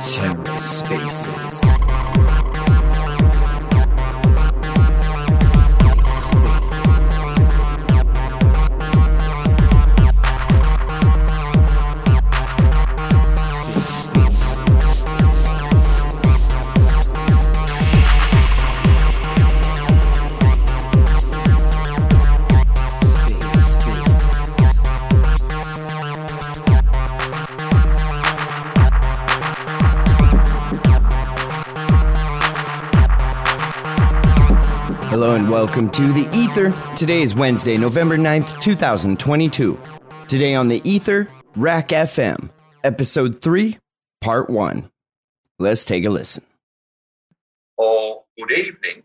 TerraSpaces. Hello welcome to The Ether. Today is Wednesday, November 9th, 2022. Today on The Ether, RAC FM, Episode 3, Part 1. Let's take a listen. or good evening,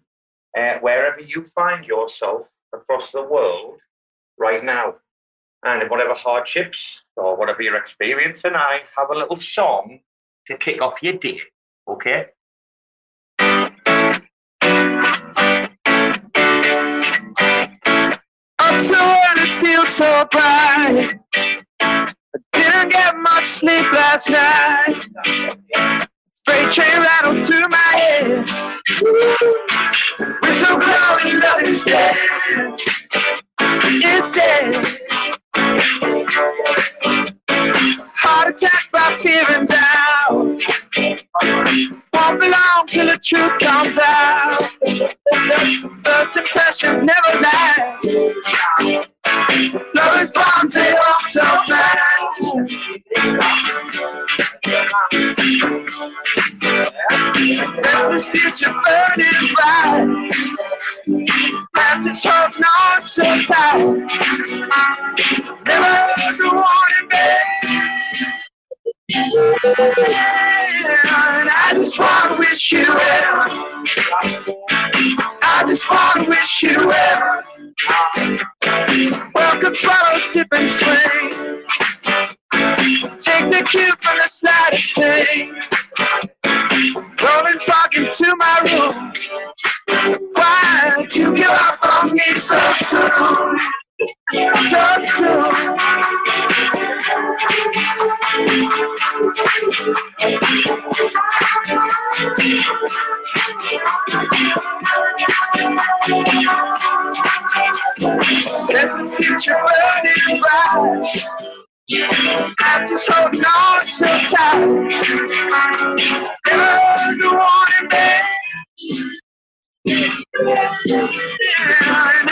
uh, wherever you find yourself across the world right now. And whatever hardships or whatever you're experiencing, I have a little song to kick off your day. Okay? So it feels so bright. I didn't get much sleep last night. Freight train rattled through my head. We're so cloudy, nothing's dead. It's dead. Heart attack by fear and doubt. Won't belong till the truth comes out. First impressions never last. Love is bound to on so fast. There's this future burning bright. Past its hope not so tight. Never the warning bell. I just wanna wish you well. I just wanna wish you well. Welcome follows dip and swing. Take the cue from the slightest thing. Rolling fog into my room. Why'd you give up on me so soon? So soon.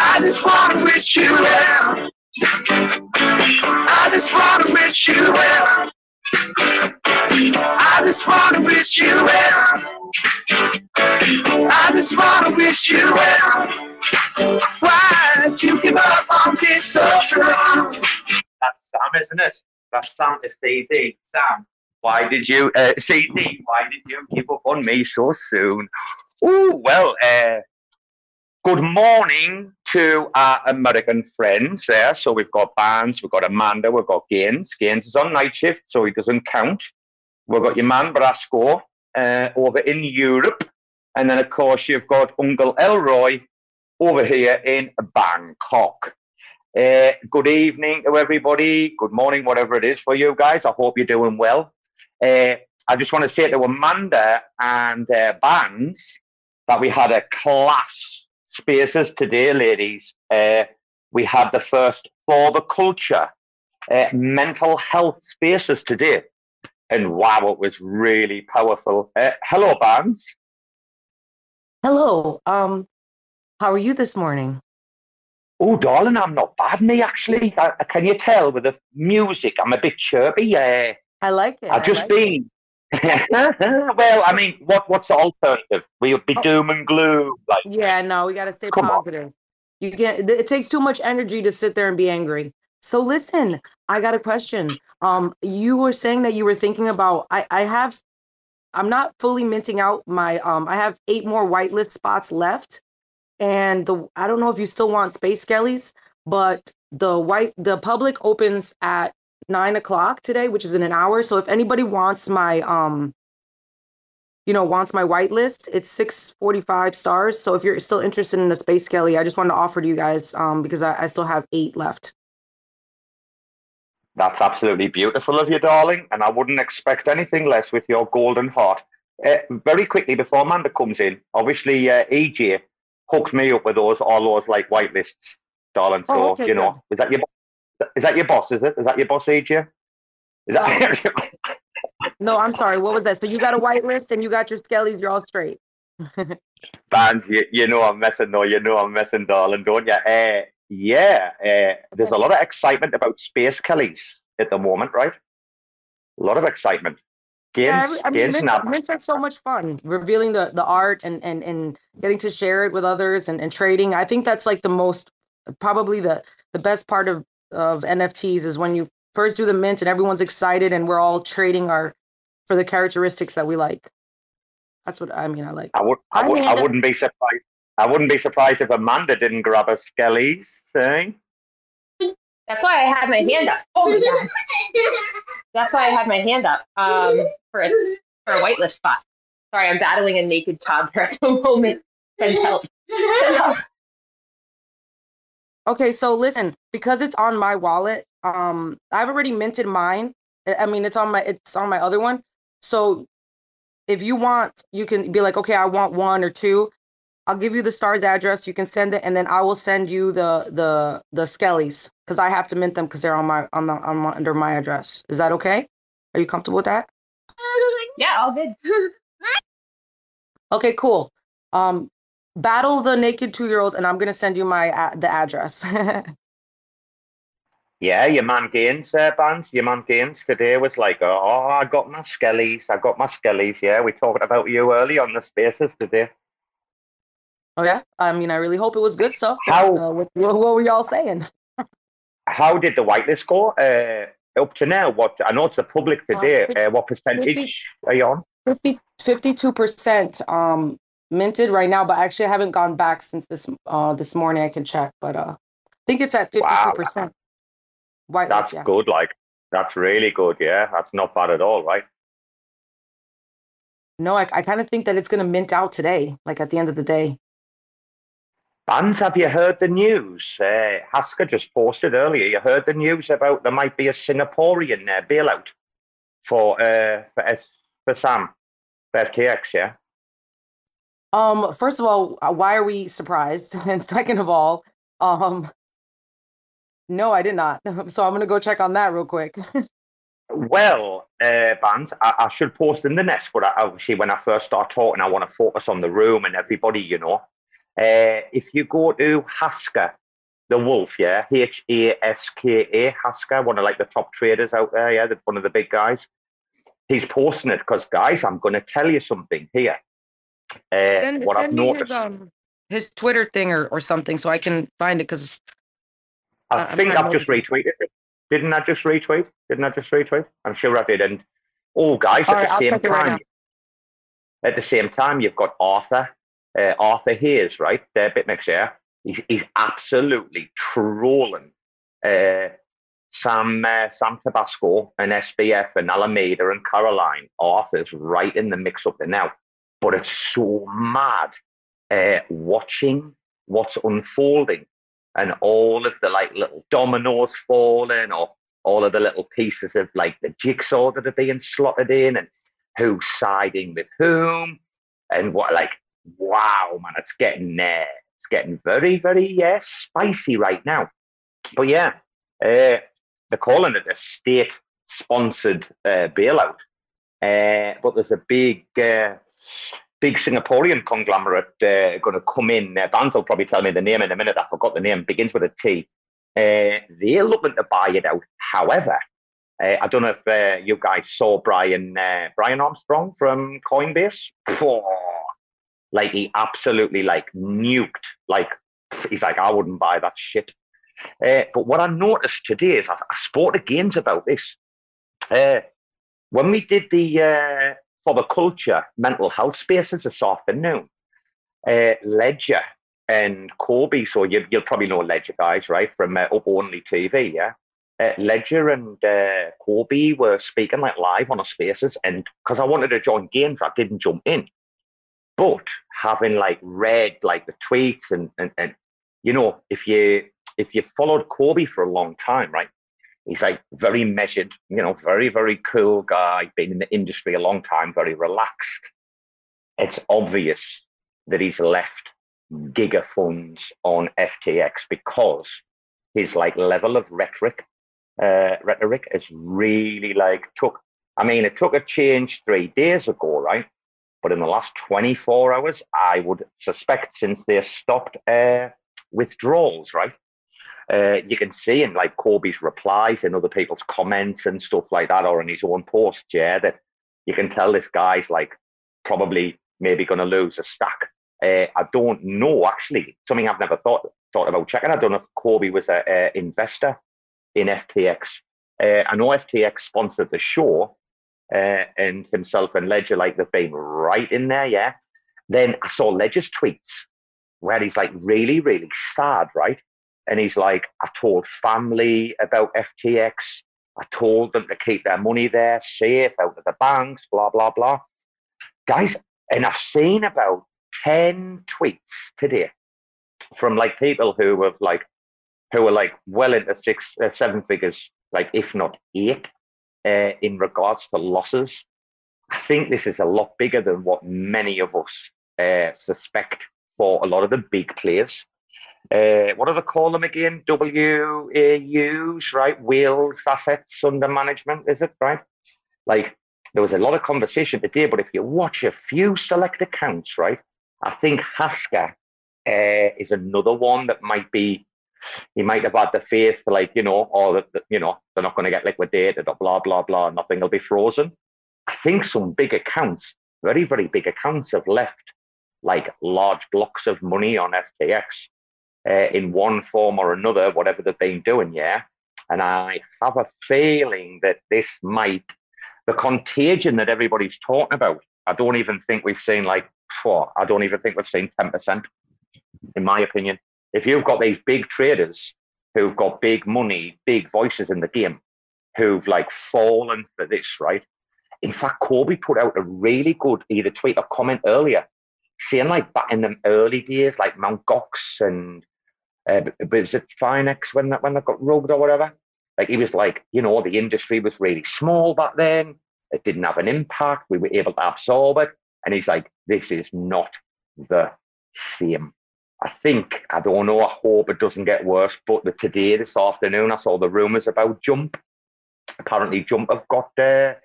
I just wanna wish you well. I just wanna wish you well. I just wanna wish you well. I just wanna wish you well. Why'd you give up on me so strong? That's Sam, isn't it? That's Sam to CD. Sam, why did you, uh, CD, why did you give up on me so soon? Oh, well, uh, good morning to our American friends there. So we've got Barnes, we've got Amanda, we've got Gaines. Gaines is on night shift, so he doesn't count. We've got your man Brasco uh, over in Europe. And then, of course, you've got Uncle Elroy over here in Bangkok. Uh, good evening to everybody. Good morning, whatever it is for you guys. I hope you're doing well. Uh, I just want to say to Amanda and uh, that we had a class spaces today, ladies. Uh, we had the first for the culture uh, mental health spaces today. And wow, it was really powerful. Uh, hello, Barnes. Hello. Um, how are you this morning? Oh, darling, I'm not bad, me, actually. Uh, can you tell with the music? I'm a bit chirpy. Uh, I like it. I've just like been. well, I mean, what what's the alternative? We would be Oh. doom and gloom. Like. Yeah, no, we got to stay Come on. positive. You get it takes too much energy to sit there and be angry. So listen, I got a question. Um, you were saying that you were thinking about. I I have. I'm not fully minting out my. Um, I have eight more whitelist spots left, and the I don't know if you still want space skellies, but the white the public opens at nine o'clock today, which is in an hour. So if anybody wants my um you know, wants my whitelist, it's 645 stars. So if you're still interested in the Space Skelly, I just wanted to offer to you guys um, because I, I still have eight left. That's absolutely beautiful of you, darling, and I wouldn't expect anything less with your golden heart. Uh, very quickly before Amanda comes in, obviously uh, EJ hooked me up with those all those like whitelists, darling. So Oh, okay, you know, is that your is that your boss? Is it? Is that your boss, EJ? Is that No, I'm sorry. What was that? So you got a white list and you got your skellies. You're all straight. Bands, you, you know I'm messing, no, you know I'm messing, darling, don't you? Uh, yeah, uh, there's a lot of excitement about Space Skellies at the moment, right? A lot of excitement. Games, yeah, I mean- games mints, mints are so much fun. Revealing the the art and and and getting to share it with others and, and trading. I think that's like the most probably the the best part of of NFTs is when you first do the mint and everyone's excited and we're all trading our for the characteristics that we like. That's what I mean. I like. I would, I, I would, I mean, wouldn't be surprised. I wouldn't be surprised if Amanda didn't grab a Skelly's thing. That's why I had my hand up. Oh my god. That's why I had my hand up um, for a for a whitelist spot. Sorry, I'm battling a naked toddler at the moment. Send help. Send help. Okay, so listen, because it's on my wallet, um, I've already minted mine. I mean, it's on my it's on my other one. So if you want, you can be like, okay, I want one or two. I'll give you the stars address. You can send it, and then I will send you the the the skellies because I have to mint them because they're on my on the on my, under my address. Is that okay? Are you comfortable with that? Yeah, all good. Okay, cool. Um, battle the naked two year old, and I'm gonna send you my a- the address. Yeah, your man Gaines, uh, bands. Your man Gaines today was like, oh, I got my Skellies. I got my Skellies. Yeah, we talked about you early on the spaces today. oh yeah, I mean, I really hope it was good stuff. but, How- Uh, what, what what were y'all saying? How did the whitelist go? Uh, up to now, what I know it's the public today. fifty- Uh, what percentage are you on? 52 percent um minted right now, but actually I haven't gone back since this uh this morning. I can check, but uh I think it's at fifty two percent. White That's yeah. good. Like that's really good. Yeah, that's not bad at all, right? No, I, I kind of think that it's gonna mint out today, like at the end of the day. Bands, have you heard the news? Uh, Hasker just posted earlier. You heard the news about there might be a Singaporean uh, bailout for uh, for S, for Sam for FTX. Yeah. Um, first of all, uh, why are we surprised? And second of all, um, no, I did not. So I'm gonna go check on that real quick. Well, uh, bands, I, I should post in the next, but I, obviously when I first start talking, I want to focus on the room and everybody, you know. Uh, if you go to Hasker, the Wolf, yeah, H A S K A, Hasker, one of like the top traders out there, yeah, one of the big guys. He's posting it because, guys, I'm going to tell you something here. Uh, Send, what I've me noticed, his um his Twitter thing or, or something so I can find it because I I'm think I've just retweeted it. Didn't I just retweet? Didn't I just retweet? I'm sure I did. And oh, guys, All at right, the same it right time, at the same time, you've got Arthur, uh, Arthur Hayes, right? Uh, BitMEX, yeah. He's, he's absolutely trolling uh, Sam, uh, Sam Tabasco and SBF and Alameda and Caroline. Arthur's right in the mix up there now. But it's so mad uh, watching what's unfolding and all of the like little dominoes falling or all of the little pieces of like the jigsaw that are being slotted in and who's siding with whom and what like wow man it's getting uh, it's getting very very yeah spicy right now. But yeah uh, they're calling it a state sponsored uh, bailout. Uh, but there's a big uh, big Singaporean conglomerate uh, going to come in. Uh, will probably tell me the name in a minute. I forgot the name. Begins with a T. Uh, they're looking to buy it out. However, uh, I don't know if uh, you guys saw Brian uh, Brian Armstrong from Coinbase. Phew, like he absolutely like nuked. Like he's like, I wouldn't buy that shit. Uh, but what I noticed today is I, I spoke to Gaines about this. When we did the uh, the culture mental health spaces this afternoon, uh, Ledger and Cobie. So you, you'll probably know Ledger guys, right, from uh, Up Only TV, yeah. Uh, Ledger and uh, Cobie were speaking like live on a spaces, and because I wanted to join games, I didn't jump in. But having like read like the tweets and, and and you know if you if you followed Cobie for a long time, right, He's like very measured, you know, very, very cool guy, been in the industry a long time, very relaxed. It's obvious that he's left giga funds on FTX because his like level of rhetoric, uh, rhetoric is really like took. I mean, it took a change three days ago, right? But in the last 24 hours, I would suspect since they stopped uh, withdrawals, right? Uh, you can see in like Cobie's replies and other people's comments and stuff like that, or in his own post, yeah, that you can tell this guy's like probably maybe going to lose a stack. Uh, I don't know actually. Something I've never thought thought about checking. I don't know if Kobe was an investor in FTX. Uh, I know FTX sponsored the show, uh, and himself and Ledger like they've been right in there. Yeah. Then I saw Ledger's tweets where he's like really, really sad, right? And he's like, I told family about FTX. I told them to keep their money there, safe out of the banks, blah, blah, blah. Guys, and I've seen about 10 tweets today from like people who have like, who are like well into six, uh, seven figures, like if not eight, uh, in regards to losses. I think this is a lot bigger than what many of us uh, suspect for a lot of the big players uh, what do they call them again? WAUs, right? Wheels, assets under management, is it, right? Like, there was a lot of conversation today, but if you watch a few select accounts, right, I think Haskell uh, is another one that might be, he might have had the faith to like, you know, or that, that you know, they're not going to get liquidated or blah, blah, blah, nothing will be frozen. I think some big accounts, very, very big accounts have left like large blocks of money on FTX uh, in one form or another, whatever they've been doing, yeah. And I have a feeling that this might, the contagion that everybody's talking about, I don't even think we've seen like, four, I don't even think we've seen 10%, in my opinion. If you've got these big traders who've got big money, big voices in the game, who've like fallen for this, right? In fact, Cobie put out a really good either tweet or comment earlier saying like back in the early days, like Mount Gox and uh, was it Finex when that when that got rugged or whatever? Like he was like, you know, the industry was really small back then. It didn't have an impact. We were able to absorb it. And he's like, this is not the same. I think, I don't know, I hope it doesn't get worse, but the, today, this afternoon, I saw the rumours about Jump. Apparently, Jump have got uh,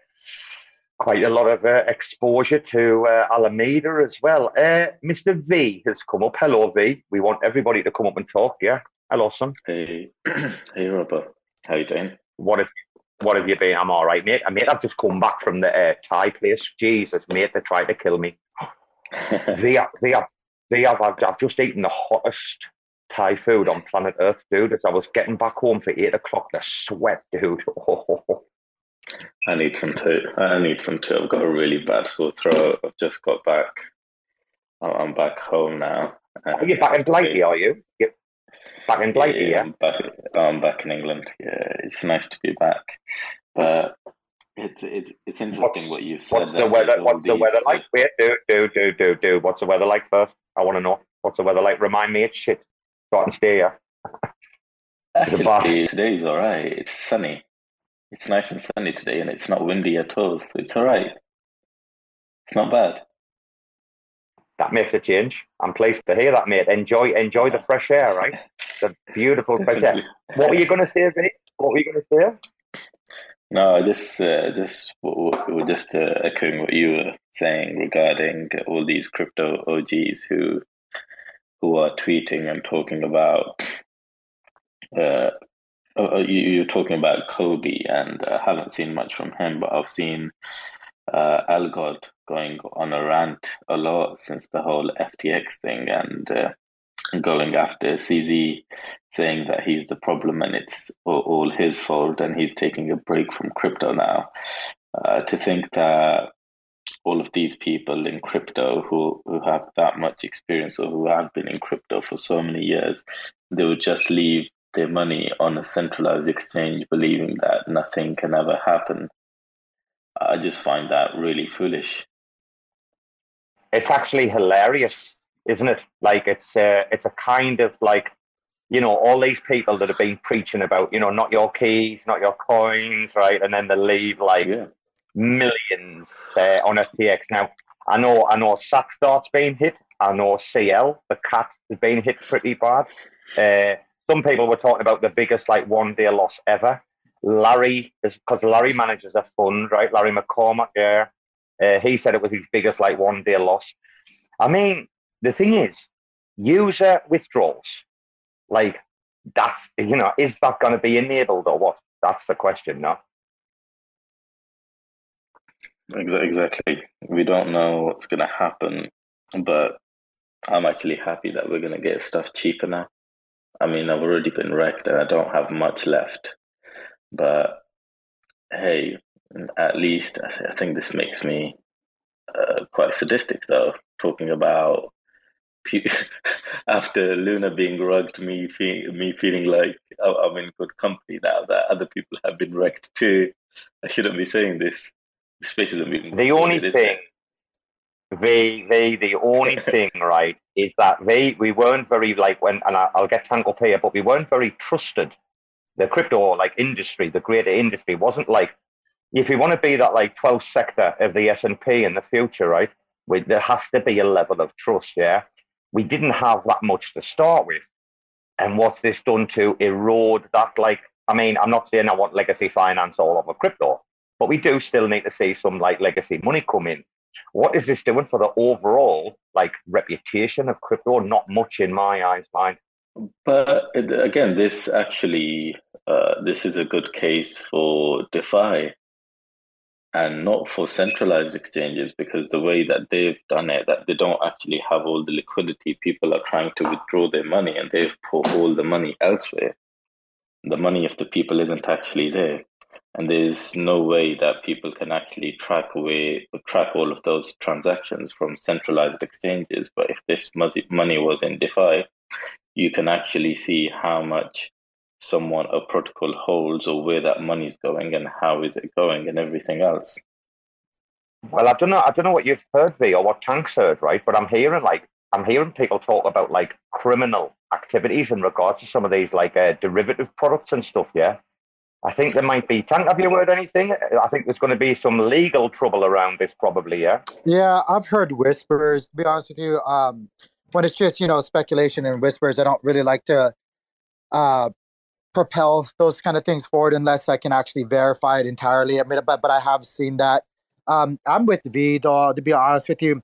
quite a lot of uh, exposure to uh, Alameda as well. Uh, Mr. V has come up. Hello, V. We want everybody to come up and talk. Yeah. Hello, son. Hey, hey, Robert. How you doing? What have What have you been? I'm all right, mate. I mate, I've just come back from the uh, Thai place. Jesus, mate, they tried to kill me. they have, they have, they have. I've, I've just eaten the hottest Thai food on planet Earth, dude. As I was getting back home for eight o'clock, the sweat, dude. I need some too. I need some too. I've got a really bad sore throat. I've just got back. I'm back home now. Are you back in Blighty, are you? You're back in Blighty, yeah? yeah? I'm, back, I'm back in England. Yeah, it's nice to be back. But it's it's it's interesting what's, what you've said. What's the weather? What's the weather like? Wait, do do do do do. What's the weather like first? I want to know. What's the weather like? Remind me. It's shit. So I can stay here. Uh, Actually, today's all right. It's sunny. It's nice and sunny today, and it's not windy at all, so it's all right. It's not bad. That makes a change. I'm pleased to hear that, mate. Enjoy, enjoy the fresh air, right? The beautiful fresh air. What were you going to say, Vinny? What were you going to say? No, just, uh, just, we're just uh, echoing what you were saying regarding all these crypto OGs who, who are tweeting and talking about uh, uh, you, are talking about Cobie, and I uh, haven't seen much from him, but I've seen uh, Algod going on a rant a lot since the whole FTX thing, and uh, going after CZ, saying that he's the problem and it's all, his fault, and he's taking a break from crypto now. Uh, to think that all of these people in crypto who, who have that much experience or who have been in crypto for so many years, they would just leave their money on a centralized exchange, believing that nothing can ever happen. I just find that really foolish. It's actually hilarious, isn't it? Like it's a, it's a kind of like you know, all these people that have been preaching about, you know, not your keys, not your coins, right? And then they leave like Yeah. millions uh, on FTX. Now, I know, I know, Sackstart's been hit. I know CL, the cat, has been hit pretty bad. Uh, some people were talking about the biggest like one day loss ever. Larry, because Larry manages a fund, right? Larry McCormack, yeah. Uh, he said it was his biggest like one day loss. I mean, the thing is, user withdrawals, like that's you know, is that going to be enabled or what? That's the question, no? Exactly. We don't know what's going to happen, but I'm actually happy that we're going to get stuff cheaper now. I mean, I've already been wrecked and I don't have much left. But hey, at least I, th- I think this makes me uh, quite sadistic, though, talking about after Luna being rugged, me, fe- me feeling like I- I'm in good company now that other people have been wrecked too. I shouldn't be saying this. The space isn't being The only thing, it? They, they, the only thing, right, is that they, we weren't very like when, and I, I'll get tangled here, but we weren't very trusted. The crypto like industry, the greater industry, wasn't like if you want to be that like 12th sector of the S and P in the future, right? We, there has to be a level of trust. Yeah, we didn't have that much to start with, and what's this done to erode that? Like, I mean, I'm not saying I want legacy finance all over crypto, but we do still need to see some like legacy money come in. What is this doing for the overall like reputation of crypto? Not much in my eyes, mind. But again, this actually uh, this is a good case for DeFi and not for centralized exchanges because the way that they've done it, that they don't actually have all the liquidity. People are trying to withdraw their money and they've put all the money elsewhere. The money of the people isn't actually there. And there's no way that people can actually track away track all of those transactions from centralized exchanges. But if this money was in DeFi, you can actually see how much someone a protocol holds or where that money's going and how is it going and everything else. Well, I don't know. I don't know what you've heard, V, or what Tank's heard, right? But I'm hearing like I'm hearing people talk about like criminal activities in regards to some of these like uh, derivative products and stuff. Yeah, I think there might be. Tank, have you heard anything? I think there's going to be some legal trouble around this, probably. Yeah. Yeah, I've heard whispers. To be honest with you, um, when it's just you know speculation and whispers, I don't really like to uh, propel those kind of things forward unless I can actually verify it entirely. I mean, but but I have seen that. Um, I'm with V though. To be honest with you,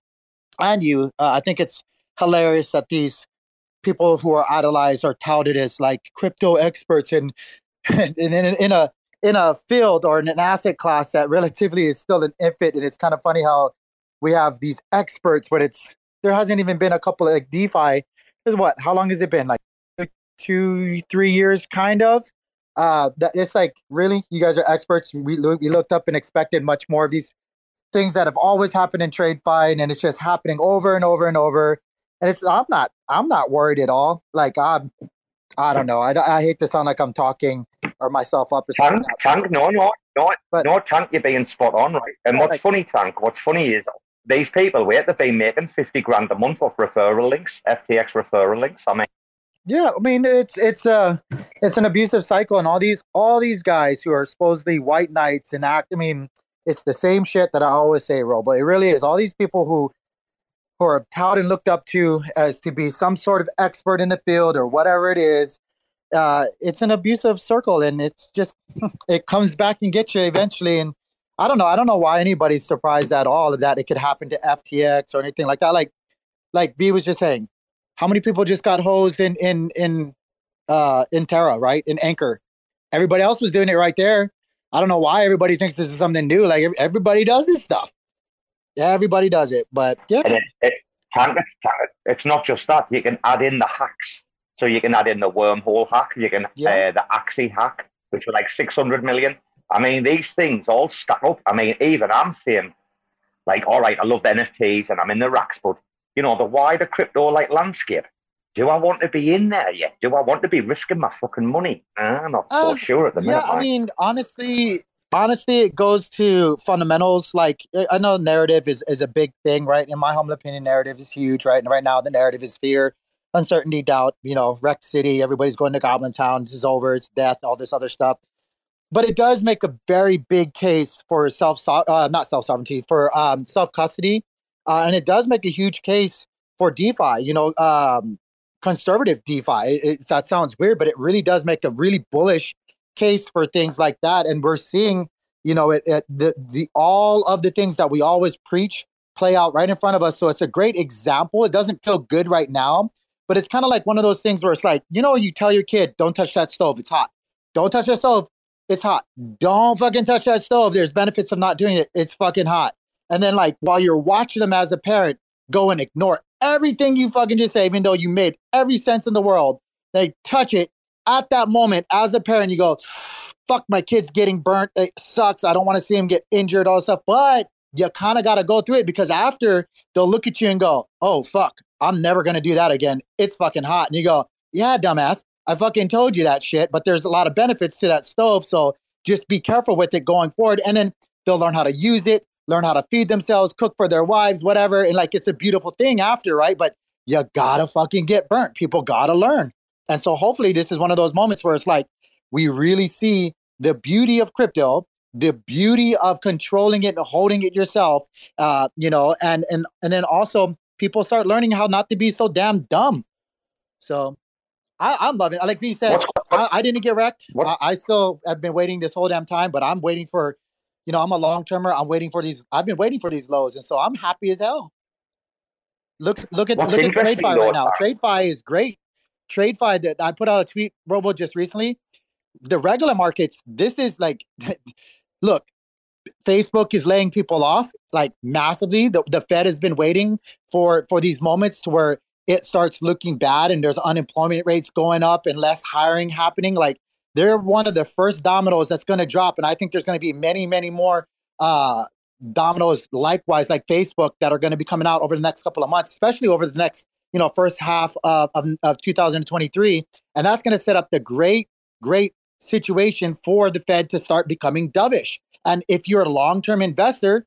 and you, uh, I think it's hilarious that these people who are idolized are touted as like crypto experts and and in, in a in a field or in an asset class that relatively is still an infant. And it's kind of funny how we have these experts, but it's there hasn't even been a couple of like DeFi. Is what? How long has it been? Like two, three years, kind of. Uh, that it's like really, you guys are experts. We we looked up and expected much more of these things that have always happened in TradeFi, and it's just happening over and over and over. And it's I'm not I'm not worried at all. Like I'm I don't know. I, I hate to sound like I'm talking or myself up or something. Tank, Tank, no, no, no, But- no, Tank, you're being spot on, right? And what's Like- funny, Tank, what's funny is these people, wait, they've been making 50 grand a month off referral links, FTX referral links. I mean, Yeah, I mean it's it's a it's an abusive cycle, and all these all these guys who are supposedly white knights and act. I mean, it's the same shit that I always say, Ro. But it really is all these people who who are touted and looked up to as to be some sort of expert in the field or whatever it is. Uh, it's an abusive circle, and it's just it comes back and gets you eventually. And I don't know, I don't know why anybody's surprised at all that it could happen to FTX or anything like that. Like like V was just saying, how many people just got hosed in in in uh in Terra, right? In Anchor. Everybody else was doing it right there. I don't know why everybody thinks this is something new. Like everybody does this stuff. Yeah, everybody does it. But yeah, and it, it, Tank, it's, it's not just that. You can add in the hacks. So you can add in the wormhole hack, you can Yeah. uh, the Axie hack, which were like 600 million. I mean, these things all stack up. I mean, even I'm saying, like, all right, I love the NFTs and I'm in the racks, but you know, the wider crypto like landscape. Do I want to be in there yet? Do I want to be risking my fucking money? I'm not so Uh, sure at the minute. yeah. I mean, honestly, honestly, it goes to fundamentals. Like I- know narrative is is a big thing, right? In my humble opinion, narrative is huge, right? And right now, the narrative is fear. uncertainty, doubt. You know, wreck city. Everybody's going to Goblin Town. This is over. It's death. All this other stuff. But it does make a very big case for self, uh, not self sovereignty, for um, self custody, uh, and it does make a huge case for DeFi. You know, um, conservative DeFi. It, it, that sounds weird, but it really does make a really bullish case for things like that. And we're seeing, you know, it, it the the all of the things that we always preach play out right in front of us. So it's a great example. It doesn't feel good right now, but it's kind of like one of those things where it's like, you know, you tell your kid, don't touch that stove, it's hot. Don't touch that stove, it's hot. Don't fucking touch that stove. There's benefits of not doing it. It's fucking hot. And then like while you're watching them as a parent, go and ignore everything you fucking just say, even though you made every sense in the world. They touch it at that moment as a parent, you go, fuck, my kid's getting burnt. It sucks. I don't want to see him get injured, all stuff. But you kind of got to go through it because after they'll look at you and go, oh, fuck, I'm never going to do that again. It's fucking hot. And you go, yeah, dumbass. I fucking told you that shit, but there's a lot of benefits to that stove. So just be careful with it going forward. And then they'll learn how to use it, learn how to feed themselves, cook for their wives, whatever. And like, it's a beautiful thing after, right? But you gotta fucking get burnt. People gotta learn. And so hopefully this is one of those moments where it's like, we really see the beauty of crypto, the beauty of controlling it and holding it yourself, uh, you know, and, and, and then also people start learning how not to be so damn dumb. So I, am loving it. Like you said, I, I, didn't get wrecked. I, I, still have been waiting this whole damn time, but I'm waiting for, you know, I'm a long termer. I'm waiting for these. I've been waiting for these lows, and so I'm happy as hell. Look, look at What's look at TradeFi right now. TradeFi is great. TradeFi that I put out a tweet, Robo, just recently. The regular markets, this is like, look, Facebook is laying people off like massively. The, the Fed has been waiting for for these moments to where it starts looking bad and there's unemployment rates going up and less hiring happening, like they're one of the first dominoes that's going to drop. And I think there's going to be many, many more uh, dominoes likewise, like Facebook, that are going to be coming out over the next couple of months, especially over the next, you know, first half of, of, of 2023. And that's going to set up the great, great situation for the Fed to start becoming dovish. And if you're a long term investor,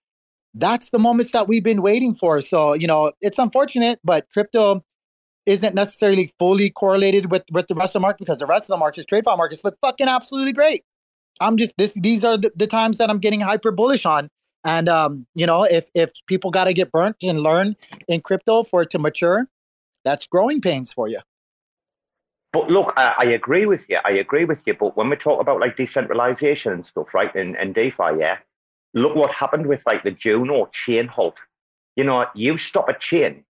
that's the moments that we've been waiting for. So, you know, it's unfortunate, but crypto isn't necessarily fully correlated with with the rest of the market because the rest of the markets, TradeFi markets, look fucking absolutely great. I'm just this. These are the, the times that I'm getting hyper bullish on. And um, you know, if if people got to get burnt and learn in crypto for it to mature, that's growing pains for you. But look, I, I, agree with you. I agree with you. But when we talk about like decentralization and stuff, right, and, and DeFi, yeah, look what happened with like the Juno chain halt. You know, you stop a chain,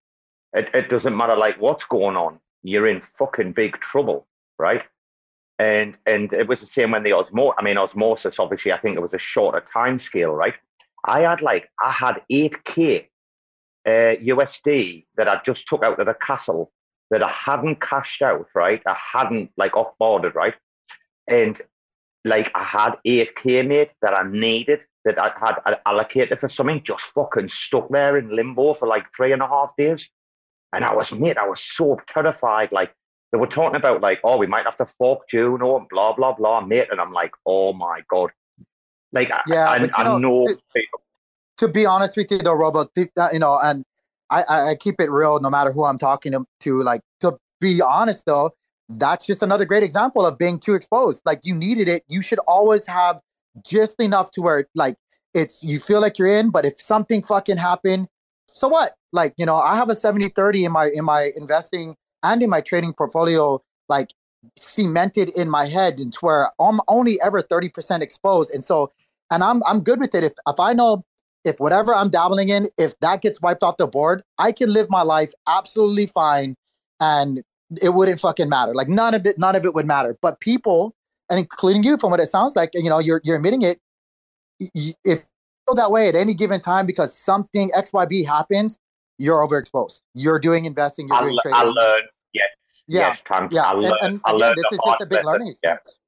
it, it doesn't matter like what's going on. You're in fucking big trouble, right? And and it was the same when the osmosis. I mean, osmosis. Obviously, I think it was a shorter time scale, right? I had like I had eight k uh, USD that I just took out of the castle that I hadn't cashed out, right? I hadn't like off boarded, right? And like I had eight k made that I needed that I had allocated for something just fucking stuck there in limbo for like three and a half days. And I was, mate, I was so terrified. Like, they were talking about, like, oh, we might have to fork Juno and blah, blah, blah, mate. And I'm like, oh my God. Like, yeah, I, I, I know. To, to, be honest with you, though, Robo, you know, and I, I keep it real no matter who I'm talking to. Like, to be honest, though, that's just another great example of being too exposed. Like, you needed it. You should always have just enough to where, like, it's you feel like you're in, but if something fucking happened, so what? Like, you know, I have a 70 30 in my in my investing and in my trading portfolio, like cemented in my head and where I'm only ever 30% exposed. And so and I'm I'm good with it. If if I know if whatever I'm dabbling in, if that gets wiped off the board, I can live my life absolutely fine and it wouldn't fucking matter. Like none of it, none of it would matter. But people, and including you, from what it sounds like, you know, you're you're admitting it. If feel that way at any given time because something XYB happens, you're overexposed. You're doing investing, you're I doing trading. I learned, yes. Yeah. Yes, yeah. I learned, and, and again, this is just a big lesson. learning experience.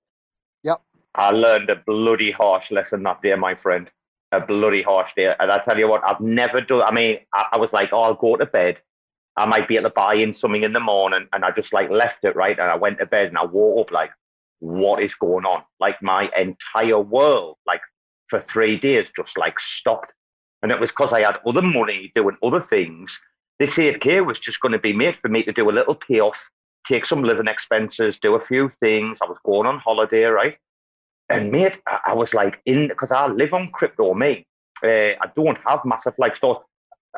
Yeah. Yep. I learned a bloody harsh lesson that day, my friend. A bloody harsh day. And I tell you what, I've never done. I mean, I, I was like, oh, I'll go to bed. I might be able to buy in something in the morning. And I just like left it, right? And I went to bed and I woke up like, what is going on? Like my entire world, like for three days just like stopped. And it was because I had other money doing other things this 8K was just going to be made for me to do a little payoff, take some living expenses, do a few things. I was going on holiday, right? And mate, I, I was like in because I live on crypto, me. Uh, I don't have massive like stores.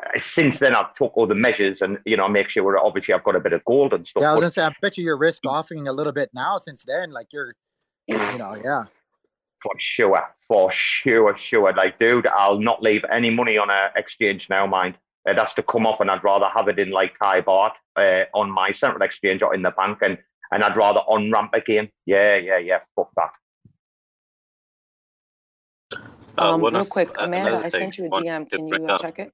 Uh, since then, I've took all the measures and you know make sure obviously I've got a bit of gold and stuff. Yeah, I was but- gonna say, I bet you you're risk offing a little bit now since then. Like you're, you know, yeah. for sure, for sure, sure. Like, dude, I'll not leave any money on a exchange now, mind. It has to come off, and I'd rather have it in like Thai baht uh, on my central exchange or in the bank, and and I'd rather on ramp again. Yeah, yeah, yeah. Fuck that. Uh, Um, one real of- quick, Amanda, I sent you a DM. Can you uh, check it?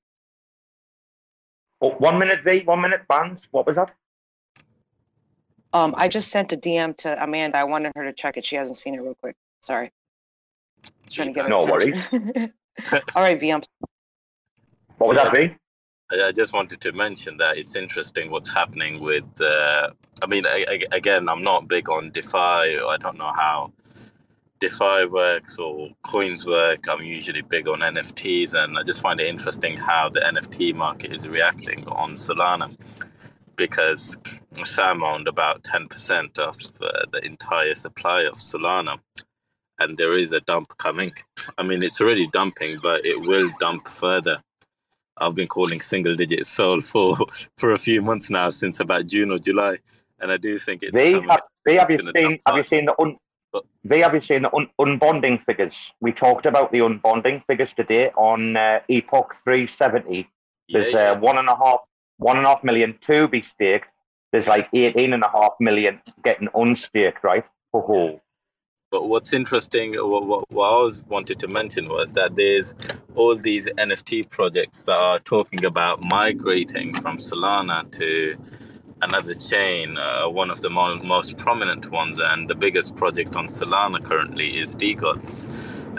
Oh, one minute, V. One minute, bands. What was that? Um, I just sent a DM to Amanda. I wanted her to check it. She hasn't seen it real quick. Sorry. Just trying to get her No attention. All right, V. I'm What was that, V? I I just wanted to mention that it's interesting what's happening with. Uh, I mean, I, I, again, I'm not big on DeFi. I don't know how DeFi works or coins work. I'm usually big on NFTs, and I just find it interesting how the NFT market is reacting on Solana because Sam owned about 10% of uh, the entire supply of Solana. And there is a dump coming. I mean, it's already dumping, but it will dump further. I've been calling single digit sold for for a few months now, since about June or July, and I do think it's They coming. have, v, have you seen? Have you seen the un? V, have you seen the un- unbonding figures? We talked about the unbonding figures today on uh, Epoch 370. There's yeah. Uh, one and a half, one and a half million to be staked. There's like 18 and a half million getting unstaked, right? Oh, But what's interesting, what, what, what I was wanted to mention was that there's all these NFT projects that are talking about migrating from Solana to another chain. Uh, one of the mo- most prominent ones and the biggest project on Solana currently is DeGods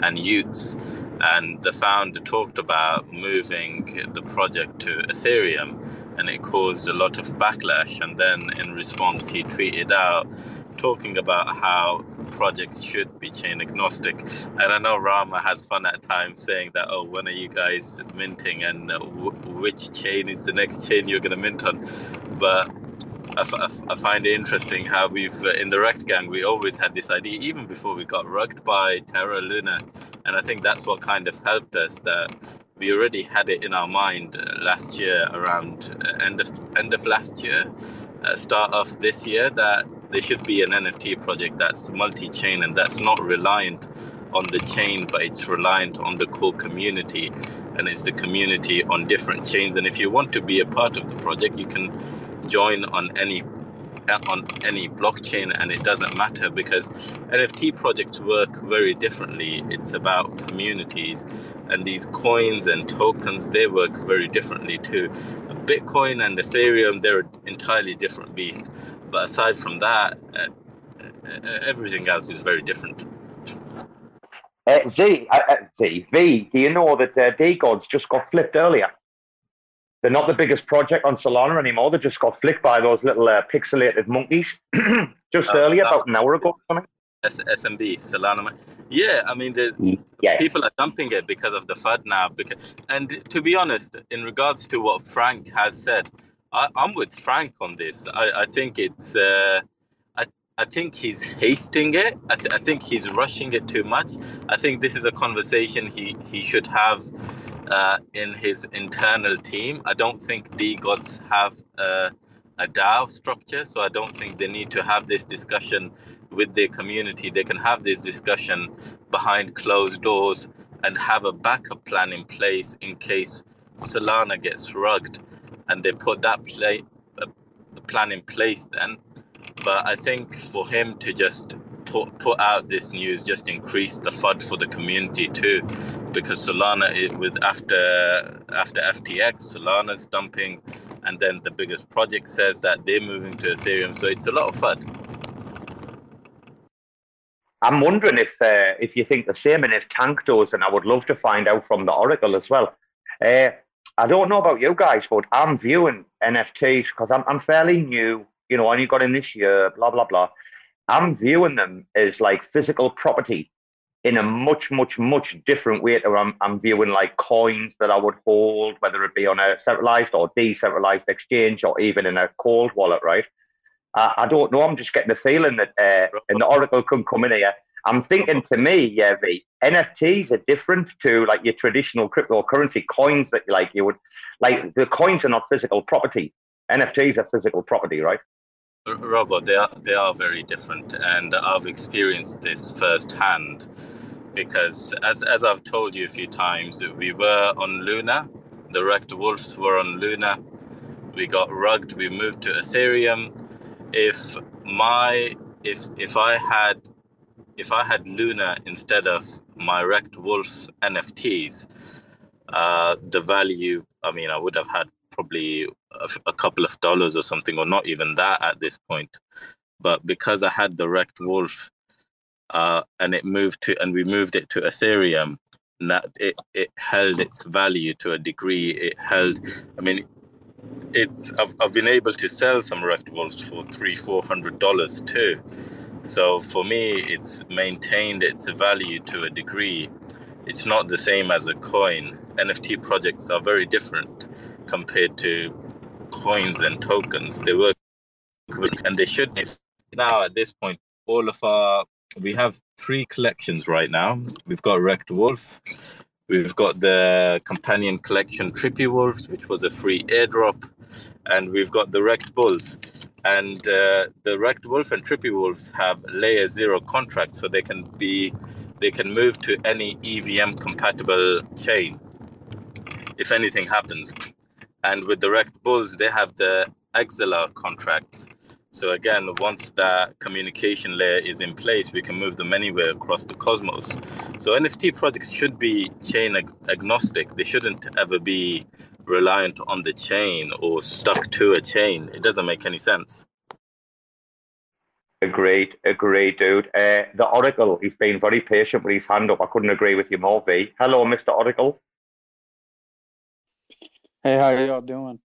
and y00ts. And the founder talked about moving the project to Ethereum, and it caused a lot of backlash. And then in response, he tweeted out talking about how projects should be chain agnostic. And I know Rama has fun at times saying that, oh, when are you guys minting and uh, w- which chain is the next chain you're going to mint on? But I, find it interesting how we've, uh, in the Rekt Gang, we always had this idea, even before we got rugged by Terra Luna. And I think that's what kind of helped us that we already had it in our mind uh, last year, around uh, end of end of last year, uh, start of this year, that there should be an NFT project that's multi-chain and that's not reliant on the chain, but it's reliant on the core community, and it's the community on different chains. And if you want to be a part of the project, you can join on any on any blockchain and it doesn't matter because NFT projects work very differently. It's about communities and these coins and tokens, they work very differently too. Bitcoin and Ethereum, they're entirely different beast. But aside from that, uh, uh, everything else is very different. Uh, Z, uh, uh, Z, V, do you know that uh, DeGods just got flipped earlier? They're not the biggest project on Solana anymore. They just got flicked by those little uh, pixelated monkeys just Oh, earlier, that- about an hour ago. S- SMB, Solana. Yeah, I mean, the, Yeah. people are dumping it because of the FUD now. Because, and to be honest, in regards to what Frank has said, I, I'm with Frank on this. I, I think it's, uh, I, I think he's hasting it. I, th- I think he's rushing it too much. I think this is a conversation he, he should have uh, in his internal team. I don't think DeGods have uh, a DAO structure, so I don't think they need to have this discussion with their community. They can have this discussion behind closed doors and have a backup plan in place in case Solana gets rugged, and they put that play a, a plan in place then. But I think for him to just put put out this news just increased the FUD for the community too, because Solana is with after after FTX, Solana's dumping, and then the biggest project says that they're moving to Ethereum, so it's a lot of FUD. I'm wondering if uh, if you think the same and if Tank does, and I would love to find out from the Oracle as well. Uh, I don't know about you guys, but I'm viewing NFTs because I'm, I'm fairly new. You know, I only got in this year, blah, blah, blah. I'm viewing them as like physical property in a much, much, much different way to I'm, I'm viewing like coins that I would hold, whether it be on a centralized or decentralized exchange or even in a cold wallet, right? Uh, I don't know. I'm just getting the feeling that uh, and the Oracle can come in here. I'm thinking to me, yeah, the NFTs are different to like your traditional cryptocurrency coins that like you would like the coins are not physical property. NFTs are physical property, right? Robert, they are they are very different, and I've experienced this firsthand because, as as I've told you a few times, we were on Luna. The Rekt Wolves were on Luna. We got rugged. We moved to Ethereum. If my if if I had if I had Luna instead of my Rekt Wolf NFTs, uh, the value. I mean, I would have had probably a, couple of dollars or something, or not even that at this point. But because I had the Rekt Wolf, uh, and it moved to, and we moved it to Ethereum, that it it held its value to a degree. It held, I mean, it's I've, I've been able to sell some Rekt Wolves for three, four hundred dollars too. So for me, it's maintained its value to a degree. It's not the same as a coin. NFT projects are very different compared to coins and tokens. They work and they should now at this point all of our we have three collections right now. We've got Rekt Wolf, we've got the companion collection Trippy Wolves, which was a free airdrop, and we've got the Rekt Bulls. And uh, the Rekt Wolf and Trippy Wolves have layer zero contracts, so they can be they can move to any EVM compatible chain if anything happens. And with the Rekt Bulls, they have the Axelar contracts. So again, once that communication layer is in place, we can move them anywhere across the cosmos. So NFT projects should be chain ag- agnostic. They shouldn't ever be reliant on the chain or stuck to a chain. It doesn't make any sense. Agreed, agreed, dude. Uh, the Oracle, he's been very patient with his hand up. I couldn't agree with you more, V. Hello, Mr. Oracle. Hey, how y'all doing?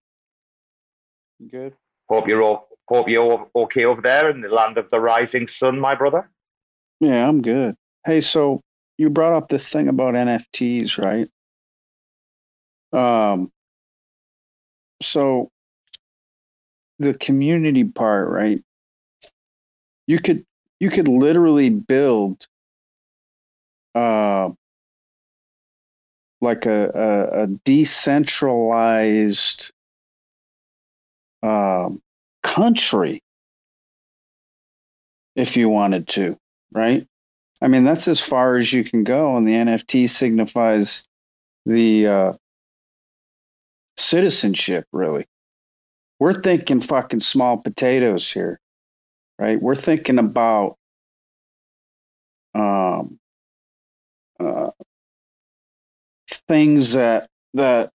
Good. Hope you're all hope you're okay over there in the land of the rising sun, my brother. Yeah, I'm good. Hey, so you brought up this thing about NFTs, right? Um so the community part, right? You could you could literally build uh like a, a, a decentralized um, country if you wanted to, right? I mean, that's as far as you can go, and the NFT signifies the uh, citizenship, really. We're thinking fucking small potatoes here, right? We're thinking about um, uh, things that that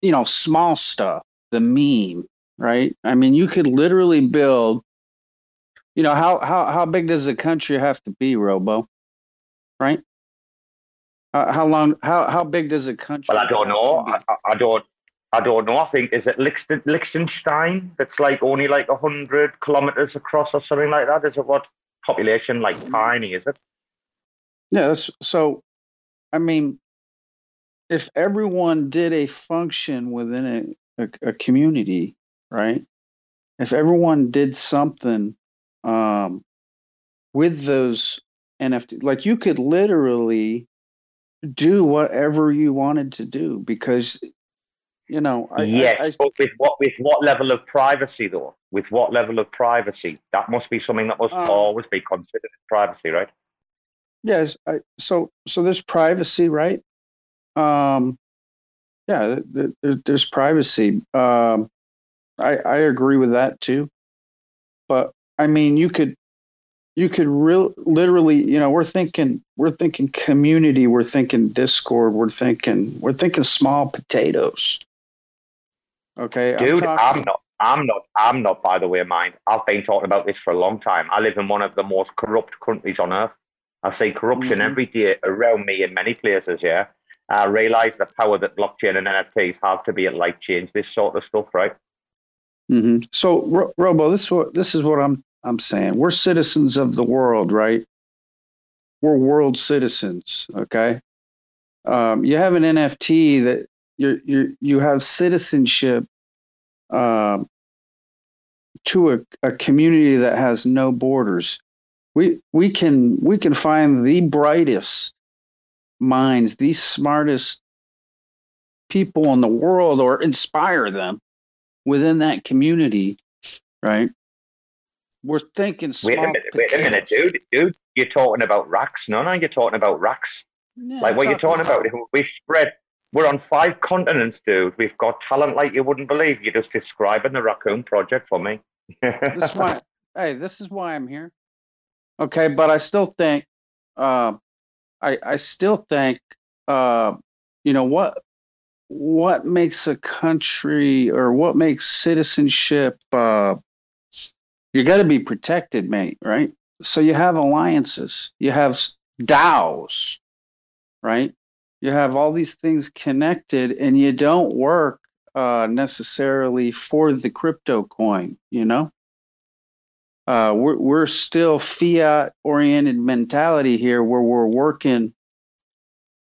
you know small stuff the meme right i mean you could literally build you know how how how big does a country have to be robo right uh, how long how how big does a country well i don't know I, I, don't I don't know. I think is it Lichten, Liechtenstein that's like only like hundred kilometers across or something like that. Is it what population like tiny? Is it? Yeah. That's, so I mean, if everyone did a function within a, a, a community, right? If everyone did something um, with those NFT, like you could literally do whatever you wanted to do because you know I, yes I, I, but with what with what level of privacy though? With what level of privacy? That must be something that must um, always be considered privacy right Yes. I, so so there's privacy, right? Um, yeah, there, there's privacy. Um, I I agree with that too. But I mean, you could you could real literally, you know, we're thinking we're thinking community, we're thinking Discord, we're thinking we're thinking small potatoes. Okay, dude, I'm, I'm not. I'm not. I'm not. By the way, mind. I've been talking about this for a long time. I live in one of the most corrupt countries on earth. I see corruption mm-hmm. every day around me in many places. Yeah, I realize the power that blockchain and NFTs have to be at like change this sort of stuff, right? Mm-hmm. So, Robo, this is what this is what I'm I'm saying. We're citizens of the world, right? we're world citizens. Okay, um, you have an NFT that you you you have citizenship um, to a, a community that has no borders. We we can we can find the brightest minds, the smartest people in the world, or inspire them within that community, right? We're thinking. Wait a minute, wait a minute, dude, dude. You're talking about racks, no, no. You're talking about racks. Like what you're talking about. We spread. We're on five continents, dude. We've got talent like you wouldn't believe. You're just describing the raccoon project for me. this is why. Hey, this is why I'm here. Okay, but I still think. Uh, I I still think. Uh, you know what? What makes a country or what makes citizenship? Uh, you got to be protected, mate. Right. So you have alliances. You have DAOs right? You have all these things connected, and you don't work uh, necessarily for the crypto coin. You know, uh, we're we're still fiat oriented mentality here, where we're working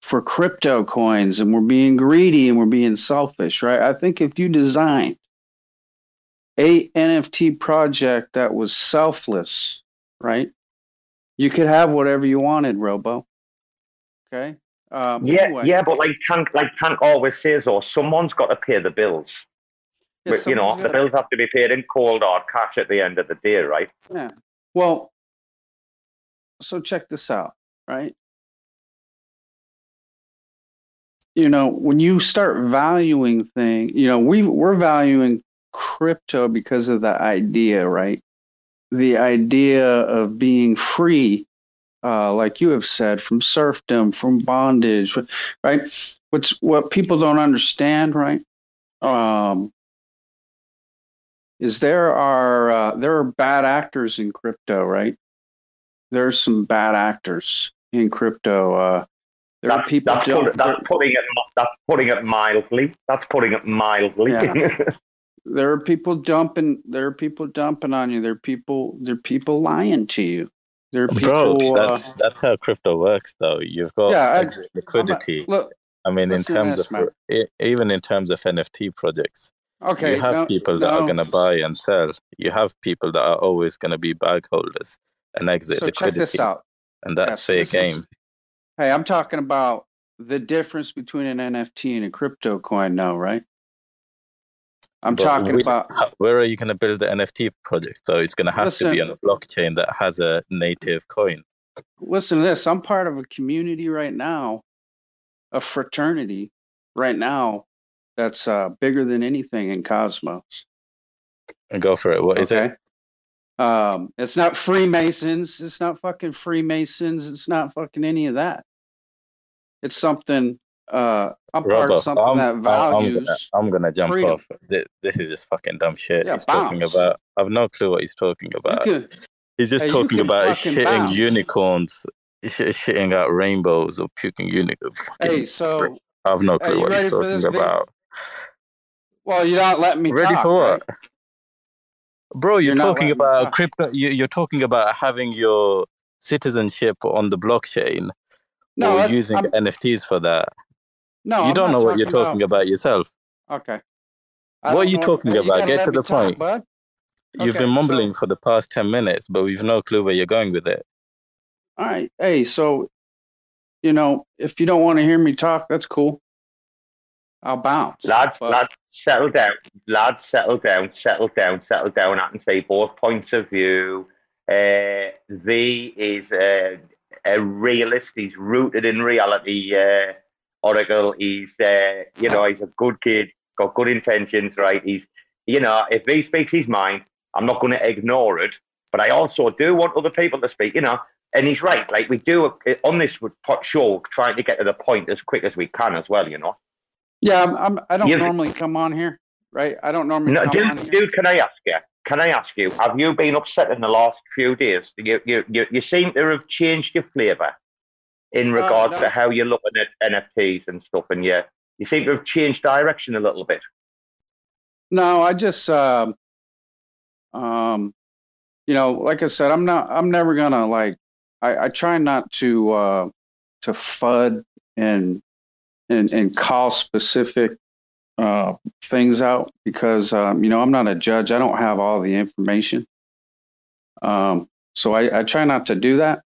for crypto coins, and we're being greedy and we're being selfish, right? I think if you designed a NFT project that was selfless, right? You could have whatever you wanted, Robo. Okay. Um, yeah, anyway. yeah, but like Tank, like Tank always says, or someone's got to pay the bills. Yeah, but, you know, the bills have to be paid in cold hard cash at the end of the day, right? Yeah. Well, so check this out, right? You know, when you start valuing things, you know, we we're valuing crypto because of the idea, right? The idea of being free, uh, like you have said, from serfdom, from bondage, right? What's what people don't understand, right? Um, is there are uh, there are bad actors in crypto, right? There's some bad actors in crypto. Uh, there are people. that's, don't- put, that's putting it that's putting it mildly. That's putting it mildly. Yeah. there are people dumping. There are people dumping on you. There are people. There are people lying to you. There are Bro, people. that's uh, that's how crypto works, though. You've got Yeah, I- exit liquidity. look. I mean, in terms this, of man. even in terms of NFT projects, Okay. you have no, people that are going to buy and sell. You have people that are always going to be bag holders and exit So check liquidity, this out. and that's Yeah, so fair this is- game. Hey, I'm talking about the difference between an NFT and a crypto coin now, right? I'm But talking we- about where are you going to build the NFT project? Though it's going to have to be on a blockchain that has a native coin. listen to this. I'm part of a community right now, a fraternity right now that's uh, bigger than anything in Cosmos. And go for it. What is it? Um, it's not Freemasons. It's not fucking Freemasons. It's not fucking any of that. It's something. Uh, I'm part of something I'm, that I'm, I'm values. gonna, I'm gonna jump freedom. off. This, this is just fucking dumb shit. Yeah, he's talking about. I've no clue what he's talking about. can, He's just Hey, talking about hitting bounce. unicorns, shitting out rainbows, or puking unicorns. hey, so I've no clue what he's talking about. Well, you're not letting me Ready talk, for right? what? Bro, you're, You're talking about talk. crypto. You, you're talking about having your citizenship on the blockchain No, or using I'm- NFTs for that. No, you I'm don't know what you're talking talking about, yourself. Okay. What are you talking hey, about? gotta Get to the talk, point. bud. You've Okay, been so- mumbling for the past 10 minutes, but we've no clue where you're going with it. All right. Hey, so you know, if you don't want to hear me talk, that's cool. I'll bounce. lads, But- lads, settle down. Lads, settle down, settle down, settle down. I can say both points of view. Uh, V is a, a realist. He's rooted in reality. Uh, Oracle. He's, uh, you know, he's a good kid. Got good intentions, right? He's, you know, if he speaks his mind, I'm not going to ignore it. But I also do want other people to speak. You know, and he's right. Like we do uh, on this show, trying to get to the point as quick as we can as well. You know. Yeah, I'm, I'm I don't You've- normally come on here, right? I don't normally No, come on dude, here. dude, can I ask you? Can I ask you? Have you been upset in the last few days? You you you, you seem to have changed your flavour in regards no. to how you're looking at NFTs and stuff, and you you seem to have changed direction a little bit. No, I just um um you know, like I said, I'm not I'm never gonna like I, I try not to uh, to fud and and and call specific uh, things out because um, you know I'm not a judge. I don't have all the information, um, so I, I try not to do that.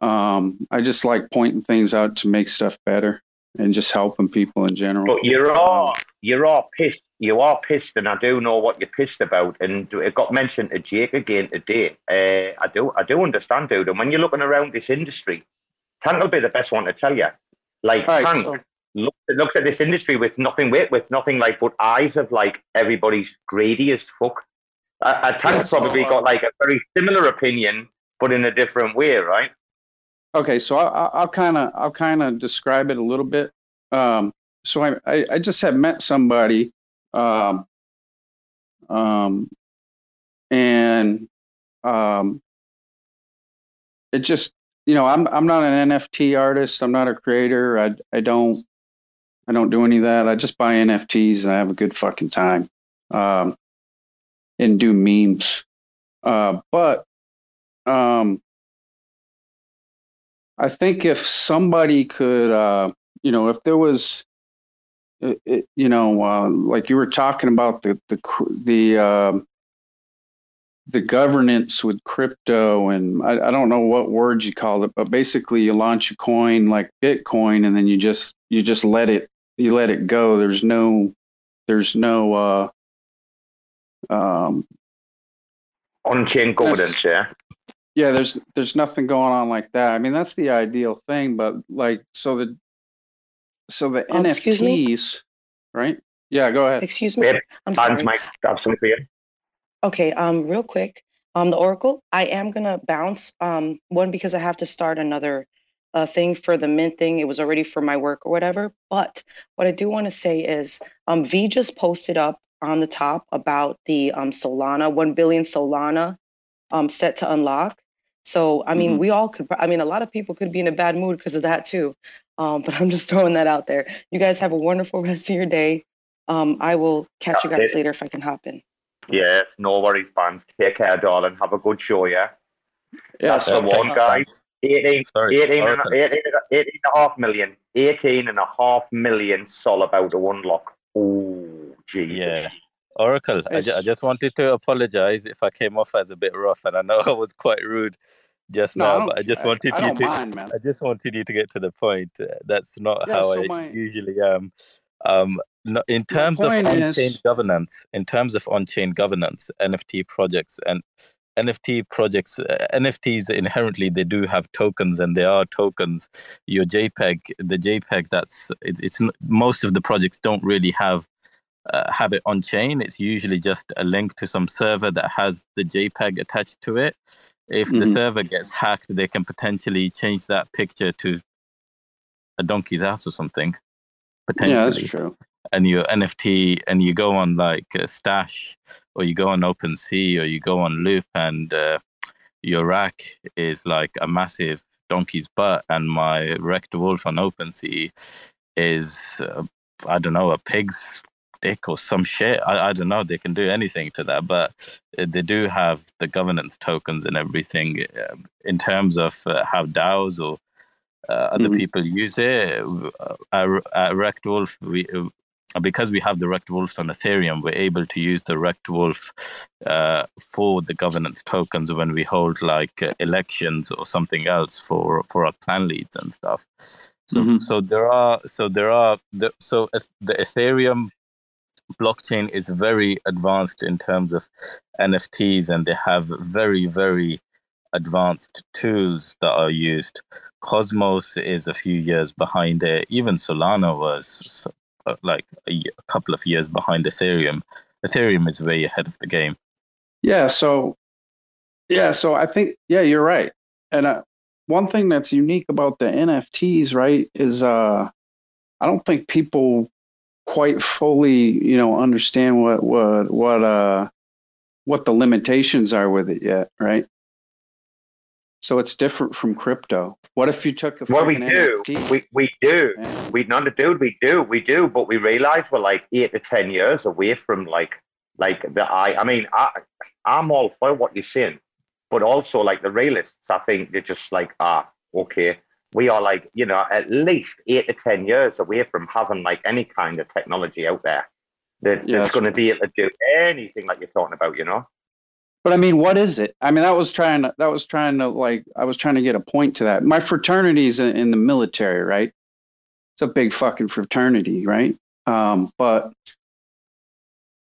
Um, I just like pointing things out to make stuff better and just helping people in general. But you're all you're all pissed. You are pissed, and I do know what you're pissed about. And it got mentioned to Jake again today. Uh, I do I do understand, dude. And when you're looking around this industry, Tank will be the best one to tell you. Like right, Tank so- looks, looks at this industry with nothing with with nothing like but eyes of like everybody's greedy as fuck. Uh, Tank's Yeah, so, probably uh, got like a very similar opinion, but in a different way, right? Okay, so I- I, I'll kind of I'll kind of describe it a little bit. Um, so I, I I just had met somebody, um, um, and um, it just you know I'm I'm not an NFT artist. I'm not a creator. I I don't I don't do any of that. I just buy NFTs and I have a good fucking time, um, and do memes. Uh, but um, I think if somebody could, uh, you know, if there was, it, it, you know, uh, like you were talking about the the the um the governance with crypto, and I, I don't know what words you call it, but basically you launch a coin like Bitcoin, and then you just you just let it you let it go. There's no there's no uh, um, On-chain governance, yeah. yeah there's there's nothing going on like that i mean that's the ideal thing but like so the so the excuse me? nfts right yeah go ahead Excuse me. I'm Hans sorry. might have something for you. Okay, um, real quick, um, the Oracle, I am gonna bounce. Um, one because I have to start another uh thing for the mint thing. It was already for my work or whatever. But what I do want to say is, um, V just posted up on the top about the um Solana, one billion Solana, um, set to unlock. So I mean, Mhm. we all could. I mean, a lot of people could be in a bad mood because of that too. Um, but I'm just throwing that out there. You guys have a wonderful rest of your day. Um, I will catch you guys later if I can hop in. Yes, no worries, fans. Take care, darling. Have a good show, yeah? yeah That's so the one, guys. thanks. 18, Sorry, 18, and, 18, 18 and a half million. 18 and a half million sol about to unlock. Oh, Jesus. Yeah. Oracle, I, ju- I just wanted to apologize if I came off as a bit rough, and I know I was quite rude just no now, don't, but I just I, wanted I you don't to. mind man I just wanted you to get to the point. Uh, That's not Yeah, how so I my- usually am. Um, no, in terms of on-chain is- governance, in terms of on-chain governance, NFT projects and NFT projects, uh, NFTs inherently they do have tokens, and they are tokens. Your JPEG, the JPEG, that's it's, it's most of the projects don't really have uh, have it on chain. It's usually just a link to some server that has the JPEG attached to it. If the Mhm. server gets hacked, they can potentially change that picture to a donkey's ass or something. Potentially yeah that's true and your NFT and you go on like uh, Stashh or you go on OpenSea or you go on Loop and uh, your rack is like a massive donkey's butt and my Rekt Wolf on OpenSea is uh, I don't know a pig's dick or some shit. I, I don't know. They can do anything to that, but uh, they do have the governance tokens and everything uh, in terms of uh, how DAOs or uh, other Mhm. people use it. Uh, At, at Rekt Wolf, we because we have the Rekt Wolves on Ethereum, we're able to use the Rekt Wolf uh, for the governance tokens when we hold like uh, elections or something else for for our clan leads and stuff. So Mhm. so there are so there are the, so the Ethereum blockchain is very advanced in terms of NFTs, and they have very very advanced tools that are used. Cosmos is a few years behind it. Even Solana was uh, like a, a couple of years behind Ethereum. Ethereum is way ahead of the game. Yeah, so yeah, so I think yeah, you're right. And uh, one thing that's unique about the NFTs, right, is uh I don't think people quite fully, you know, understand what what what uh what the limitations are with it yet, right? So it's different from crypto. What if you took a Well, we do. NFT We, we do. and- We not a dude. We do. We do. But we realize we're like eight to ten years away from like like the I. I mean, I I'm all for what you're saying, but also like the realists, I think they're just like, ah, okay, we are like, you know, at least eight to 10 years away from having like any kind of technology out there that, Yeah, that's that's going to be able to do anything like you're talking about, you know? But I mean, what is it? I mean, that was trying to that was trying to like I was trying to get a point to that. My fraternity's in, in the military, right? It's a big fucking fraternity, right? Um, but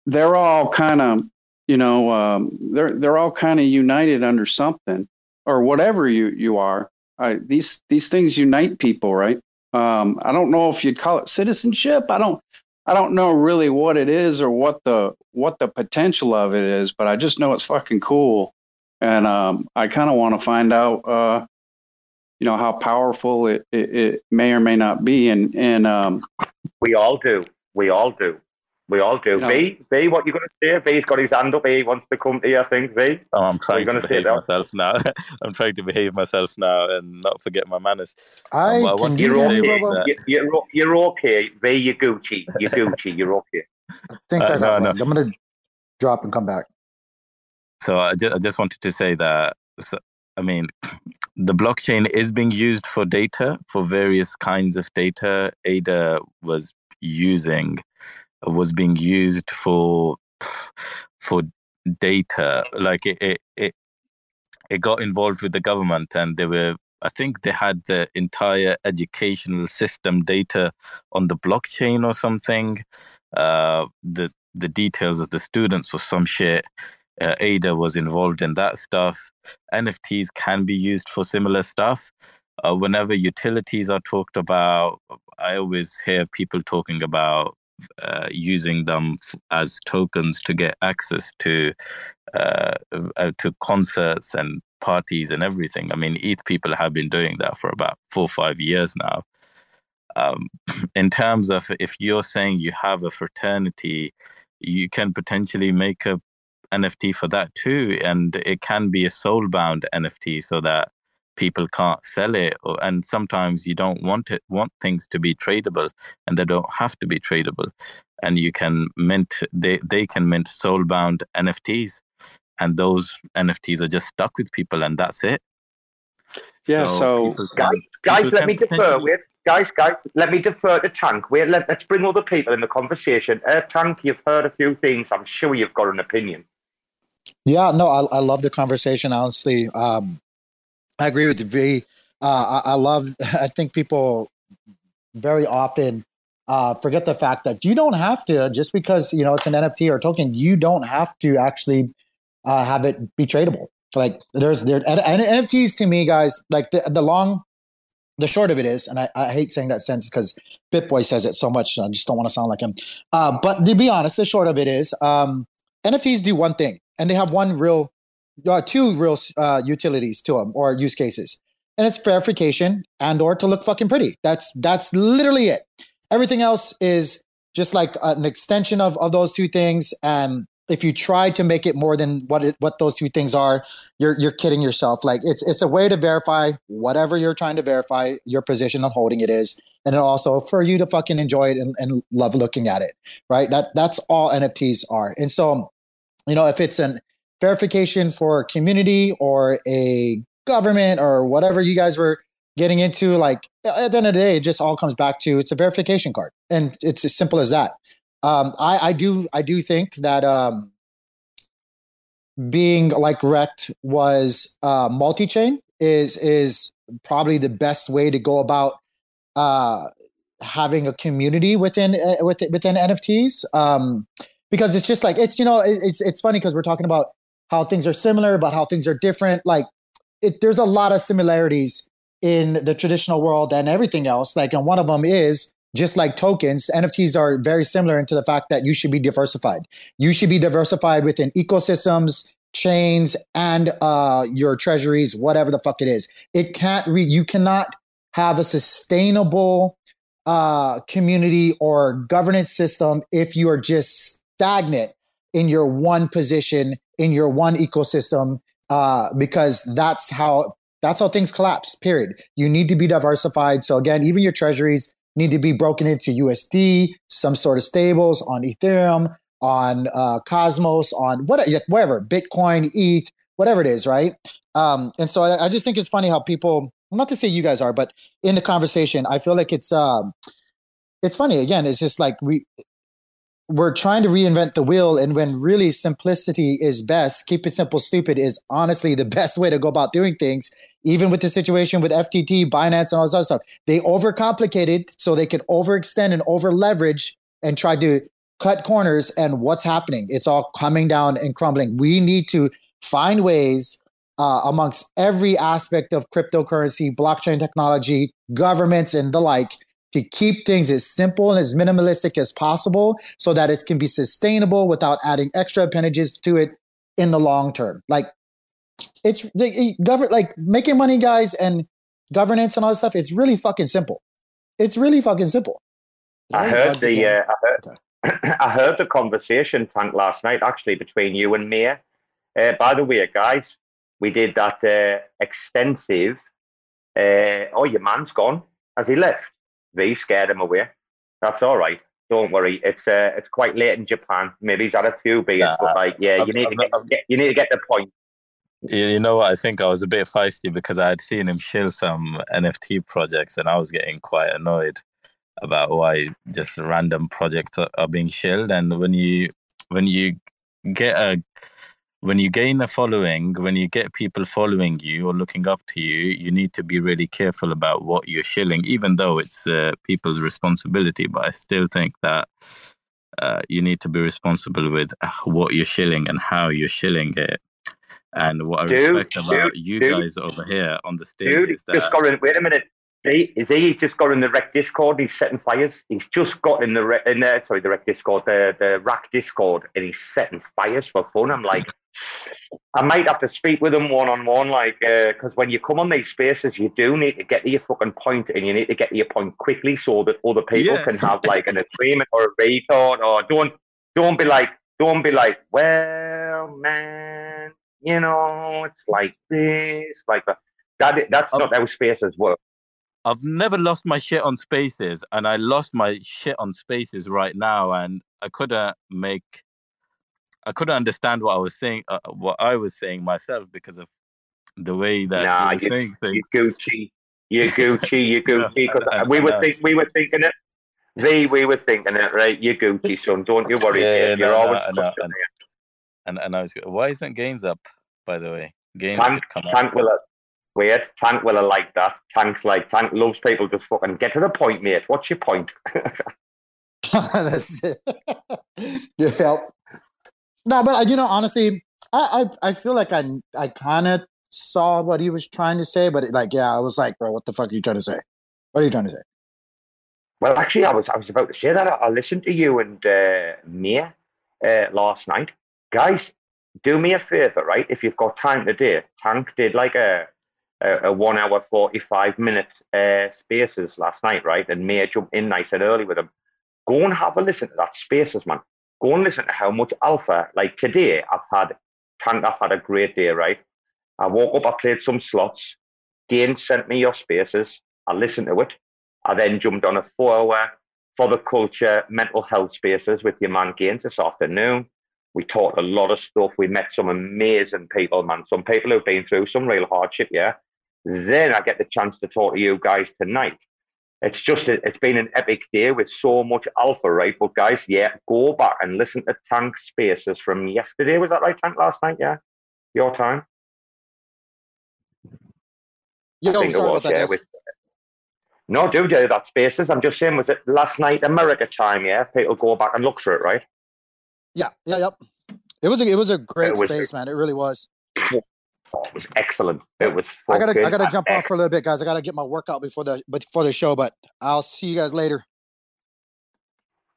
they're all kind of, you know, um, they're they're all kind of united under something or whatever you you are. I, these these things unite people, right? Um, I don't know if you'd call it citizenship. I don't I don't know really what it is or what the what the potential of it is, but I just know it's fucking cool, and um, I kind of want to find out, uh, you know, how powerful it, it, it may or may not be, and and um, We all do. We all do. We all do. No. V, V, what you going to say? V's got his hand up. He wants to come to you, I think, V. Oh, I'm What are you trying to gonna say behave there? myself now. I'm trying to behave myself now and not forget my manners. I well, can what you do You're hear me, say okay. was Robo? You- You're, you're okay. V, you're Gucci. You're Gucci. You're okay. I think Uh, I got no, one. I'm gonna drop and come back. So I just, I just wanted to say that, so, I mean, the blockchain is being used for data, for various kinds of data. ADA was using, was being used for, for data. Like it, it, it, it got involved with the government and they were, I think they had the entire educational system data on the blockchain or something. Uh, the, the details of the students or some shit uh, Ada was involved in that stuff. NFTs can be used for similar stuff. Uh, whenever utilities are talked about, I always hear people talking about uh, using them f- as tokens to get access to uh, uh, to concerts and parties and everything. I mean, ETH people have been doing that for about four or five years now. Um, in terms of if you're saying you have a fraternity, you can potentially make a NFT for that too, and it can be a soul bound NFT so that people can't sell it. Or, and sometimes you don't want it want things to be tradable, and they don't have to be tradable. And you can mint they they can mint soul bound NFTs, and those NFTs are just stuck with people, and that's it. yeah. So, people Guys, can- guys, let me defer. potentially- Wait, guys, guys, let me defer to Tank. we let, let's bring other people in the conversation. Uh, Tank, you've heard a few things. I'm sure you've got an opinion. Yeah, no, I, I love the conversation. Honestly, um, I agree with V. Uh, I, I love. I think people very often uh, forget the fact that you don't have to just because you know it's an NFT or token. You don't have to actually uh, have it be tradable. Like there's there and NFTs to me, guys. Like the the long, the short of it is, and I, I hate saying that sentence because BitBoy says it so much. I just don't want to sound like him. Uh, but to be honest, the short of it is, um, NFTs do one thing, and they have one real, uh, two real uh, utilities to them or use cases, and it's verification and or to look fucking pretty. That's that's literally it. Everything else is just like an extension of, of those two things. And if you try to make it more than what it, what those two things are, you're you're kidding yourself. Like it's it's a way to verify whatever you're trying to verify your position on holding it is, and also for you to fucking enjoy it and, and love looking at it. Right. That that's all NFTs are. And so, you know, if it's an verification for a community or a government or whatever you guys were getting into, like at the end of the day, it just all comes back to it's a verification card, and it's as simple as that. Um, I, I do I do think that um, being like Rekt was uh, multi-chain is is probably the best way to go about uh, having a community within uh, within, within NFTs. Um, because it's just like it's you know it, it's it's funny because we're talking about how things are similar, but how things are different. Like it, there's a lot of similarities in the traditional world and everything else. Like, and one of them is just like tokens, NFTs are very similar into the fact that you should be diversified. You should be diversified within ecosystems, chains, and uh, your treasuries, whatever the fuck it is. It can't re- you cannot have a sustainable uh, community or governance system if you are just stagnant in your one position in your one ecosystem uh, because that's how that's how things collapse period you need to be diversified so again even your treasuries need to be broken into usd some sort of stables on ethereum on uh, cosmos on what whatever bitcoin eth whatever it is, right? Um, and so I, I just think it's funny how people, not to say you guys are, but in the conversation, I feel like it's um, it's funny. Again, it's just like we we're trying to reinvent the wheel, and when really simplicity is best, keep it simple, stupid is honestly the best way to go about doing things. Even with the situation with FTT, Binance, and all this other stuff, they overcomplicate it so they could overextend and over leverage and try to cut corners. And what's happening? It's all coming down and crumbling. We need to find ways uh, amongst every aspect of cryptocurrency, blockchain technology, governments, and the like to keep things as simple and as minimalistic as possible so that it can be sustainable without adding extra appendages to it in the long term. Like it's the govern like making money, guys, and governance and all that stuff. It's really fucking simple. It's really fucking simple. I heard the uh, I heard, okay. I heard the conversation tank last night actually between you and Mia. Uh, by the way, guys, we did that uh, extensive. Uh, oh, your man's gone. Has he left? They scared him away. That's all right. Don't worry. It's uh, it's quite late in Japan. Maybe he's had a few beers, nah, but like, yeah, I'm, you need I'm, to get, get, you need to get the point. You know what? I think I was a bit feisty because I had seen him shill some NFT projects, and I was getting quite annoyed about why just random projects are, are being shilled. And when you when you get a when you gain a following, when you get people following you or looking up to you, you need to be really careful about what you're shilling, even though it's uh, people's responsibility. But I still think that uh, you need to be responsible with uh, what you're shilling and how you're shilling it. And what I dude, respect about dude, you dude, guys over here on the stage is that. Just got wait a minute. He, is he? He's just got in the rec Discord. He's setting fires. He's just got in the in the sorry the rec Discord, the the rack Discord, and he's setting fires for fun. I'm like, I might have to speak with them one on one, like because uh, when you come on these spaces, you do need to get to your fucking point, and you need to get to your point quickly so that other people yeah. can have like an agreement or a retort, or don't don't be like don't be like, well, man, you know, it's like this, like that. That that's not how spaces work. I've never lost my shit on spaces, and I lost my shit on spaces right now, and I couldn't make, I couldn't understand what I was saying, uh, what I was saying myself because of the way that nah, you, saying things. You Gucci, you Gucci, you Gucci. Because we were think, we were thinking it. They, we were thinking it, right? You Gucci, son. Don't you worry. Yeah, You're no, always no, and, and, and I was. Why isn't Gains up? By the way, Gains Tank, come Tank up. will weird. Tank will have liked that. Tank's like Tank loves people just fucking get to the point, mate. What's your point? That's it. yeah. No, but I, you know, honestly, I I, I feel like I I kind of saw what he was trying to say, but like, yeah, I was like, bro, what the fuck are you trying to say? What are you trying to say? Well, actually, I was I was about to say that. I, I listened to you and uh, Mia uh, last night, guys. Do me a favor, right? If you've got time today, Tank did like a a, one hour, 45 minute uh, spaces last night, right? And Mia jumped in nice and early with him. Go and have a listen to that spaces, man. Go and listen to how much alpha. Like today, I've had, Tank, I've had a great day, right? I woke up, I played some slots. Gain sent me your spaces. I listened to it. I then jumped on a four hour for the culture mental health spaces with your man Gaines this afternoon. We talked a lot of stuff. We met some amazing people, man. Some people who've been through some real hardship, yeah. Then I get the chance to talk to you guys tonight. It's just, it's been an epic day with so much alpha, right? But guys, yeah, go back and listen to Tank Spaces from yesterday. Was that right, Tank, last night? Yeah? Your time? Yeah, I think sorry was, yeah, with, no, do do that spaces. I'm just saying, was it last night America time? Yeah, people go back and look for it, right? Yeah, yeah, yep. It was a, it was a great was, space, man. It really was. Oh, it was excellent. It was. I gotta I gotta jump off for a little bit, guys. I gotta get my workout before the before the show, but I'll see you guys later.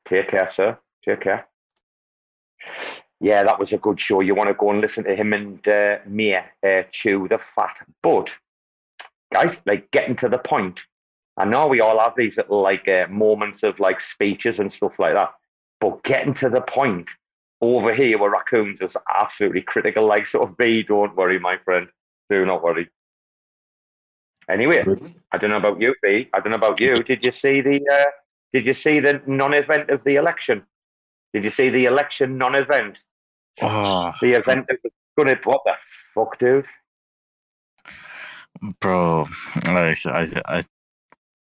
Take care, sir. Take care. Yeah, that was a good show. You want to go and listen to him and uh, Mia uh, chew the fat, but guys, like getting to the point. I know we all have these little like uh, moments of like speeches and stuff like that, but getting to the point over here where raccoons is absolutely critical. Like sort of B, don't worry, my friend. Do not worry. Anyway, I don't know about you, B. I don't know about you. Did you see the uh, Did you see the non-event of the election? Did you see the election non-event? Oh. The event that was to what the fuck, dude? Bro, I, I,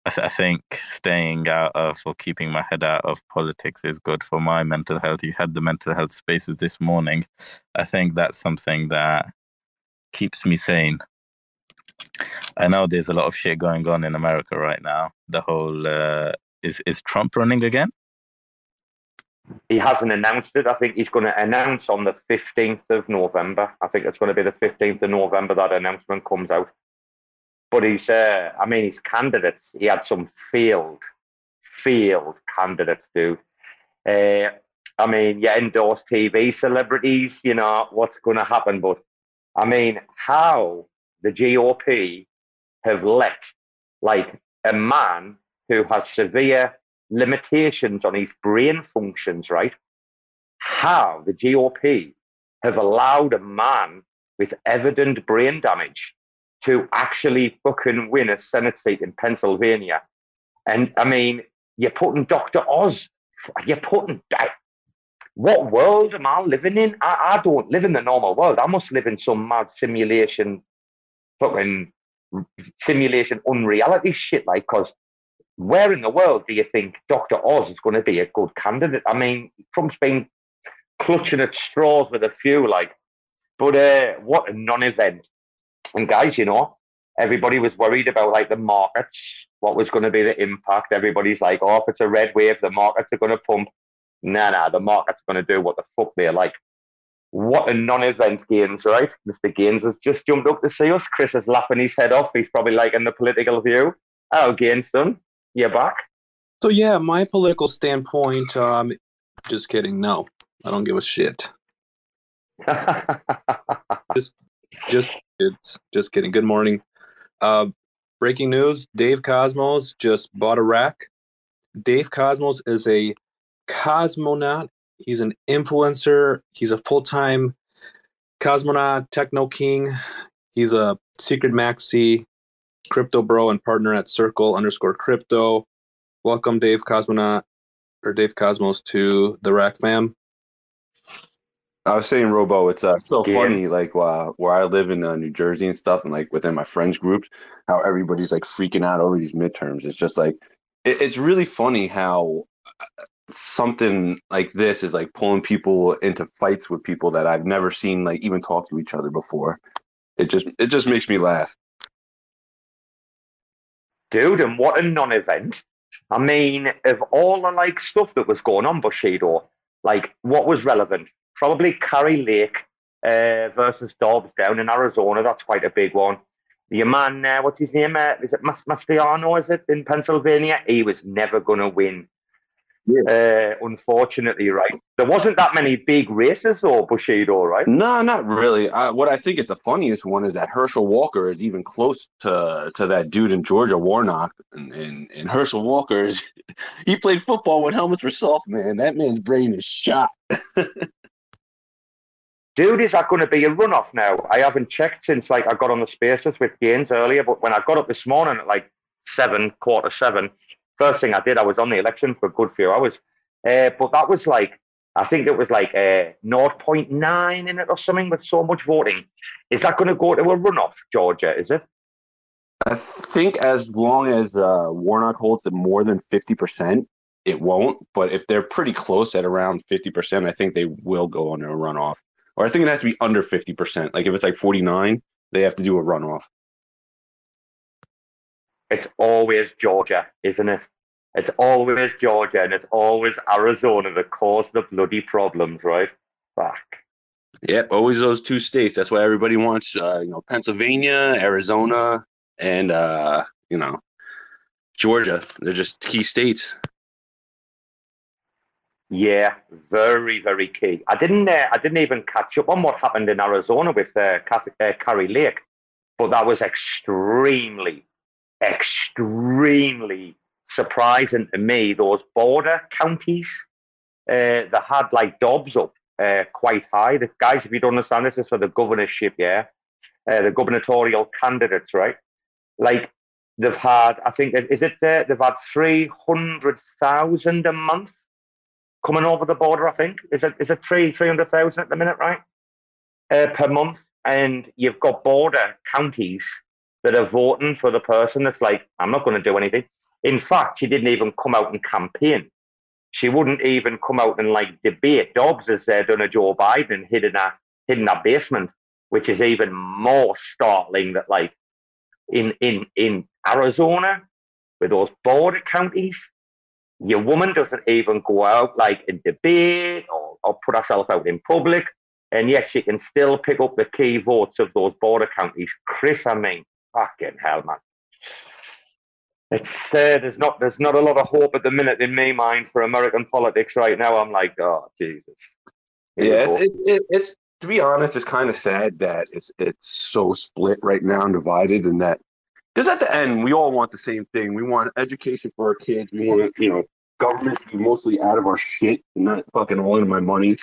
I, I think staying out of or keeping my head out of politics is good for my mental health. You had the mental health spaces this morning. I think that's something that keeps me sane. I know there's a lot of shit going on in America right now. The whole uh, is is Trump running again? He hasn't announced it. I think he's going to announce on the 15th of November. I think it's going to be the 15th of November that announcement comes out. But he's, uh, I mean, his candidates, he had some field, field candidates, dude. Uh, I mean, you endorse TV celebrities, you know, what's going to happen. But I mean, how the GOP have let like a man who has severe limitations on his brain functions, right? How the GOP have allowed a man with evident brain damage to actually fucking win a Senate seat in Pennsylvania. And I mean, you're putting Dr. Oz, you're putting. What world am I living in? I, I don't live in the normal world. I must live in some mad simulation, fucking simulation unreality shit. Like, because where in the world do you think Dr. Oz is going to be a good candidate? I mean, Trump's been clutching at straws with a few, like, but uh, what a non-event. And guys, you know, everybody was worried about like the markets, what was going to be the impact. Everybody's like, oh, if it's a red wave, the markets are going to pump. Nah, nah, the market's going to do what the fuck they're like. What a non-event, Gaines, right? Mr. Gaines has just jumped up to see us. Chris is laughing his head off. He's probably liking the political view. Oh, Gaines, son, you're back. So yeah, my political standpoint. Um, just kidding. No, I don't give a shit. just, just, it's just kidding. Good morning. Uh, breaking news: Dave Cosmos just bought a rack. Dave Cosmos is a cosmonaut. He's an influencer. He's a full-time cosmonaut, techno king. He's a secret maxi crypto bro and partner at Circle underscore crypto. Welcome, Dave Cosmonaut or Dave Cosmos to the Rack fam. I was saying, Robo, it's uh, so yeah. funny, like uh, where I live in uh, New Jersey and stuff, and like within my friends groups, how everybody's like freaking out over these midterms. It's just like it, it's really funny how uh, something like this is like pulling people into fights with people that I've never seen like even talk to each other before. It just it just makes me laugh dude, and what a non-event. I mean, of all the like stuff that was going on, Bushido, like what was relevant? Probably Kari Lake uh, versus Hobbs down in Arizona. That's quite a big one. The man, uh, what's his name? Uh, is it Mastriano? Is it in Pennsylvania? He was never going to win. Yeah. Uh, unfortunately, right? There wasn't that many big races or Bushido, right? No, not really. I, what I think is the funniest one is that Herschel Walker is even close to to that dude in Georgia, Warnock, and and, and Herschel Walker is he played football when helmets were soft, man. That man's brain is shot. Dude, is that going to be a runoff now? I haven't checked since like I got on the spaces with Gaines earlier, but when I got up this morning at like seven, quarter seven, first thing I did, I was on the election for a good few hours. Uh, but that was like, I think it was like uh, 0.9 in it or something with so much voting. Is that going to go to a runoff, Georgia? Is it? I think as long as uh, Warnock holds it more than 50%, it won't. But if they're pretty close at around 50%, I think they will go on a runoff. Or I think it has to be under 50%. Like if it's like 49, they have to do a runoff. It's always Georgia, isn't it? It's always Georgia and it's always Arizona that cause the bloody problems, right? Fuck. Yep, always those two states. That's why everybody wants, uh, you know, Pennsylvania, Arizona, and uh, you know, Georgia. They're just key states. Yeah, very, very key. I didn't, uh, I didn't even catch up on what happened in Arizona with uh, Kathy, uh, Kari Lake, but that was extremely, extremely surprising to me. Those border counties uh, that had like Hobbs up uh, quite high. The guys, if you don't understand, this is for the governorship, yeah, uh, the gubernatorial candidates, right? Like they've had, I think, is it uh, they've had three hundred thousand a month coming over the border. I think is it is it three three hundred thousand at the minute, right? Uh, per month, and you've got border counties that are voting for the person that's like, I'm not going to do anything. In fact, she didn't even come out and campaign. She wouldn't even come out and like debate. Hobbs has uh, done a Joe Biden hid in a hid in a basement, which is even more startling. That like in in in Arizona, with those border counties, your woman doesn't even go out like in debate or, or put herself out in public, and yet she can still pick up the key votes of those border counties. Chris, I mean, fucking hell, man. It's uh, there's not there's not a lot of hope at the minute in my mind for American politics right now. I'm like, oh Jesus. Here yeah, it, it, it's to be honest, it's kind of sad that it's it's so split right now and divided, and that because at the end we all want the same thing. We want education for our kids. We want you know government to be mostly out of our shit and not fucking all in my money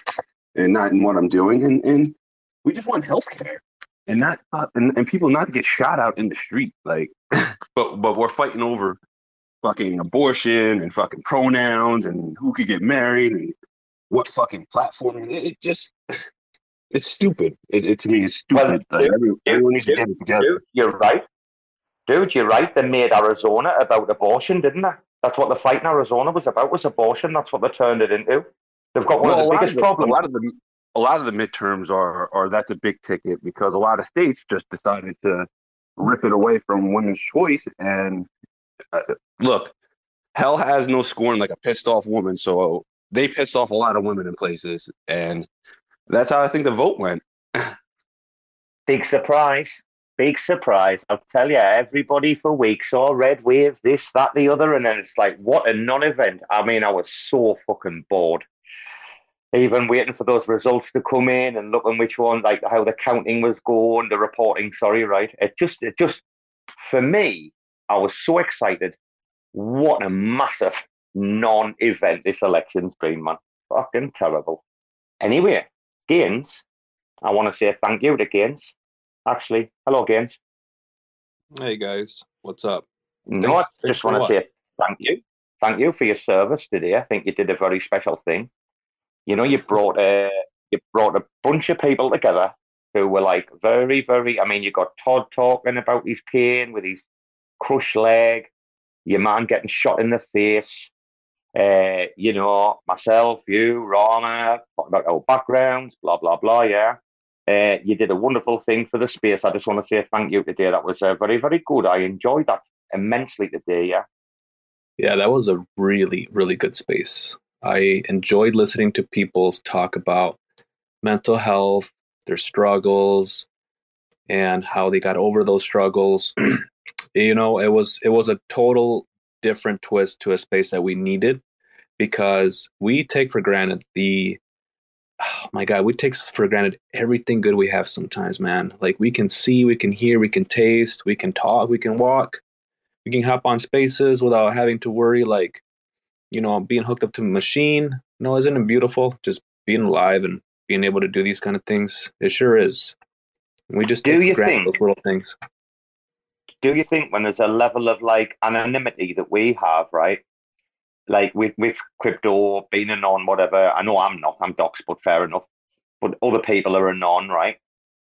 and not in what I'm doing, and and we just want health care and not uh, and, and people not to get shot out in the street like but but we're fighting over fucking abortion and fucking pronouns and who could get married and what fucking platform. It, it just it's stupid. It, it, to me it's stupid. Well, like, everyone needs to get it together. you're right dude you're right they made arizona about abortion didn't they that's what the fight in arizona was about was abortion that's what they turned it into they've got one well, of the biggest problems a lot of the a lot of the midterms are are that's a big ticket because a lot of states just decided to rip it away from women's choice. And uh, look, hell has no scorn like a pissed off woman. So they pissed off a lot of women in places, and that's how I think the vote went. Big surprise. Big surprise. I'll tell you, everybody for weeks saw red wave, this, that, the other, and then it's like, what a non event. I mean, I was so fucking bored even waiting for those results to come in and looking which one, like how the counting was going, the reporting, sorry, right? It just, it just, for me, I was so excited. What a massive non event this election's been, man. Fucking terrible. Anyway, Gaines, I want to say thank you to Gaines. Actually, hello, Gaines. Hey, guys. What's up? No, I just want to say thank you. Thank you for your service today. I think you did a very special thing. You know, you brought a you brought a bunch of people together who were like very, very. I mean, you got Todd talking about his pain with his crushed leg, your man getting shot in the face. Uh, you know, myself, you, Rana, talking about our backgrounds, blah blah blah. Yeah, uh, you did a wonderful thing for the space. I just want to say thank you today. That was uh, very, very good. I enjoyed that immensely today. Yeah. Yeah, that was a really, really good space. I enjoyed listening to people talk about mental health, their struggles, and how they got over those struggles. you know, it was it was a total different twist to a space that we needed because we take for granted the oh my god, we take for granted everything good we have sometimes, man. Like we can see, we can hear, we can taste, we can talk, we can walk, we can hop on spaces without having to worry like you know, being hooked up to a machine. You know, isn't it beautiful? Just being alive and being able to do these kind of things. It sure is. We just do you think those little things. Do you think when there's a level of like anonymity that we have, right? Like with with crypto being a non, whatever. I know I'm not. I'm docs, but fair enough. But other people are a non, right?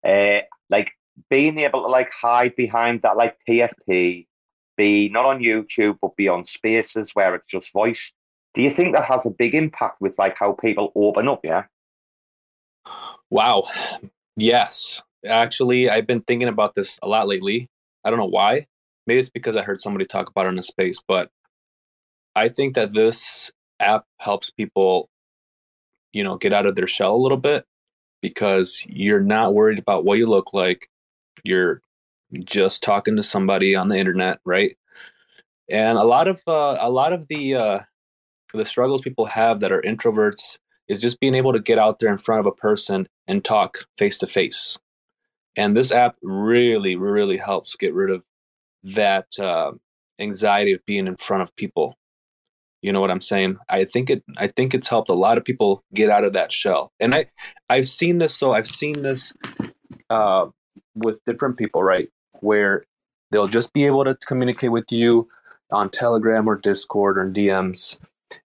Uh, like being able to like hide behind that like PFP, be not on YouTube but be on spaces where it's just voice do you think that has a big impact with like how people open up? Yeah. Wow. Yes. Actually, I've been thinking about this a lot lately. I don't know why. Maybe it's because I heard somebody talk about it in a space, but I think that this app helps people, you know, get out of their shell a little bit because you're not worried about what you look like. You're just talking to somebody on the internet, right? And a lot of uh, a lot of the uh, the struggles people have that are introverts is just being able to get out there in front of a person and talk face to face. And this app really, really helps get rid of that uh, anxiety of being in front of people. You know what I'm saying? I think it. I think it's helped a lot of people get out of that shell. And I, I've seen this. So I've seen this uh, with different people, right? Where they'll just be able to communicate with you on Telegram or Discord or DMs,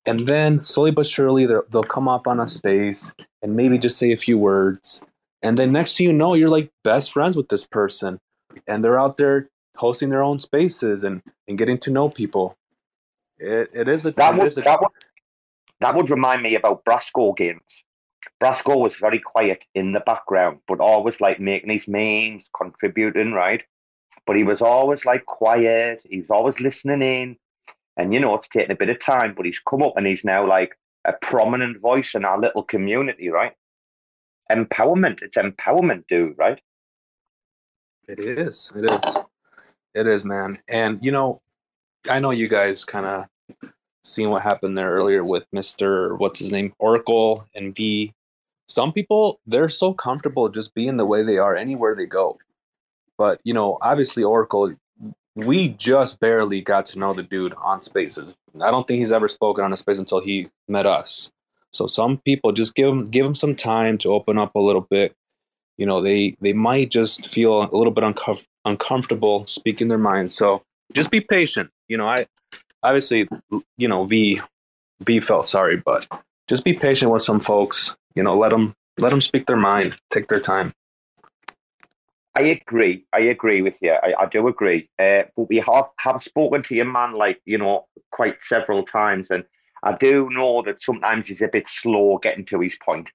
and then slowly but surely they'll come up on a space and maybe just say a few words and then next thing you know, you're like best friends with this person, and they're out there hosting their own spaces and and getting to know people. It it is a That would, a that would that would remind me about Brasco games. Brasco was very quiet in the background, but always like making his memes, contributing, right? But he was always like quiet. He's always listening in, and you know it's taken a bit of time, but he's come up and he's now like a prominent voice in our little community, right? Empowerment. It's empowerment, dude, right? It is. It is. It is, man. And you know, I know you guys kind of seen what happened there earlier with Mister what's his name, Oracle and Vee. Some people they're so comfortable just being the way they are anywhere they go. But you know, obviously Oracle, we just barely got to know the dude on Spaces. I don't think he's ever spoken on a space until he met us. So some people just give him give him some time to open up a little bit you know they they might just feel a little bit uncomf- uncomfortable speaking their mind so just be patient you know i obviously you know v v felt sorry but just be patient with some folks you know let them let them speak their mind take their time I agree. I agree with you. I, I do agree. Uh, but we have, have spoken to your man, like, you know, quite several times. And I do know that sometimes he's a bit slow getting to his point.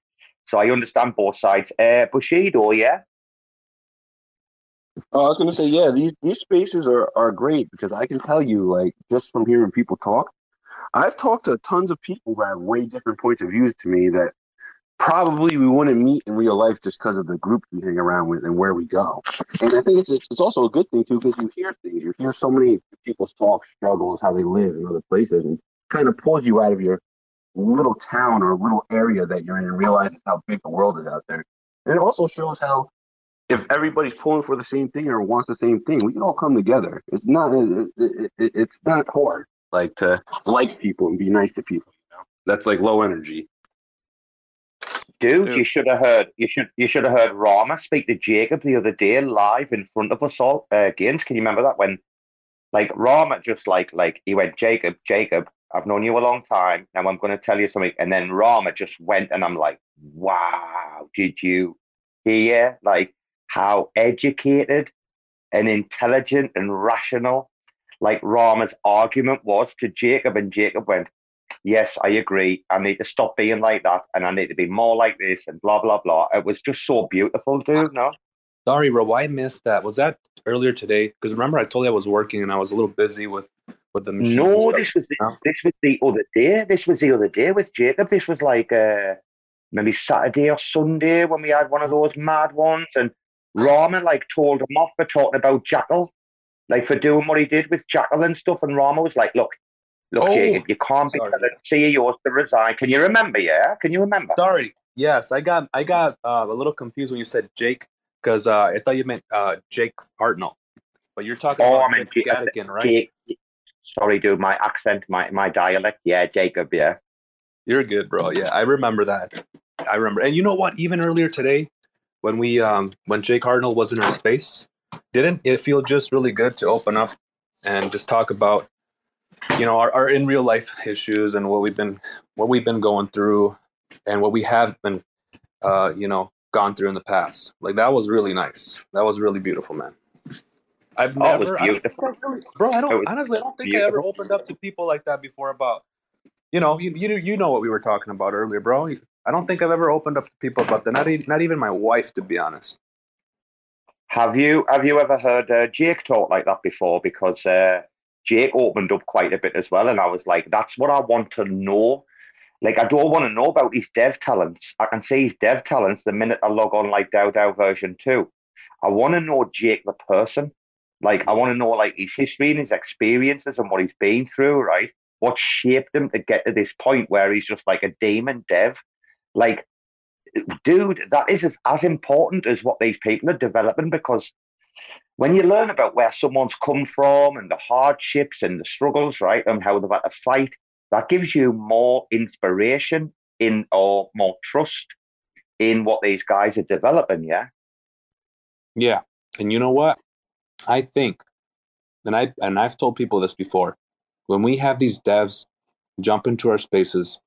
So I understand both sides. Uh, Bushido, yeah? Oh, I was gonna say, yeah, these these spaces are are great because I can tell you, like, just from hearing people talk, I've talked to tons of people who have way different points of views to me that probably we wouldn't meet in real life just because of the group we hang around with and where we go. And I think it's it's also a good thing too because you hear things, you hear so many people's talk, struggles, how they live in other places, and kind of pulls you out of your little town or little area that you're in and realizes how big the world is out there. And it also shows how if everybody's pulling for the same thing or wants the same thing, we can all come together. It's not it, it, it, it's not hard like to like people and be nice to people. You know, that's like low energy. Dude, you should have heard. You should you should have heard Rama speak to Jacob the other day live in front of us all. Uh, Gaines, can you remember that when, like Rama just like like he went Jacob Jacob, I've known you a long time. Now I'm going to tell you something, and then Rama just went, and I'm like, wow, did you hear like how educated and intelligent and rational like Rama's argument was to Jacob, and Jacob went, yes, I agree. I need to stop being like that and I need to be more like this and blah, blah, blah. It was just so beautiful, dude. No? sorry bro why I missed that was that earlier today because remember i told you i was working and i was a little busy with with the machine No, this was the, this was the other day. This was the other day with Jacob. This was like uh, maybe Saturday or Sunday when we had one of those mad ones, and Rama like told him off for talking about Jackal, like for doing what he did with Jackal and stuff. And Rama was like, "Look, look, Oh, Jacob, you can't be telling CEOs to resign." Can you remember? Yeah, can you remember? Sorry. Yes, I got I got uh, a little confused when you said Jake because uh, I thought you meant uh, Jake Hartnell, but you're talking Oh, about I meant Jake Gadigan, right? Jake- Sorry, dude, my accent, my my dialect. Yeah, Jacob. Yeah. You're good, bro. Yeah, I remember that. I remember, and you know what? Even earlier today, when we um when Jake Hartnell was in our space, didn't it feel just really good to open up and just talk about you know our, our in real life issues and what we've been what we've been going through and what we have been uh you know gone through in the past. Like that was really nice. That was really beautiful, man. I've Oh, never, I don't think beautiful. I really, bro. I don't honestly. I don't think I ever opened up to people like that before about you know, you you you know what we were talking about earlier, bro. I don't think I've ever opened up to people about that. Not even, not even my wife, to be honest. Have you have you ever heard uh, Jake talk like that before? Because uh, Jake opened up quite a bit as well, and I was like, that's what I want to know. Like, I don't want to know about his dev talents. I can see his dev talents the minute I log on like DAO DAO version two. I want to know Jake the person. Like, I want to know like his history and his experiences and what he's been through. Right, what shaped him to get to this point where he's just like a demon dev. Like, dude, that is as, as important as what these people are developing because when you learn about where someone's come from and the hardships and the struggles, right, and how they've had to fight, that gives you more inspiration in or more trust in what these guys are developing. Yeah. Yeah, and you know what? I think, and I and I've told people this before. When we have these devs jump into our spaces,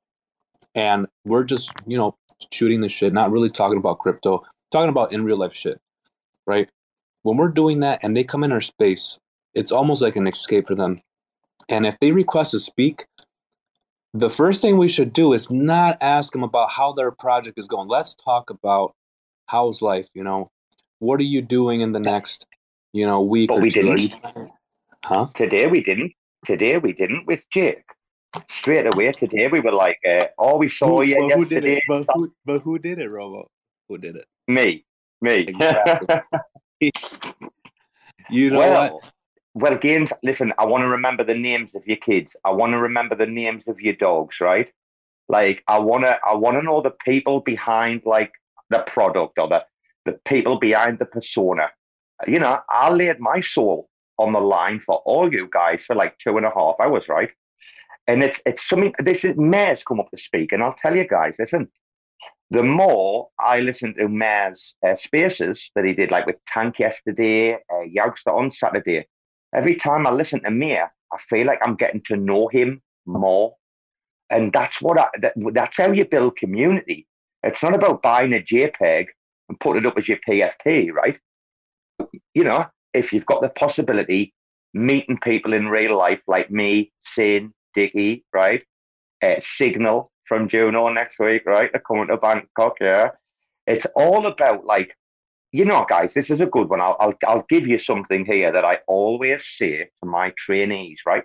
and we're just you know shooting the shit, not really talking about crypto, talking about in real life shit, right? When we're doing that and they come in our space, it's almost like an escape for them. And if they request to speak, the first thing we should do is not ask them about how their project is going. Let's talk about how's life, you know, what are you doing in the next, you know, week But or we? Didn't. huh? Today we didn't. Today we didn't with Jake. Straight away today we were like, uh, oh, we saw Who, you but who did yesterday. it? But who, but who did it, Robo? Who did it? Me, me. Exactly. You know well, what? well, Gaines, listen, I want to remember the names of your kids. I want to remember the names of your dogs, right? Like, I want to, I want to know the people behind, like, the product or the, the people behind the persona. You know, I laid my soul on the line for all you guys for like two and a half hours, right? And it's it's something. This is Mayor's come up to speak, and I'll tell you guys, listen. The more I listen to Mayor's uh, spaces that he did, like with Tank yesterday, uh, Youngster on Saturday, every time I listen to Mayor, I feel like I'm getting to know him more, and that's what I. That, that's how you build community. It's not about buying a JPEG and putting it up as your PFP, right? You know, if you've got the possibility meeting people in real life like me, Sin, Dicky, right? Uh, Signal from Juno next week, right? They're coming to Bangkok, yeah. It's all about like, you know, guys, this is a good one. I'll, I'll, I'll give you something here that I always say to my trainees, right?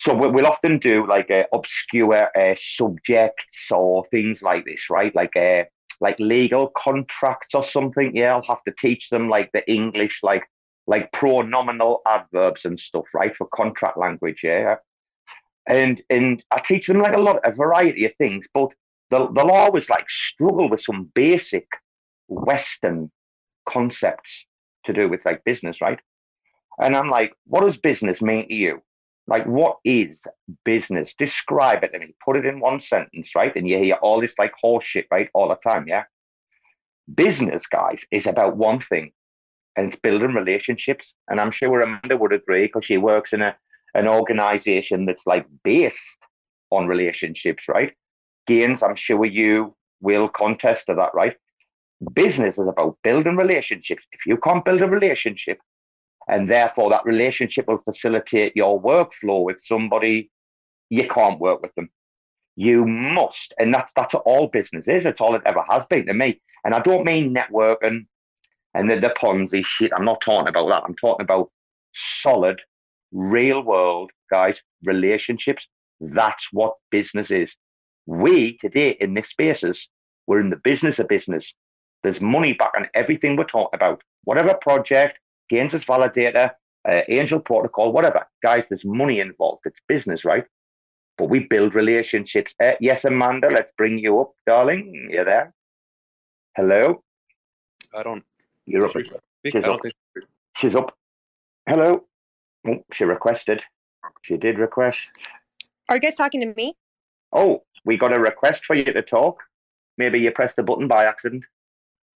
So we- we'll often do like uh, obscure uh, subjects or things like this, right? Like uh, like legal contracts or something. Yeah, I'll have to teach them like the English, like like pronominal adverbs and stuff, right, for contract language. Yeah, and and I teach them like a lot, a variety of things, but they'll they'll always like struggle with some basic Western concepts to do with like business, right? And I'm like, what does business mean to you? Like, what is business? Describe it to me. Put it in one sentence, right? And you hear all this like horse shit, right, all the time, yeah. Business, guys, is about one thing, and it's building relationships. And I'm sure Amanda would agree because she works in a an organization that's like based on relationships, right? Gains, I'm sure you will contest to that, right? Business is about building relationships. If you can't build a relationship, and therefore that relationship will facilitate your workflow with somebody, you can't work with them. You must, and that's that's all business is. It's all it ever has been to me. And I don't mean networking and the, the Ponzi shit. I'm not talking about that. I'm talking about solid, real world, guys, relationships. That's what business is. We today in this spaces, we're in the business of business. There's money back on everything we're talking about. Whatever project, Gains as validator, uh, Angel Protocol, whatever. Guys, there's money involved. It's business, right? But we build relationships. Uh, yes, Amanda, let's bring you up, darling. You're there? Hello? I don't. You're up. Speak. I She's don't up. think. She's up. Hello? Oh, she requested. She did request. Are you guys talking to me? Oh, we got a request for you to talk. Maybe you pressed the button by accident.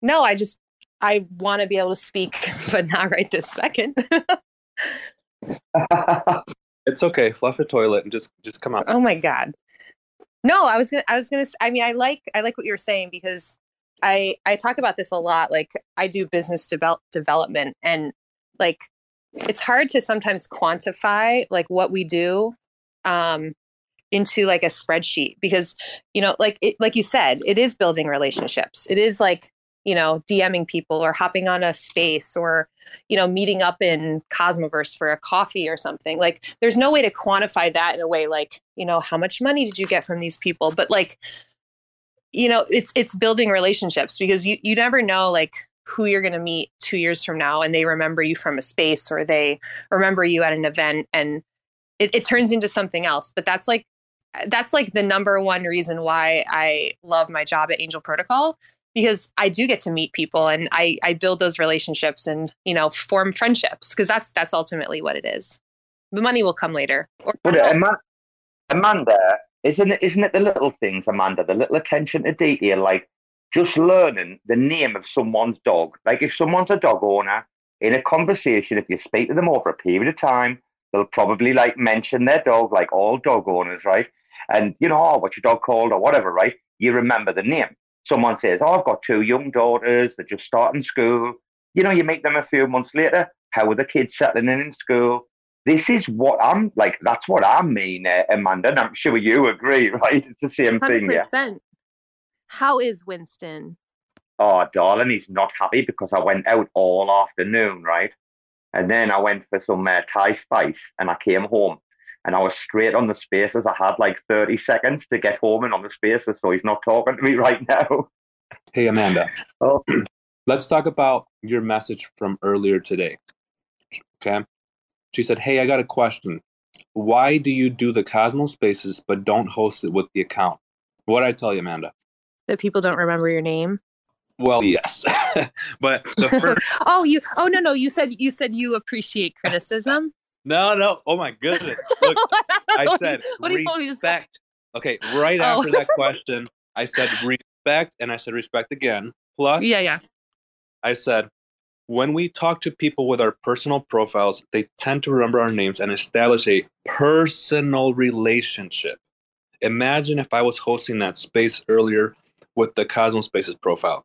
No, I just I want to be able to speak, but not right this second. It's okay. Flush the toilet and just just come out. oh my god. No, I was gonna I was gonna I mean I like I like what you were saying because I I talk about this a lot. Like I do business develop development and like it's hard to sometimes quantify like what we do um into like a spreadsheet because you know like it, like you said it is building relationships. It is like you know dming people or hopping on a space or you know meeting up in cosmoverse for a coffee or something. Like there's no way to quantify that in a way like you know how much money did you get from these people? But like you know it's it's building relationships because you you never know like who you're going to meet two years from now and they remember you from a space or they remember you at an event and it, it turns into something else but that's like that's like the number one reason why i love my job at angel protocol because i do get to meet people and i i build those relationships and you know form friendships because that's that's ultimately what it is the money will come later or But uh, Amanda, isn't it? Isn't it the little things, Amanda? The little attention to detail, like just learning the name of someone's dog. Like if someone's a dog owner in a conversation, if you speak to them over a period of time, they'll probably like mention their dog, like all dog owners, right? And you know, oh, what's your dog called or whatever, right? You remember the name. someone says, "Oh, I've got two young daughters. They're just starting school." You know, you meet them a few months later. How are the kids settling in in school? This is what I'm like. That's what I mean, Amanda. And I'm sure you agree, right? It's the same thing, yeah. 100%. How is Winston? oh, darling, he's not happy because I went out all afternoon, right? And then I went for some uh, Thai spice and I came home and I was straight on the spaces. I had like 30 seconds to get home and on the spaces, so he's not talking to me right now. Hey, Amanda. Oh. Let's talk about your message from earlier today. Okay. She said, Hey, I got a question. Why do you do the Cosmos Spaces but don't host it with the account? What I tell you, Amanda? That people don't remember your name? Well, yes. but the first. oh, you. Oh no, no. You said you said you appreciate criticism. no, no. Oh, my goodness. Look, I What do said you- what you want me to say? respect. Okay. Right Oh. after that question, I said respect and I said respect again. Plus, Yeah, yeah. I said, when we talk to people with our personal profiles, they tend to remember our names and establish a personal relationship. Imagine if I was hosting that space earlier with the Cosmos Spaces profile,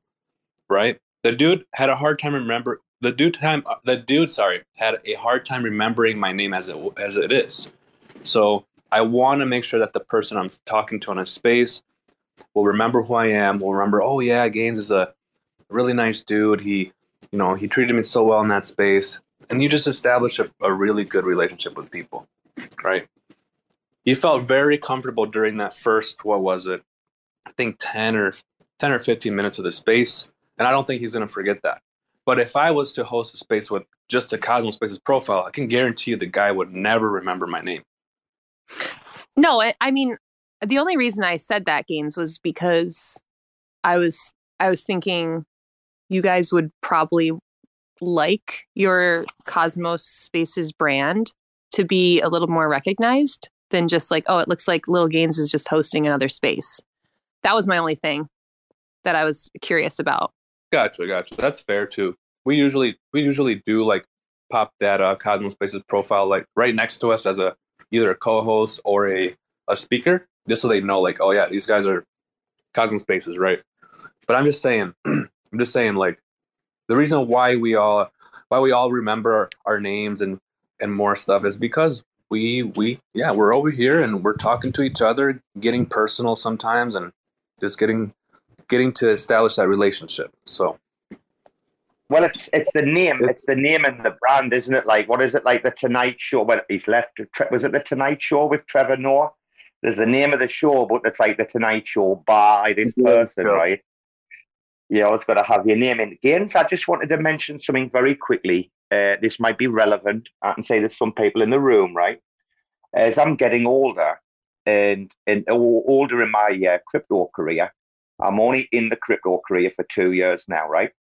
right? The dude had a hard time remember the dude time uh, the dude sorry had a hard time remembering my name as it as it is. So I want to make sure that the person I'm talking to on a space will remember who I am. Will remember, oh yeah, Gaines is a really nice dude. He, you know, he treated me so well in that space, and you just establish a, a really good relationship with people, right? You felt very comfortable during that first, what was it? I think ten or ten or fifteen minutes of the space, and I don't think he's gonna forget that. But if I was to host a space with just a Cosmos Spaces profile, I can guarantee you the guy would never remember my name. No, I, I mean, the only reason I said that gains was because I was I was thinking you guys would probably like your Cosmos Spaces brand to be a little more recognized than just like, oh, it looks like Little Gaines is just hosting another space. That was my only thing that I was curious about. Gotcha, gotcha. That's fair too. We usually we usually do like pop that uh, Cosmos Spaces profile like right next to us as a either a co-host or a a speaker, just so they know like, oh yeah, these guys are Cosmos Spaces, right? But I'm just saying, I'm just saying like the reason why we all why we all remember our names and and more stuff is because we we yeah we're over here and we're talking to each other, getting personal sometimes, and just getting getting to establish that relationship. So Well, it's it's the name, it's the name and the brand, isn't it? Like, what is it like the Tonight Show? Well, he's left. Was it the Tonight Show with Trevor Noah? There's the name of the show, but it's like the Tonight Show by this person, right? You always got to have your name in. Gaines, I just wanted to mention something very quickly. Uh, this might be relevant. I can say there's some people in the room, right? As I'm getting older and and older in my uh, crypto career, I'm only in the crypto career for two years now, right?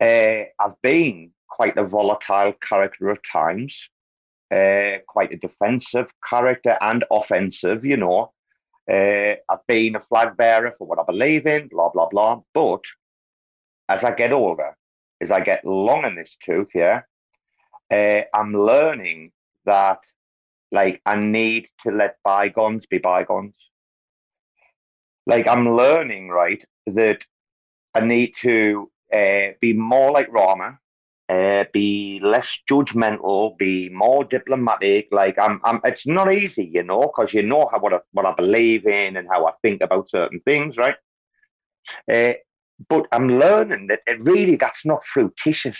Uh, I've been quite a volatile character at times, uh, quite a defensive character and offensive, you know. Uh, I've been a flag bearer for what I believe in, blah, blah, blah. But as I get older, as I get long in this tooth, yeah, uh, I'm learning that, like, I need to let bygones be bygones. Like, I'm learning, right, that I need to uh, be more like Rama, uh, be less judgmental, be more diplomatic. Like I'm, I'm. It's not easy, you know, because you know how what I, what I believe in and how I think about certain things, right? Uh, but I'm learning that it really that's not fruititious.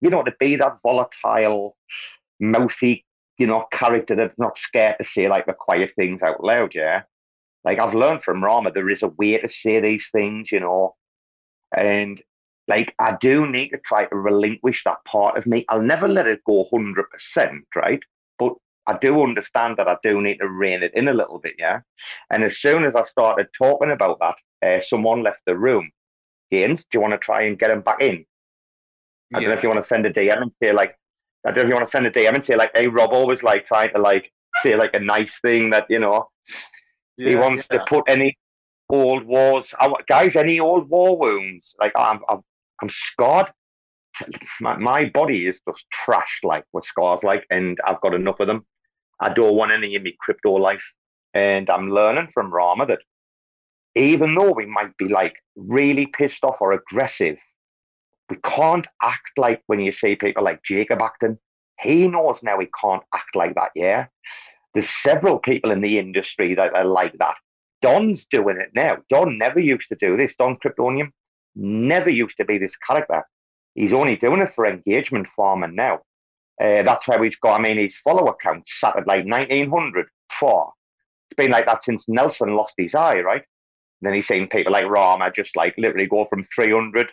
You know, to be that volatile, mouthy, you know, character that's not scared to say like the quiet things out loud. Yeah, like I've learned from Rama, there is a way to say these things, you know, and like I do need to try to relinquish that part of me. I'll never let it go hundred percent, right? But I do understand that I do need to rein it in a little bit, yeah. And as soon as I started talking about that, uh, someone left the room. Gaines, do you want to try and get him back in? I don't know if you want to send a DM and say like, I don't know if you want to send a DM and say like, hey, Rob always like trying to like say like a nice thing that you know he Yeah, wants to put any old wars, I, guys, any old war wounds. Like I'm, I'm, I'm scarred. My, my body is just trashed like with scars like, and I've got enough of them. I don't want any in my crypto life, and I'm learning from Rama that even though we might be like really pissed off or aggressive, we can't act like when you see people like Jacob acting. He knows now he can't act like that. Yeah. There's several people in the industry that are like that. Don's doing it now. Don never used to do this. Don Kryptonium never used to be this character. He's only doing it for engagement farming now. Uh, that's how he's got. I mean, his follower count sat at like 1900. Four. It's been like that since Nelson lost his eye, right? And then he's seen people like Rama just like literally go from 300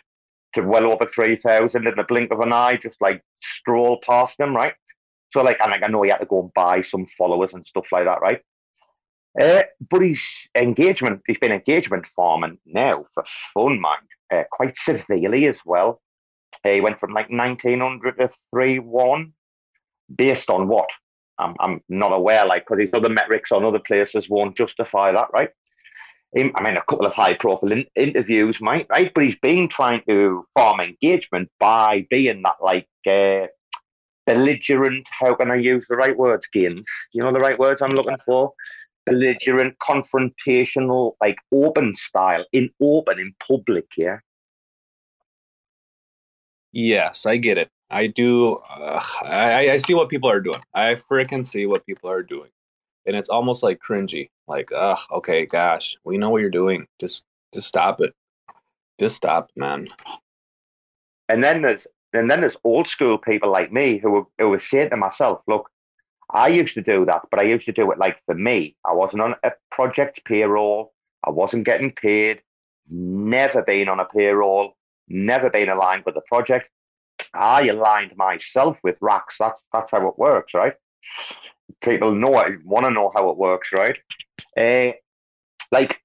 to well over 3,000 in the blink of an eye, just like stroll past them, right? So, like, and like, I know he had to go and buy some followers and stuff like that, right? Uh, but his engagement, he's been engagement farming now for fun, mind, uh, quite severely as well. Uh, he went from like 1900 to 3 1, based on what? I'm, I'm not aware, like, because his other metrics on other places won't justify that, right? I mean, a couple of high profile in- interviews, might, right? But he's been trying to farm engagement by being that, like, uh, belligerent, how can I use the right words, Gaines? You know the right words I'm looking for? Belligerent, confrontational, like open style, in open, in public, yeah? Yes, I get it. I do. Uh, I, I see what people are doing. I freaking see what people are doing. And it's almost like cringy. Like, uh, okay, gosh, we know what you're doing. Just, just stop it. Just stop, man. And then there's and then there's old school people like me who were, who were saying to myself, look, I used to do that, but I used to do it like for me. I wasn't on a project payroll. I wasn't getting paid. Never been on a payroll. Never been aligned with the project. I aligned myself with racks. That's that's how it works, right? People know it, want to know how it works, right? Uh, like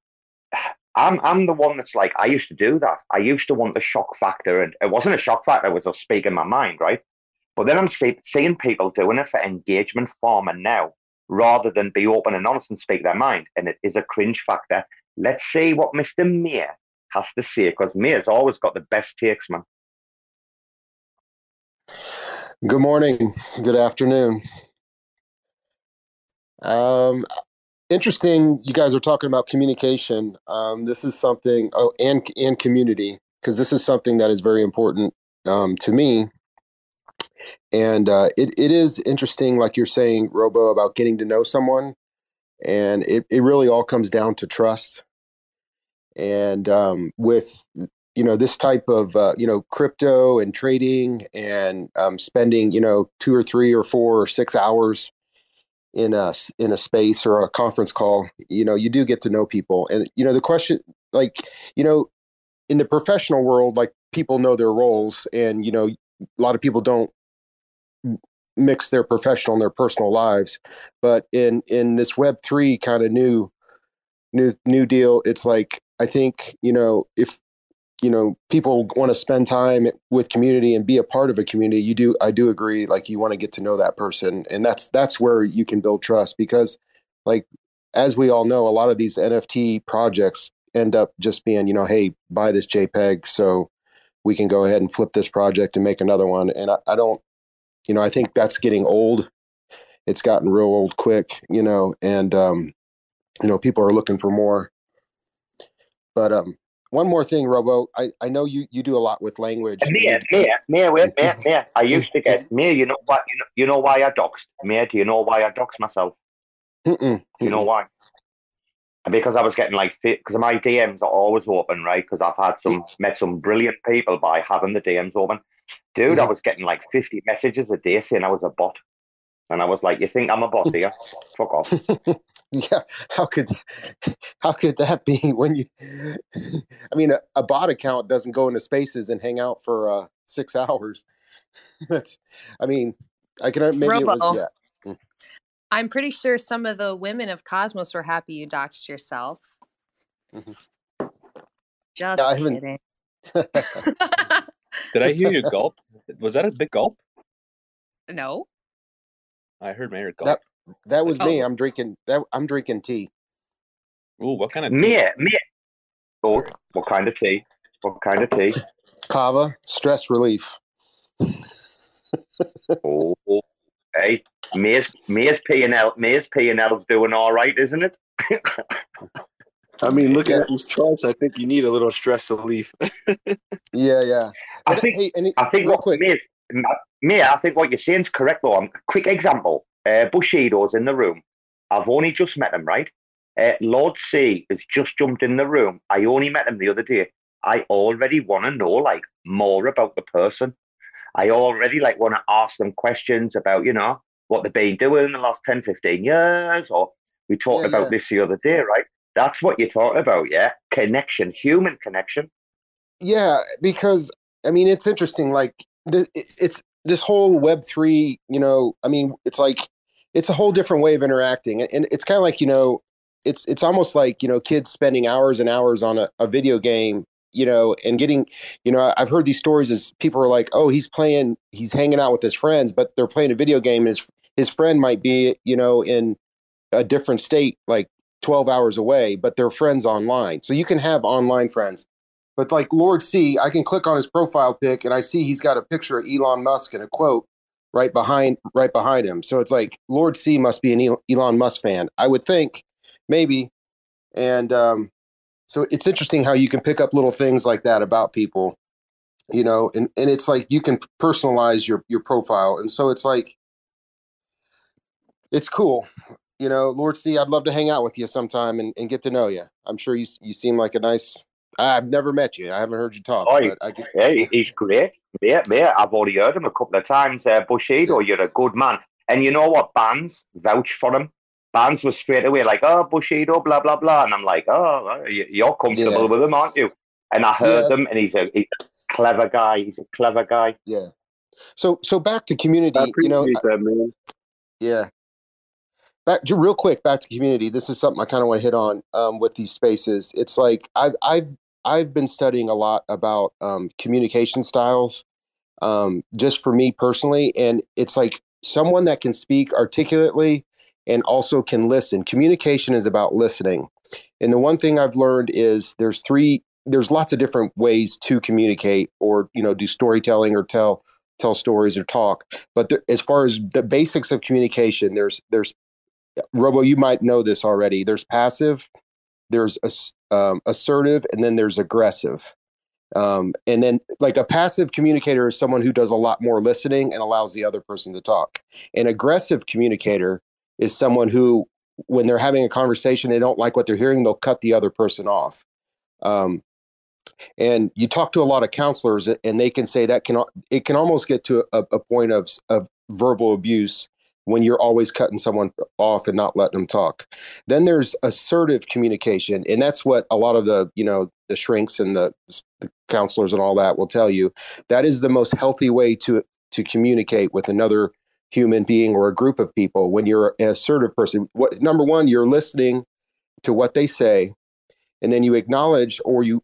I'm I'm the one that's like I used to do that. I used to want the shock factor, and it wasn't a shock factor. It was just speaking my mind, right? But then I'm see, seeing people doing it for engagement farming now, rather than be open and honest and speak their mind, and it is a cringe factor. Let's see what Mister Mayor has to say, because Mayor's always got the best takes, man. Good morning. Good afternoon. Um, interesting you guys are talking about communication. Um, this is something oh and and community because this is something that is very important um, to me. And uh, it, it is interesting like you're saying robo about getting to know someone and it, it really all comes down to trust. And um, with you know this type of uh, you know crypto and trading and um, spending you know two or three or four or six hours in a in a space or a conference call you know you do get to know people. And you know the question like you know in the professional world like people know their roles and you know a lot of people don't mix their professional and their personal lives. But in in this web 3 kind of new new new deal it's like i think you know if you know people want to spend time with community and be a part of a community you do i do agree like you want to get to know that person and that's that's where you can build trust because like as we all know a lot of these nft projects end up just being you know hey buy this jpeg so we can go ahead and flip this project and make another one and i, I don't you know i think that's getting old. It's gotten real old quick you know and um you know people are looking for more. But um one more thing, Robo. I, I know you, you do a lot with language. Mayor, Mayor, Mayor, wait, Mayor, Mayor. I used to get Mayor. You know what? You know, you know why I doxed Mayor? Do you know why I doxed myself? Mm-mm, you know why? Because I was getting like because my DMs are always open, right? Because I've had some met some brilliant people by having the DMs open. Dude, mm-hmm. I was getting like fifty messages a day saying I was a bot, and I was like, "You think I'm a bot here? Fuck off." yeah how could how could that be when you i mean a, a, bot account doesn't go into spaces and hang out for uh six hours. That's i mean i can maybe Robo, it was yeah. Mm. i'm pretty sure some of the women of cosmos were happy you doxed yourself. Mm-hmm. just yeah, kidding. Did i hear you gulp? Was that a big gulp? No. I heard mayor gulp. That, that was oh. me. I'm drinking that. I'm drinking tea. Ooh, what kind of tea? Me, me. Oh, what kind of tea? What kind of tea? Kava, stress relief. oh, hey, May's May's P and L May's P and L's doing all right, isn't it? I mean, looking at these charts, I think you need a little stress relief. Yeah, yeah. I And think hey, and it, I think real what quick, Mate, Mate, I think what you're saying is correct though. Um, quick example. Uh, Bushido's in the room. I've only just met him, right? Uh, Lord C has just jumped in the room. I only met him the other day. I already want to know like more about the person. I already like want to ask them questions about, you know, what they've been doing in the last 10, 15 years, or we talked Yeah, about yeah. this the other day, right? That's what you're talking about, yeah? Connection, human connection. yeah, because I mean, it's interesting. Like it's this whole Web three. You know, I mean, it's like it's a whole different way of interacting, and it's kind of like you know, it's it's almost like you know, kids spending hours and hours on a, a video game. You know, and getting, you know, I've heard these stories as people are like, oh, he's playing, he's hanging out with his friends, but they're playing a video game, and his his friend might be, you know, in a different state, like 12 hours away, but they're friends online. So you can have online friends. But like Lord C, I can click on his profile pic and I see he's got a picture of Elon Musk and a quote right behind right behind him. So it's like Lord C must be an Elon Musk fan. I would think maybe. And um so it's interesting how you can pick up little things like that about people, you know, and and it's like you can personalize your your profile. And so it's like it's cool. You know, Lord C, I'd love to hang out with you sometime and, and get to know you. I'm sure you you seem like a nice. I've never met you. I haven't heard you talk, Oh, but I get, Yeah, he's great. Mate, mate, I've already heard him a couple of times. Uh, Bushido, you're a good man. And you know what? Bands vouch for him. Bands was straight away like, oh, Bushido, blah, blah, blah. And I'm like, oh, you- you're comfortable Yeah. with him, aren't you? And I heard Yes. them, and he's a, he's a clever guy. He's a clever guy. yeah. So so back to community. You know, that. Yeah. Back real quick, back to community. This is something I kind of want to hit on um, with these spaces. It's like I've I've I've been studying a lot about um, communication styles, um, just for me personally, and it's like someone that can speak articulately and also can listen. Communication is about listening, and the one thing I've learned is there's three. There's lots of different ways to communicate, or you know, do storytelling or tell tell stories or talk but there, as far as the basics of communication there's there's robo you might know this already there's passive there's ass- um, assertive and then there's aggressive. Um, and then like a passive communicator is someone who does a lot more listening and allows the other person to talk. An aggressive communicator is someone who when they're having a conversation they don't like what they're hearing they'll cut the other person off. Um, and you talk to a lot of counselors and they can say that can it can almost get to a, a point of of verbal abuse when you're always cutting someone off and not letting them talk. Then there's assertive communication and that's what a lot of the you know the shrinks and the, the counselors and all that will tell you. That is the most healthy way to to communicate with another human being or a group of people when you're an assertive person. What number one you're listening to what they say and then you acknowledge or you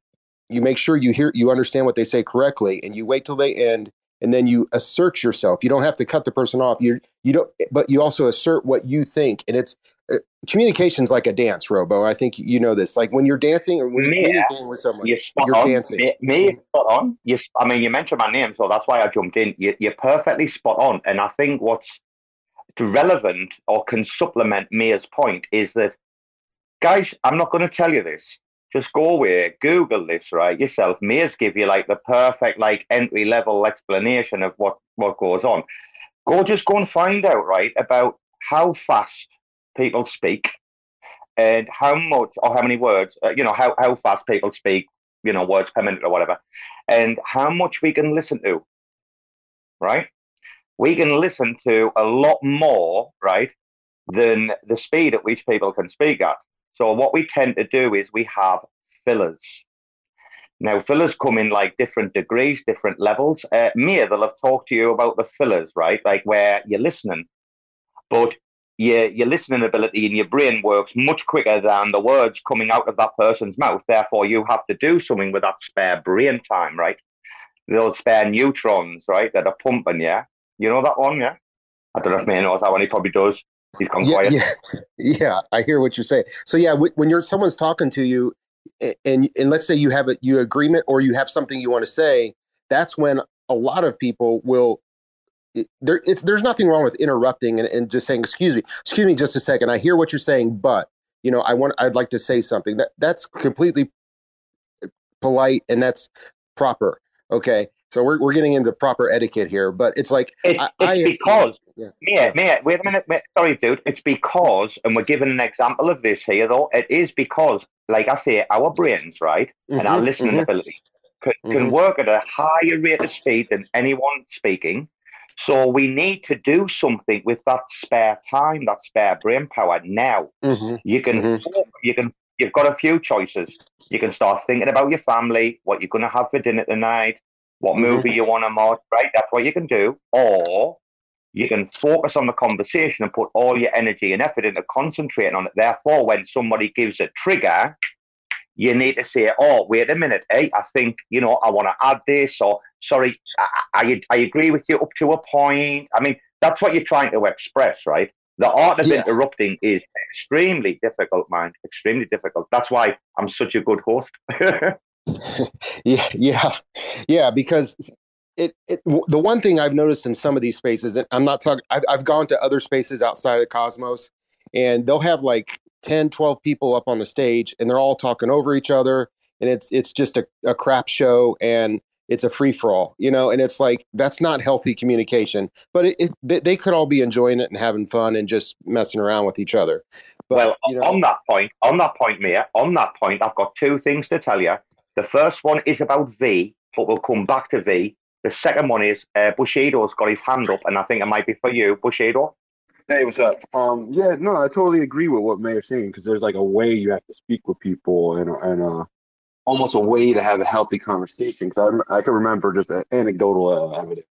you make sure you hear you understand what they say correctly and you wait till they end and then you assert yourself you don't have to cut the person off you you don't but you also assert what you think and it's uh, communication's like a dance robo i think you know this like when you're dancing or when you're Yeah. with someone You're spot you're on. dancing Me, me spot on. You, I mean, you mentioned my name, so that's why I jumped in. You, you're perfectly spot on. And I think what's relevant or can supplement Mayor's point is that, guys, I'm not going to tell you this. Just go away, Google this, right, yourself. Mayor's give you like the perfect, like entry level explanation of what, what goes on. Go just go and find out, right, about how fast people speak and how much or how many words, uh, you know, how, how fast people speak, you know, words per minute or whatever, and how much we can listen to, right? We can listen to a lot more, right, than the speed at which people can speak at. So what we tend to do is we have fillers. Now, fillers come in like different degrees, different levels. Uh, Mayor, they'll have talked to you about the fillers, right? Like where you're listening, but your, your listening ability in your brain works much quicker than the words coming out of that person's mouth. Therefore, you have to do something with that spare brain time, right? Those spare neutrons, right, that are pumping, yeah? You know that one, yeah? I don't know if Mayor knows that one. He probably does. He's gone yeah, quiet. yeah, yeah. I hear what you're saying. So yeah, wh- when you're someone's talking to you, and and let's say you have a you agreement or you have something you want to say, that's when a lot of people will. It, there, it's there's nothing wrong with interrupting and, and just saying, "Excuse me, excuse me, just a second. I hear what you're saying, but." you know, I want, I'd like to say something. That that's completely uh, polite and that's proper. Okay, so we're we're getting into proper etiquette here, but it's like It, I, it's I because, yeah. mate, mate, wait a minute, mate. Sorry, dude. It's because, and we're giving an example of this here, though. It is because, like I say, our brains, right, and our Mhm, listening mhm. ability can, can Mhm. work at a higher rate of speed than anyone speaking. So we need to do something with that spare time, that spare brain power now. Mhm. You can, you can, you've got a few choices. You can start thinking about your family, what you're going to have for dinner tonight, what movie you want to watch, right? That's what you can do. Or you can focus on the conversation and put all your energy and effort into concentrating on it. Therefore, when somebody gives a trigger, you need to say, "Oh, wait a minute, hey, I think you know I want to add this," or "Sorry, I, I I agree with you up to a point." I mean, that's what you're trying to express, right? The art of Yeah. interrupting is extremely difficult, man. Extremely difficult. That's why I'm such a good host. yeah yeah yeah because it, it w- the one thing i've noticed in some of these spaces and i'm not talking I've, I've gone to other spaces outside of cosmos and they'll have like 10 12 people up on the stage and they're all talking over each other and it's it's just a, a crap show and it's a free-for-all you know and it's like that's not healthy communication but it, it they, they could all be enjoying it and having fun and just messing around with each other but well, you know on that point, on that point, Mayor, on that point, I've got two things to tell you. The first one is about Vee, but we'll come back to Vee. The second one is uh, Bushido's got his hand up, and I think it might be for you, Bushido. Hey, what's up? Um, yeah, no, I totally agree with what Mayor's saying because there's like a way you have to speak with people and and uh, almost a way to have a healthy conversation. Because I I can remember just anecdotal uh, evidence.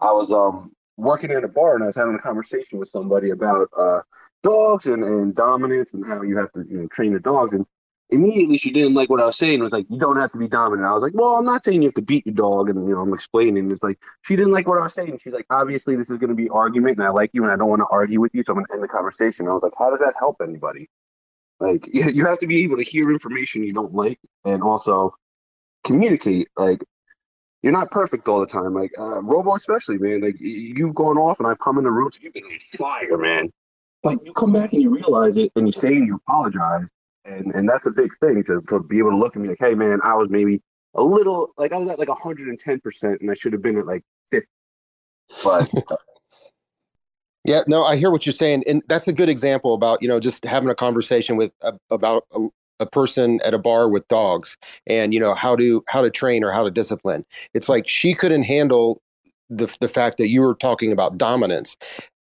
I was um working at a bar and I was having a conversation with somebody about uh dogs and, and dominance and how you have to you know train the dogs and immediately she didn't like what I was saying. It was like you don't have to be dominant. I was like, well, I'm not saying you have to beat your dog, and you know I'm explaining. It's like she didn't like what I was saying. She's like, obviously this is going to be argument, and I like you, and I don't want to argue with you, so I'm going to end the conversation. I was like, how does that help anybody? Like you have to be able to hear information you don't like, and also communicate. Like you're not perfect all the time. Like uh, Robo, especially, man. Like you've gone off, and I've come in the rooms. You've been on fire, man. But you come back and you realize it, and you say and you apologize, and and that's a big thing to to be able to look at me like, hey, man, I was maybe a little like I was at like 110 percent, and I should have been at like 50. But Yeah, no, I hear what you're saying, and that's a good example about you know just having a conversation with a, about a, a person at a bar with dogs, and you know how to how to train or how to discipline. It's like she couldn't handle the the fact that you were talking about dominance,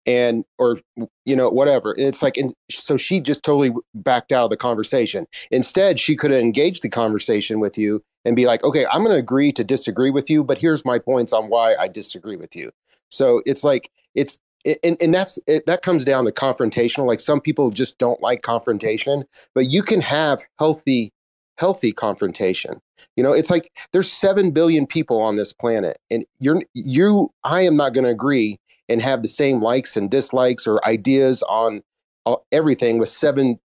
and or you know whatever. It's like, and so she just totally backed out of the conversation. Instead, she could have engaged the conversation with you and be like, okay, I'm going to agree to disagree with you, but here's my points on why I disagree with you. So it's like it's and, and that's it, that comes down to confrontational like some people just don't like confrontation but you can have healthy healthy confrontation you know it's like there's 7 billion people on this planet and you're you i am not going to agree and have the same likes and dislikes or ideas on uh, everything with 7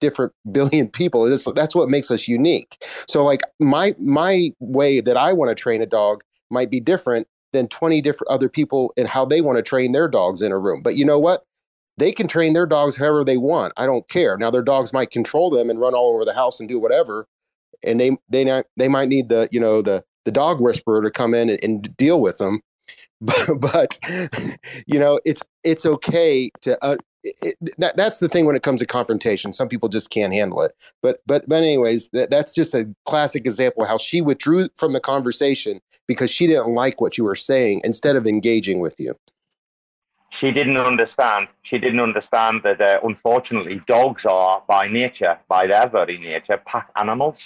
different billion people that's, that's what makes us unique so like my my way that i want to train a dog might be different than 20 different other people and how they want to train their dogs in a room. But you know what? They can train their dogs however they want. I don't care. Now their dogs might control them and run all over the house and do whatever. And they they not, they might need the you know the the dog whisperer to come in and, and deal with them. But, but you know it's it's okay to uh, it, that that's the thing when it comes to confrontation. Some people just can't handle it. But but but anyways, that, that's just a classic example how she withdrew from the conversation because she didn't like what you were saying instead of engaging with you. She didn't understand. She didn't understand that uh, unfortunately dogs are by nature, by their very nature, pack animals.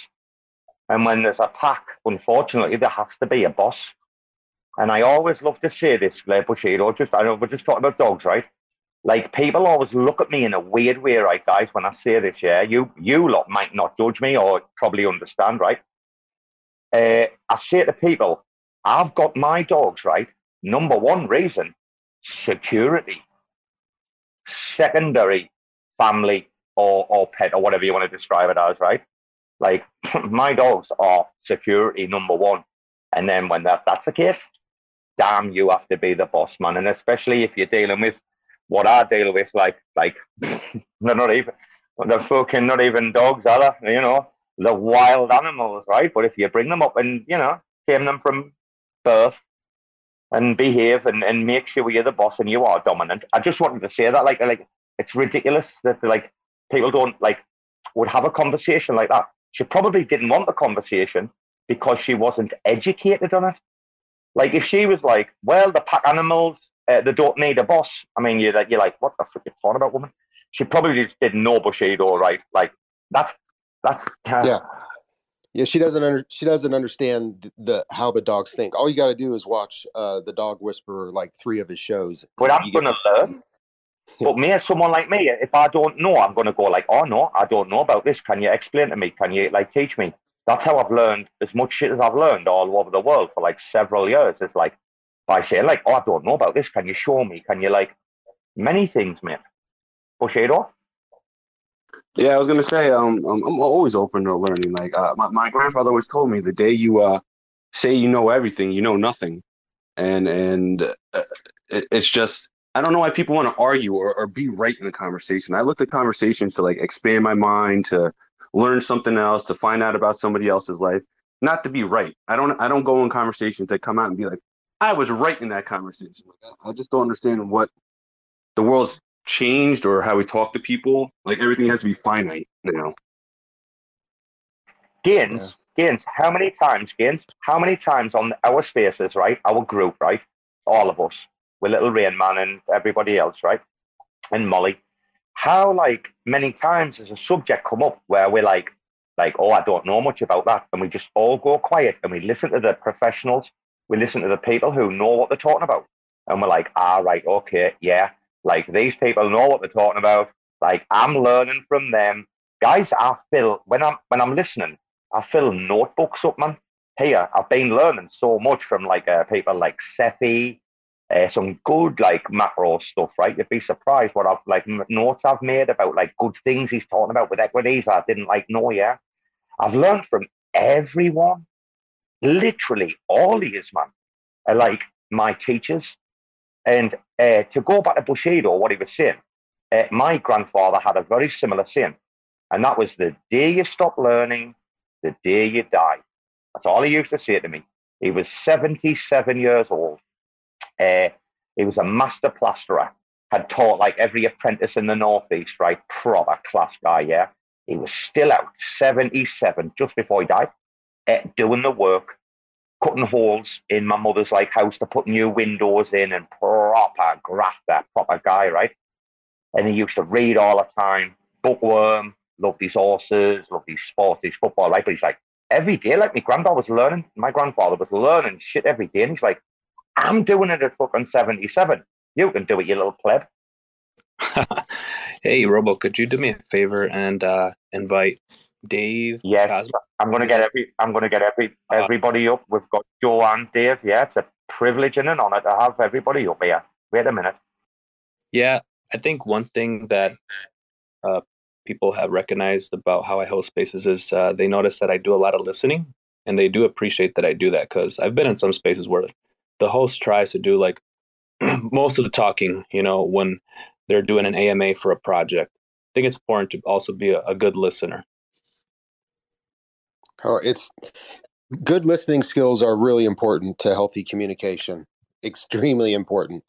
And when there's a pack, unfortunately, there has to be a boss. And I always love to say this, Blair Bushido, just I know we're just talking about dogs, right? Like people always look at me in a weird way, right, guys, when I say this, yeah. You you lot might not judge me or probably understand, right? Uh, I say to people, I've got my dogs, right? Number one reason, security. Secondary, family or, or pet or whatever you want to describe it as, right? Like my dogs are security number one. And then when that, that's the case, damn, you have to be the boss man. And especially if you're dealing with what I deal with, like, like they're not even they're fucking not even dogs, are they? You know, they're wild animals, right? But if you bring them up and you know, tame them from birth and behave and, and make sure you're the boss and you are dominant. I just wanted to say that, like, like it's ridiculous that like people don't like would have a conversation like that. She probably didn't want the conversation because she wasn't educated on it. Like if she was like, well, the pack animals, uh, they don't need a boss. I mean, you're like, you're like, what the fuck you talking about, woman? She probably just didn't know Bushido, right? Like that's that's uh, yeah. Yeah, she doesn't under, she doesn't understand the, how the dogs think. All you got to do is watch uh, the Dog Whisperer like three of his shows. But I'm gonna learn. But me, as someone like me, if I don't know, I'm gonna go like, oh no, I don't know about this. Can you explain to me? Can you like teach me? That's how I've learned as much shit as I've learned all over the world for like several years. It's like by saying like, oh, I don't know about this. Can you show me? Can you like many things, mate? Bushido. Yeah, I was gonna say, um, I'm, I'm always open to learning. Like, uh, my, my grandfather always told me, the day you uh say you know everything, you know nothing, and and uh, it, it's just I don't know why people want to argue or, or be right in the conversation. I look at conversations to like expand my mind, to learn something else, to find out about somebody else's life, not to be right. I don't I don't go in conversations to come out and be like, I was right in that conversation. I just don't understand what the world's changed or how we talk to people. Like everything has to be finite now. Gaines, Gaines, how many times, Gaines, how many times on our spaces, right? Our group, right? All of us, with Little Rain Man and everybody else, right? And Molly. How like many times has a subject come up where we're like, like, oh, I don't know much about that, and we just all go quiet and we listen to the professionals, we listen to the people who know what they're talking about, and we're like, ah, right, okay, yeah, like these people know what they're talking about. Like I'm learning from them, guys. I fill when I'm when I'm listening, I fill notebooks up, man. Here, I've been learning so much from like uh, people like Cephii, uh, some good like macro stuff, right? You'd be surprised what I've like notes I've made about like good things he's talking about with equities I didn't like know. Yeah, I've learned from everyone, literally all of yous, man. Are like my teachers, and uh, to go back to Bushido, what he was saying, uh, my grandfather had a very similar saying, and that was the day you stop learning, the day you die. That's all he used to say to me. He was 77 years old. Uh, he was a master plasterer, had taught like every apprentice in the Northeast, right? Proper class guy, yeah. He was still out, 77, just before he died, uh, doing the work, cutting holes in my mother's like house to put new windows in and proper grafter, proper guy, right? And he used to read all the time, bookworm, loved his horses, loved his sports, his football, right? But he's like, every day, like my granddad was learning, my grandfather was learning shit every day. And he's like, I'm doing it at fucking 77. You can do it, you little pleb. Hey, Robo, could you do me a favor and uh, invite Dave? Yes? I'm gonna get every I'm gonna get every Uh, everybody up. We've got Joe and Dave. Yeah, it's a privilege and an honor to have everybody up here. Wait a minute. Yeah, I think one thing that uh, people have recognized about how I host spaces is uh, they notice that I do a lot of listening, and they do appreciate that I do that because I've been in some spaces where the host tries to do like most of the talking, you know, when they're doing an AMA for a project. I think it's important to also be a, a good listener. Oh, it's good listening skills are really important to healthy communication. Extremely important.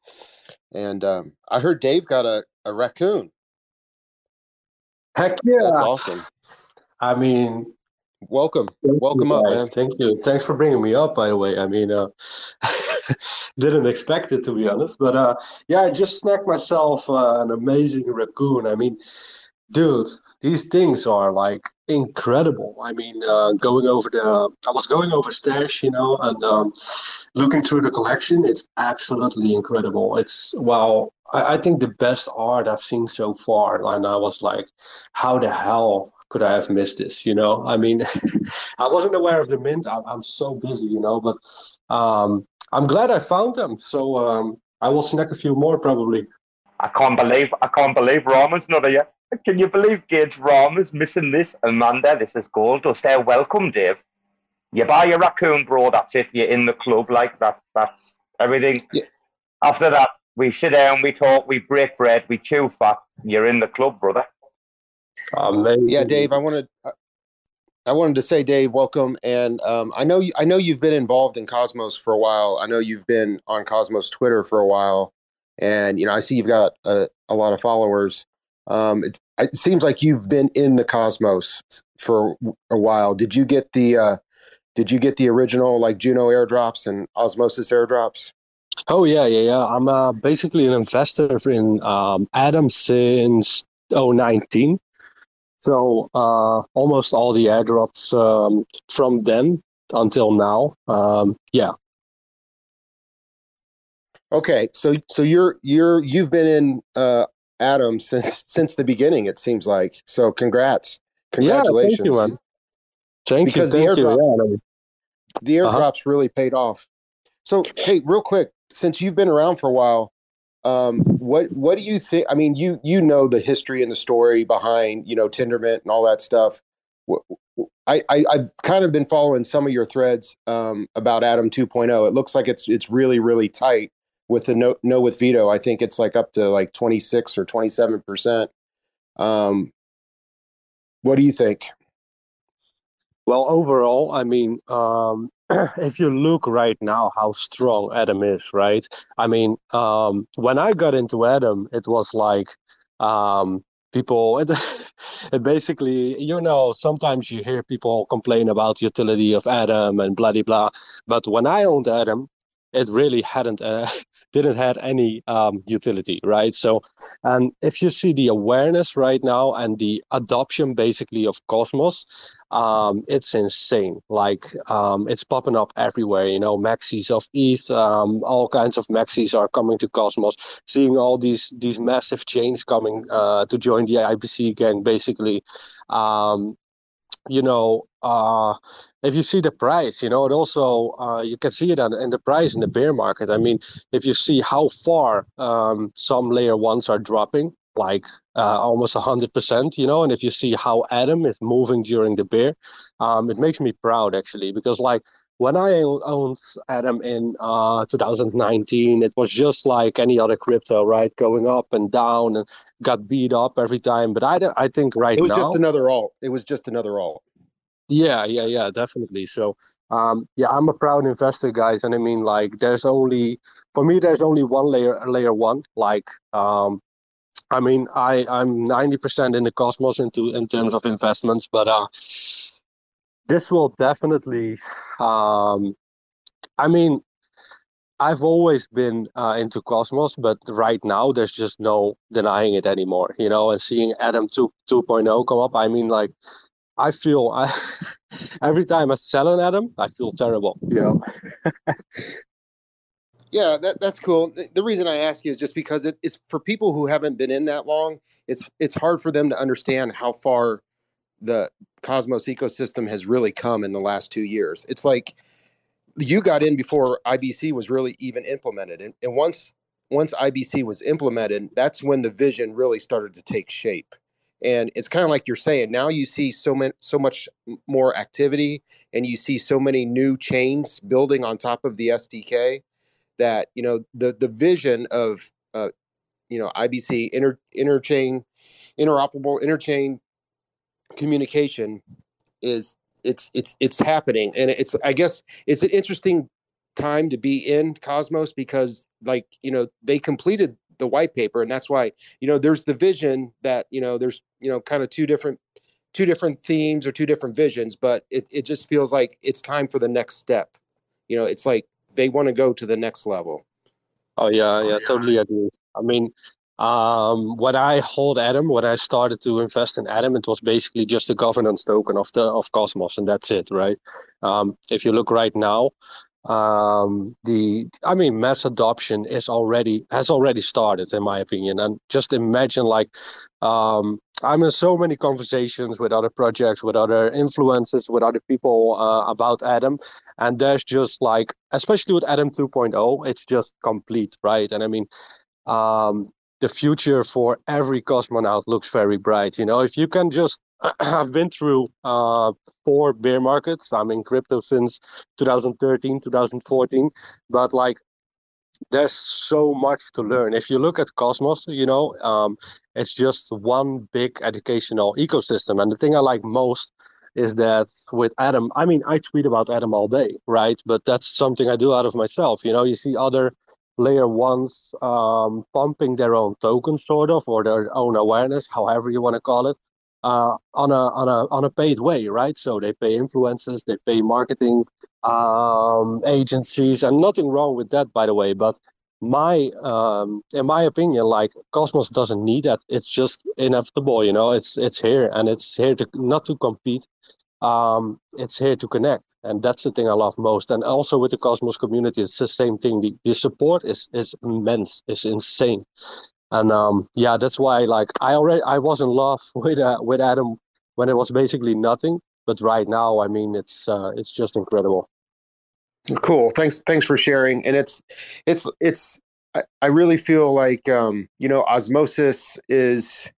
And um, I heard Dave got a, a raccoon. Heck yeah. That's awesome. I mean, welcome. Welcome up, guys. man. Thank you. Thanks for bringing me up, by the way. I mean, uh, didn't expect it to be honest, but uh, yeah, I just snagged myself uh, an amazing raccoon. I mean, dude, these things are like incredible. I mean, uh, going over the, I was going over Stashh, you know, and um, looking through the collection. It's absolutely incredible. It's wow. I, I think the best art I've seen so far, and I was like, how the hell could I have missed this? You know, I mean, I wasn't aware of the mint. I'm, I'm so busy, you know, but um, I'm glad I found them. So um, I will snack a few more probably. I can't believe I can't believe Rama's not here. Can you believe Gates Rama's missing this? Amanda, this is gold dust. There, welcome, Dave. You buy your raccoon, bro. That's it. You're in the club. Like that. that's everything. After that, we sit down, we talk, we break bread, we chew fat. You're in the club, brother. Amazing. Yeah, Dave, I wanted I wanted to say, Dave, welcome. And um, I know you, I know you've been involved in Cosmos for a while. I know you've been on Cosmos Twitter for a while, and you know I see you've got a, a lot of followers. Um, it, it seems like you've been in the Cosmos for a while. Did you get the uh, Did you get the original like Juno airdrops and Osmosis airdrops? Oh yeah, yeah, yeah. I'm uh, basically an investor in um, Atom since 019. So uh, almost all the airdrops um, from then until now. Um, yeah. Okay, so so you're you're you've been in uh, Atom since since the beginning. It seems like so. Congrats, congratulations. Yeah, thank you, man. Thank because you, the thank you. Yeah, the Uh-huh. airdrops really paid off. So, hey, real quick, since you've been around for a while, um, what what do you think? I mean, you you know the history and the story behind you know Tendermint and all that stuff. I, I I've kind of been following some of your threads um, about Atom 2.0. It looks like it's it's really really tight with the no no with veto. I think it's like up to like 26 or 27 percent. Um, what do you think? Well, overall, I mean, um, if you look right now how strong Atom is, right? I mean, um, when I got into Atom, it was like um, people. It, it basically, you know, sometimes you hear people complain about utility of Atom and blah blah blah. But when I owned Atom, it really hadn't. Uh, didn't had any um, utility, right? So, and if you see the awareness right now and the adoption basically of Cosmos, um, it's insane. Like um, it's popping up everywhere. You know, maxis of ETH, um, all kinds of maxis are coming to Cosmos. Seeing all these these massive chains coming uh, to join the IBC gang, basically. Um, you know, uh, if you see the price, you know, it also uh, you can see it on, in the price in the bear market. I mean, if you see how far um, some layer ones are dropping, like uh, almost hundred percent, you know, and if you see how Atom is moving during the bear, um, it makes me proud actually because like when I owned Atom in uh, 2019, it was just like any other crypto, right, going up and down and got beat up every time. But I, I think right now. It was now, just another alt. It was just another alt. yeah, yeah, yeah, definitely. So, um, yeah, I'm a proud investor, guys, and I mean, like, there's only for me, there's only one layer, layer one. Like, um, I mean, I I'm 90% in the cosmos into in terms of investments, but uh, this will definitely, um, I mean, I've always been uh, into Cosmos, but right now there's just no denying it anymore, you know. And seeing Atom 2 2.0 come up, I mean, like, I feel I, every time I sell an Atom, I feel terrible, you know. Yeah, that that's cool. The, reason I ask you is just because it, it's for people who haven't been in that long. It's it's hard for them to understand how far the Cosmos ecosystem has really come in the last two years. It's like you got in before IBC was really even implemented, and, and once once IBC was implemented, that's when the vision really started to take shape. And it's kind of like you're saying now you see so many so much more activity, and you see so many new chains building on top of the SDK that you know the the vision of uh, you know IBC inter interchain interoperable interchain communication is it's it's it's happening. And it's I guess it's an interesting time to be in Cosmos? Because like you know they completed the white paper and that's why you know there's the vision that you know there's you know kind of two different two different themes or two different visions but it, it just feels like it's time for the next step. You know it's like they want to go to the next level. Oh yeah, oh, yeah, totally agree. I mean, um, when I hold Atom, when I started to invest in Atom, it was basically just a governance token of the of Cosmos, and that's it, right? Um, if you look right now, um, the I mean, mass adoption is already has already started, in my opinion. And just imagine, like, um, I'm in so many conversations with other projects, with other influences, with other people uh, about Atom, and there's just like, especially with Atom 2.0, it's just complete, right? And I mean, um, the future for every cosmonaut looks very bright. You know, if you can just, I've been through uh, four bear markets. I'm in crypto since 2013, 2014, but like there's so much to learn. If you look at Cosmos, you know, um, it's just one big educational ecosystem. And the thing I like most is that with Atom, I mean, I tweet about Atom all day, right? But that's something I do out of myself. You know, you see other layer ones um, pumping their own token, sort of, or their own awareness, however you want to call it, uh, on a on a on a paid way, right? So they pay influencers, they pay marketing um, agencies, and nothing wrong with that, by the way. But my um, in my opinion, like Cosmos doesn't need that. It's just inevitable, you know. It's it's here, and it's here to not to compete. Um, it's here to connect, and that's the thing I love most. And also with the Cosmos community, it's the same thing. The, the support is is immense, it's insane, and um, yeah, that's why like I already I was in love with uh, with Atom when it was basically nothing, but right now, I mean, it's uh, it's just incredible. Cool. Thanks. Thanks for sharing. And it's, it's, it's. I, I really feel like um, you know, osmosis is,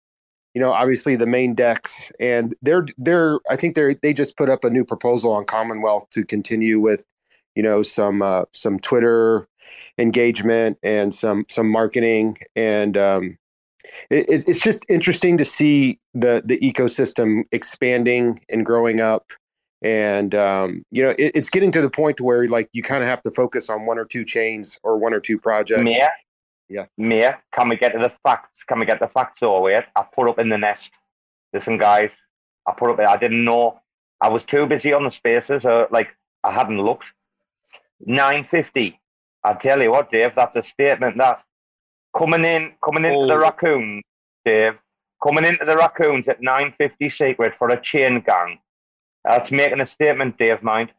you know, obviously the main DEX, and they're they're. I think they're they just put up a new proposal on Commonwealth to continue with, you know, some uh, some Twitter engagement and some some marketing, and um, it, it's just interesting to see the the ecosystem expanding and growing up and um, you know it, it's getting to the point where like you kind of have to focus on one or two chains or one or two projects Mayor, yeah Mayor, can we get to the facts? Can we get the facts over it? I put up in the nest. Listen, guys, I put up there. I didn't know. I was too busy on the spaces. Uh, like I hadn't looked. Nine fifty. I tell you what, Dave, that's a statement. That coming in, coming into the Oh. raccoon, Dave, coming into the raccoons at nine fifty secret for a chain gang. That's making a statement, Dave. Mind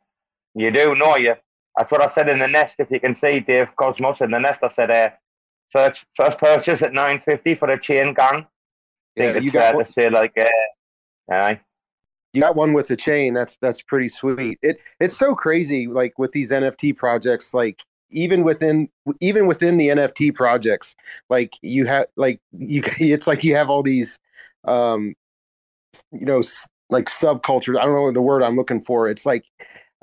you do know you. That's what I said in the nest. If you can see Dave Cosmos in the nest, I said, uh, first first purchase at nine fifty for a chain gang. I think Yeah, you got one, to say like, uh, aye. you got one with the chain that's that's pretty sweet it it's so crazy like with these nft projects like even within even within the nft projects like you have like you it's like you have all these um you know like subcultures. i don't know the word i'm looking for it's like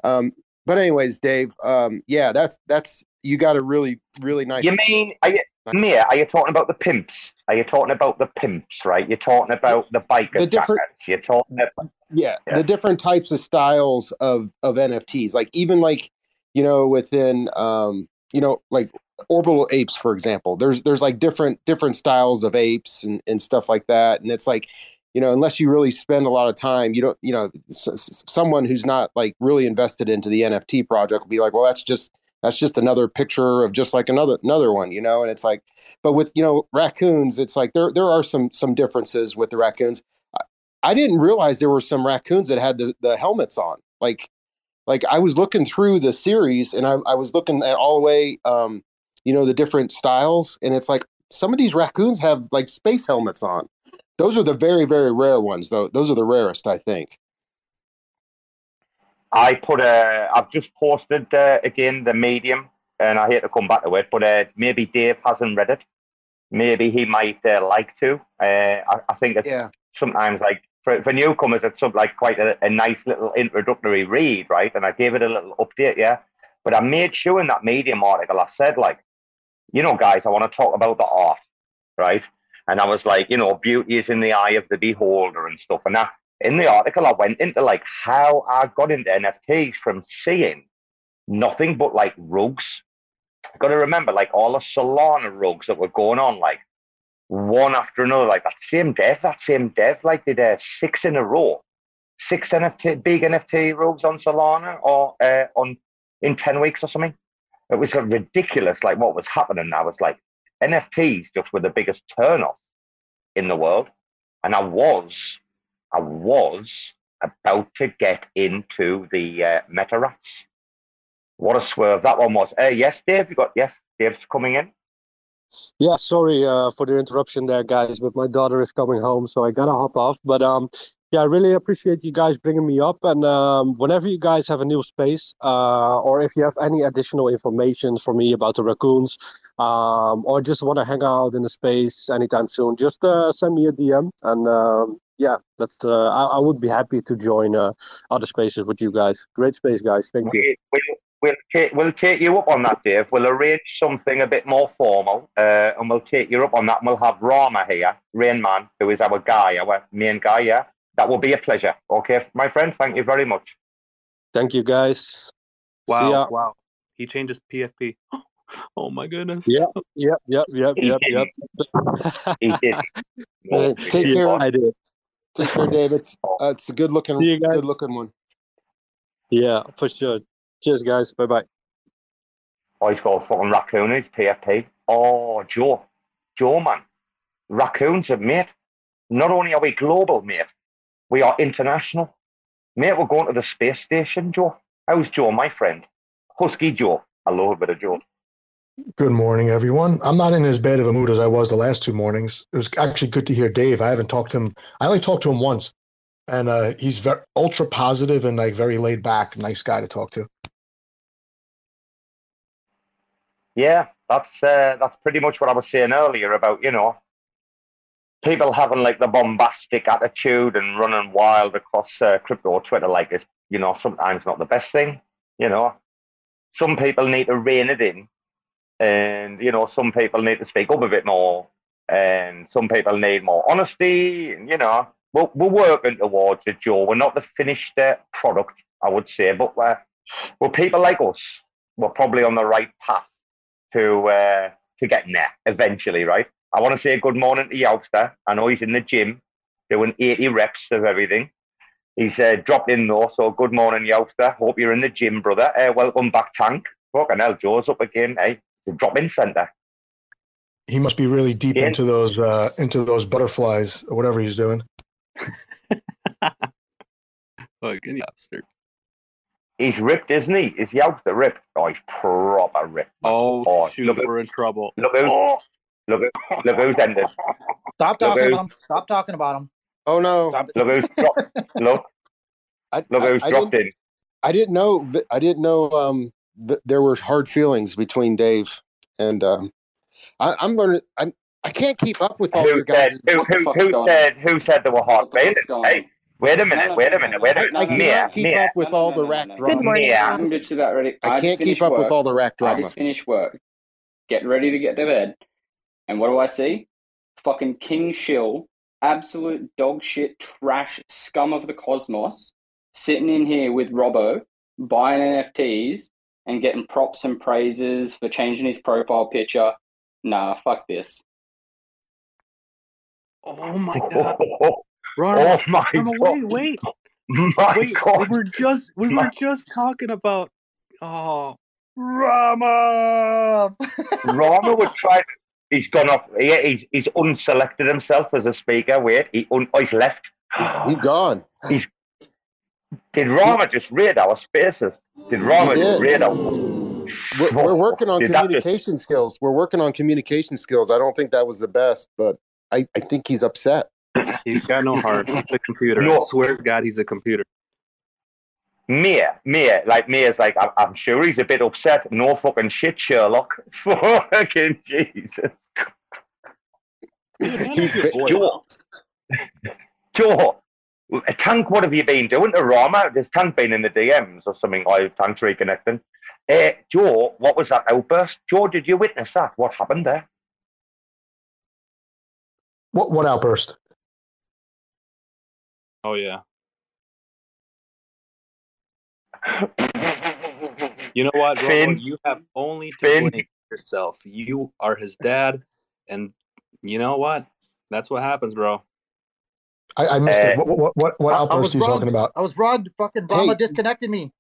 um but anyways dave um yeah that's that's you got a really really nice You mean, are you, Mayor, are you talking about the pimps? Are you talking about the pimps, right? You're talking about the biker The different- jackets. You're talking about, yeah, Yeah. the different types of styles of of nfts like even like you know within um you know like orbital apes for example there's there's like different different styles of apes and, and stuff like that and it's like you know unless you really spend a lot of time you don't you know s- s- someone who's not like really invested into the nft project will be like well that's just that's just another picture of just like another another one you know and it's like but with you know raccoons it's like there there are some some differences with the raccoons. I- i didn't realize there were some raccoons that had the, the helmets on. Like like i was looking through the series and i, I was looking at all the way um you know the different styles and it's like some of these raccoons have like space helmets on. Those are the very very rare ones though. Those are the rarest i think I put a, I've just posted uh, again the medium, and I hate to come back to it, but uh, maybe Dave hasn't read it. Maybe he might uh, like to. Uh, I, I think it's yeah sometimes like for, for newcomers, it's sort of like quite a, a nice little introductory read, right? And I gave it a little update, yeah. But I made sure in that Medium article, I said like, you know, guys, I want to talk about the art, right? And I was like, you know, beauty is in the eye of the beholder and stuff. And that in the article, I went into like how I got into NFTs from seeing nothing but like rugs. Got to remember, like all the Solana rugs that were going on, like one after another, like that same dev, that same dev, like did uh, six in a row, six NFT, big NFT rugs on Solana or uh, on in ten weeks or something. It was uh, ridiculous, like what was happening. I was like, NFTs just were the biggest turnoff in the world, and I was, I was about to get into the uh, meta rats. What a swerve that one was. Uh, yes, Dave, you got yes, Dave's coming in. Yeah, sorry uh, for the interruption there, guys, but my daughter is coming home, so I gotta hop off. But um, yeah, I really appreciate you guys bringing me up. And um, whenever you guys have a new space, uh, or if you have any additional information for me about the raccoons, um, or just want to hang out in the space anytime soon, just uh, send me a DM. And um, yeah, that's uh, I, I would be happy to join uh, other spaces with you guys. Great space, guys. Thank you. We, we, we'll take we'll take you up on that, Dave. We'll arrange something a bit more formal, uh, and we'll take you up on that. And we'll have Rama here, Rain Man, who is our guy, our main guy. Yeah, that will be a pleasure. Okay, my friend. Thank you very much. Thank you, guys. See Wow, ya. wow. He changes PFP. Oh my goodness. Yep, yep, yep, yep, He yep, did. yep. He did. Uh, take Yeah, care. I did. Take care, Dave. It's uh, it's a good looking, See you guys. good looking one. Yeah, for sure. Cheers, guys. Bye bye. Oh, he's got a fucking raccoon in his PFP. Oh, Joe. Joe, man. Raccoons are, mate. Not only are we global, mate, we are international. Mate, we're going to the space station, Joe. How's Joe, my friend? Husky Joe. I love a bit of Joe. Good morning, everyone. I'm not in as bad of a mood as I was the last two mornings. It was actually good to hear Dave. I haven't talked to him. I only talked to him once, and uh, he's very ultra positive and like very laid back, nice guy to talk to. Yeah, that's uh, that's pretty much what I was saying earlier about you know people having like the bombastic attitude and running wild across uh, crypto or Twitter like it's you know sometimes not the best thing. You know, some people need to rein it in, and you know some people need to speak up a bit more, and some people need more honesty. And you know, we're, we're working towards it, Joe. We're not the finished uh, product, I would say, but we're, we're people like us. We're probably on the right path to uh, to getting there eventually, right? I want to say good morning to Youngster. I know he's in the gym doing 80 reps of everything. He's uh, dropped in though, so good morning, Youngster. Hope you're in the gym, brother. Uh, welcome back, Tank. Fucking hell, Joe's up again. Hey, the drop-in centre. He must be really deep Yeah. into those uh, into those butterflies or whatever he's doing. Fucking youngster. He's ripped, isn't he? Is Youngster ripped? Oh, he's proper ripped. Oh, Oh, shoot, look at- we're in trouble. Look who's, look, who- look who's ended. Stop talking about him. Stop talking about him. Oh no! Stop look who's dropped. Look, I, look I, who's I dropped didn't, in. I didn't know. That, I didn't know um, that there were hard feelings between Dave and. Um, I, I'm learning. I'm. I can't keep up with all Who your said? guys. Who, who, who said? Who said there were hard feelings? Hey, wait a minute. Wait a minute. Wait a I, I minute. Mayor, cannot keep Mayor. up with all the rack drama. Mayor. I haven't get to that ready. I can't keep finished up with all the rack I just finished work, getting ready to get to bed, and what do I see? Fucking King Shill, absolute dog shit, trash, scum of the cosmos, sitting in here with Robbo, buying NFTs and getting props and praises for changing his profile picture. Nah, fuck this. Oh my oh, god. Oh, oh. oh my Rama, God. wait, wait. My wait, God. we were just we My- were just talking about oh Rama. Rama would try. He's gone off. He, he's he's unselected himself as a speaker. Wait, he un, oh, he's left. He's gone. He's, did Rama just read our spaces? Did Rama He just did. raid our? We're, we're working on Did that just- communication skills. We're working on communication skills. I don't think that was the best, but I, I think he's upset. He's got no heart. He's a computer. No. I swear to God, he's a computer. Mayor, Mayor, like Mayor's like, I'm, I'm sure he's a bit upset. No fucking shit, Sherlock. Fucking Jesus. He's a Joe, Joe, Tank, what have you been doing to Rama? Has Tank been in the DMs or something? Oh, Tank's reconnecting. Uh, Joe, what was that outburst? Joe, did you witness that? What happened there? What what outburst? Oh yeah. You know what, Robo? Finn. You have only to Finn. blame yourself. You are his dad, and you know what? That's what happens, bro. I, I missed Uh, it. What what what, what I- I outburst was are you broad- talking about? I was broad. Fucking Rama Hey. disconnected me.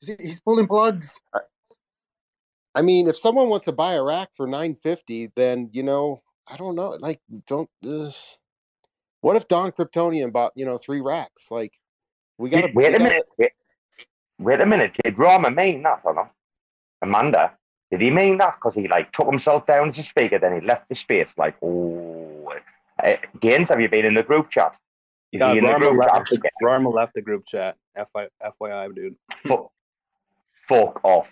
He's pulling plugs. I mean, if someone wants to buy a rack for nine fifty, then you know, I don't know. Like, don't. Uh, what if Don Kryptonian bought you know three racks? Like, we got to Did- wait a minute. Wait, wait a minute. Did Rama mean that or not? Amanda, did he mean that? Because he like took himself down as a speaker, then he left the space. Like, oh, uh, Gaines, have you been in the group chat? Is God, he in the group left, chat? Rama left the group chat. FY, FYI, dude. Fuck, fuck off.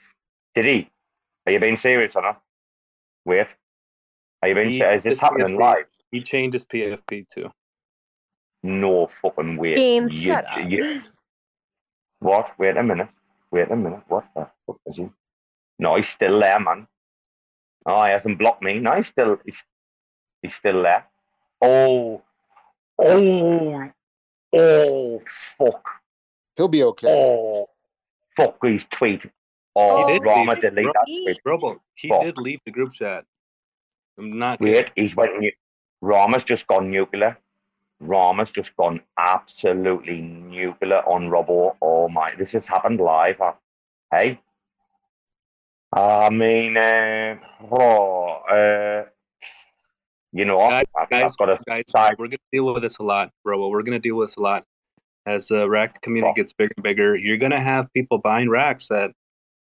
Did he? Are you being serious or not? Wait. Are you being He- serious? Is this happening PFP live? He changed his PFP too. No fucking way. James, You- shut up. you- what? Wait a minute. Wait a minute. What the fuck is he? No, he's still there, man. Oh, he hasn't blocked me. No, he's still he's, he's still there. Oh, oh, oh, fuck. He'll be okay. Oh, fuck his tweet. Oh, He did Rama leave- delete Ro- that tweet. Robo, he Fuck. did leave the group chat. I'm not kidding. Wait, he's went. Nu- Rama's just gone nuclear. Rama's just gone absolutely nuclear on Robo. Oh my, this has happened live. Huh? Hey, I mean, uh, oh, uh, you know, Guys, I've, guys, I've got to guys, side. we're gonna deal with this a lot, Robo. We're gonna deal with this a lot as the rack community gets bigger and bigger. You're gonna have people buying racks that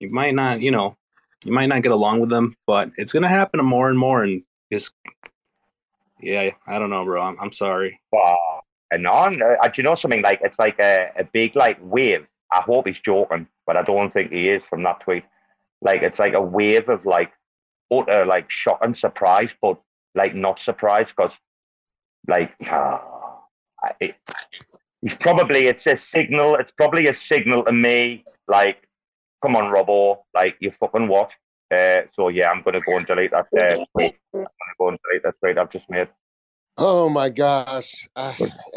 you might not, you know, you might not get along with them, but it's gonna happen more and more. And just, yeah, I don't know, bro. I'm, I'm sorry. Wow. And on, uh, do you know something like it's like a, a big like wave. I hope he's joking, but I don't think he is from that tweet. Like it's like a wave of like utter like shock and surprise, but like not surprised because like uh, it, he's probably it's a signal. It's probably a signal to me like, come on, Robbo, like you fucking what? Uh, so yeah, I'm gonna go and delete that uh, tweet. I'm gonna go and delete that tweet I've just made. Oh my gosh. Ah,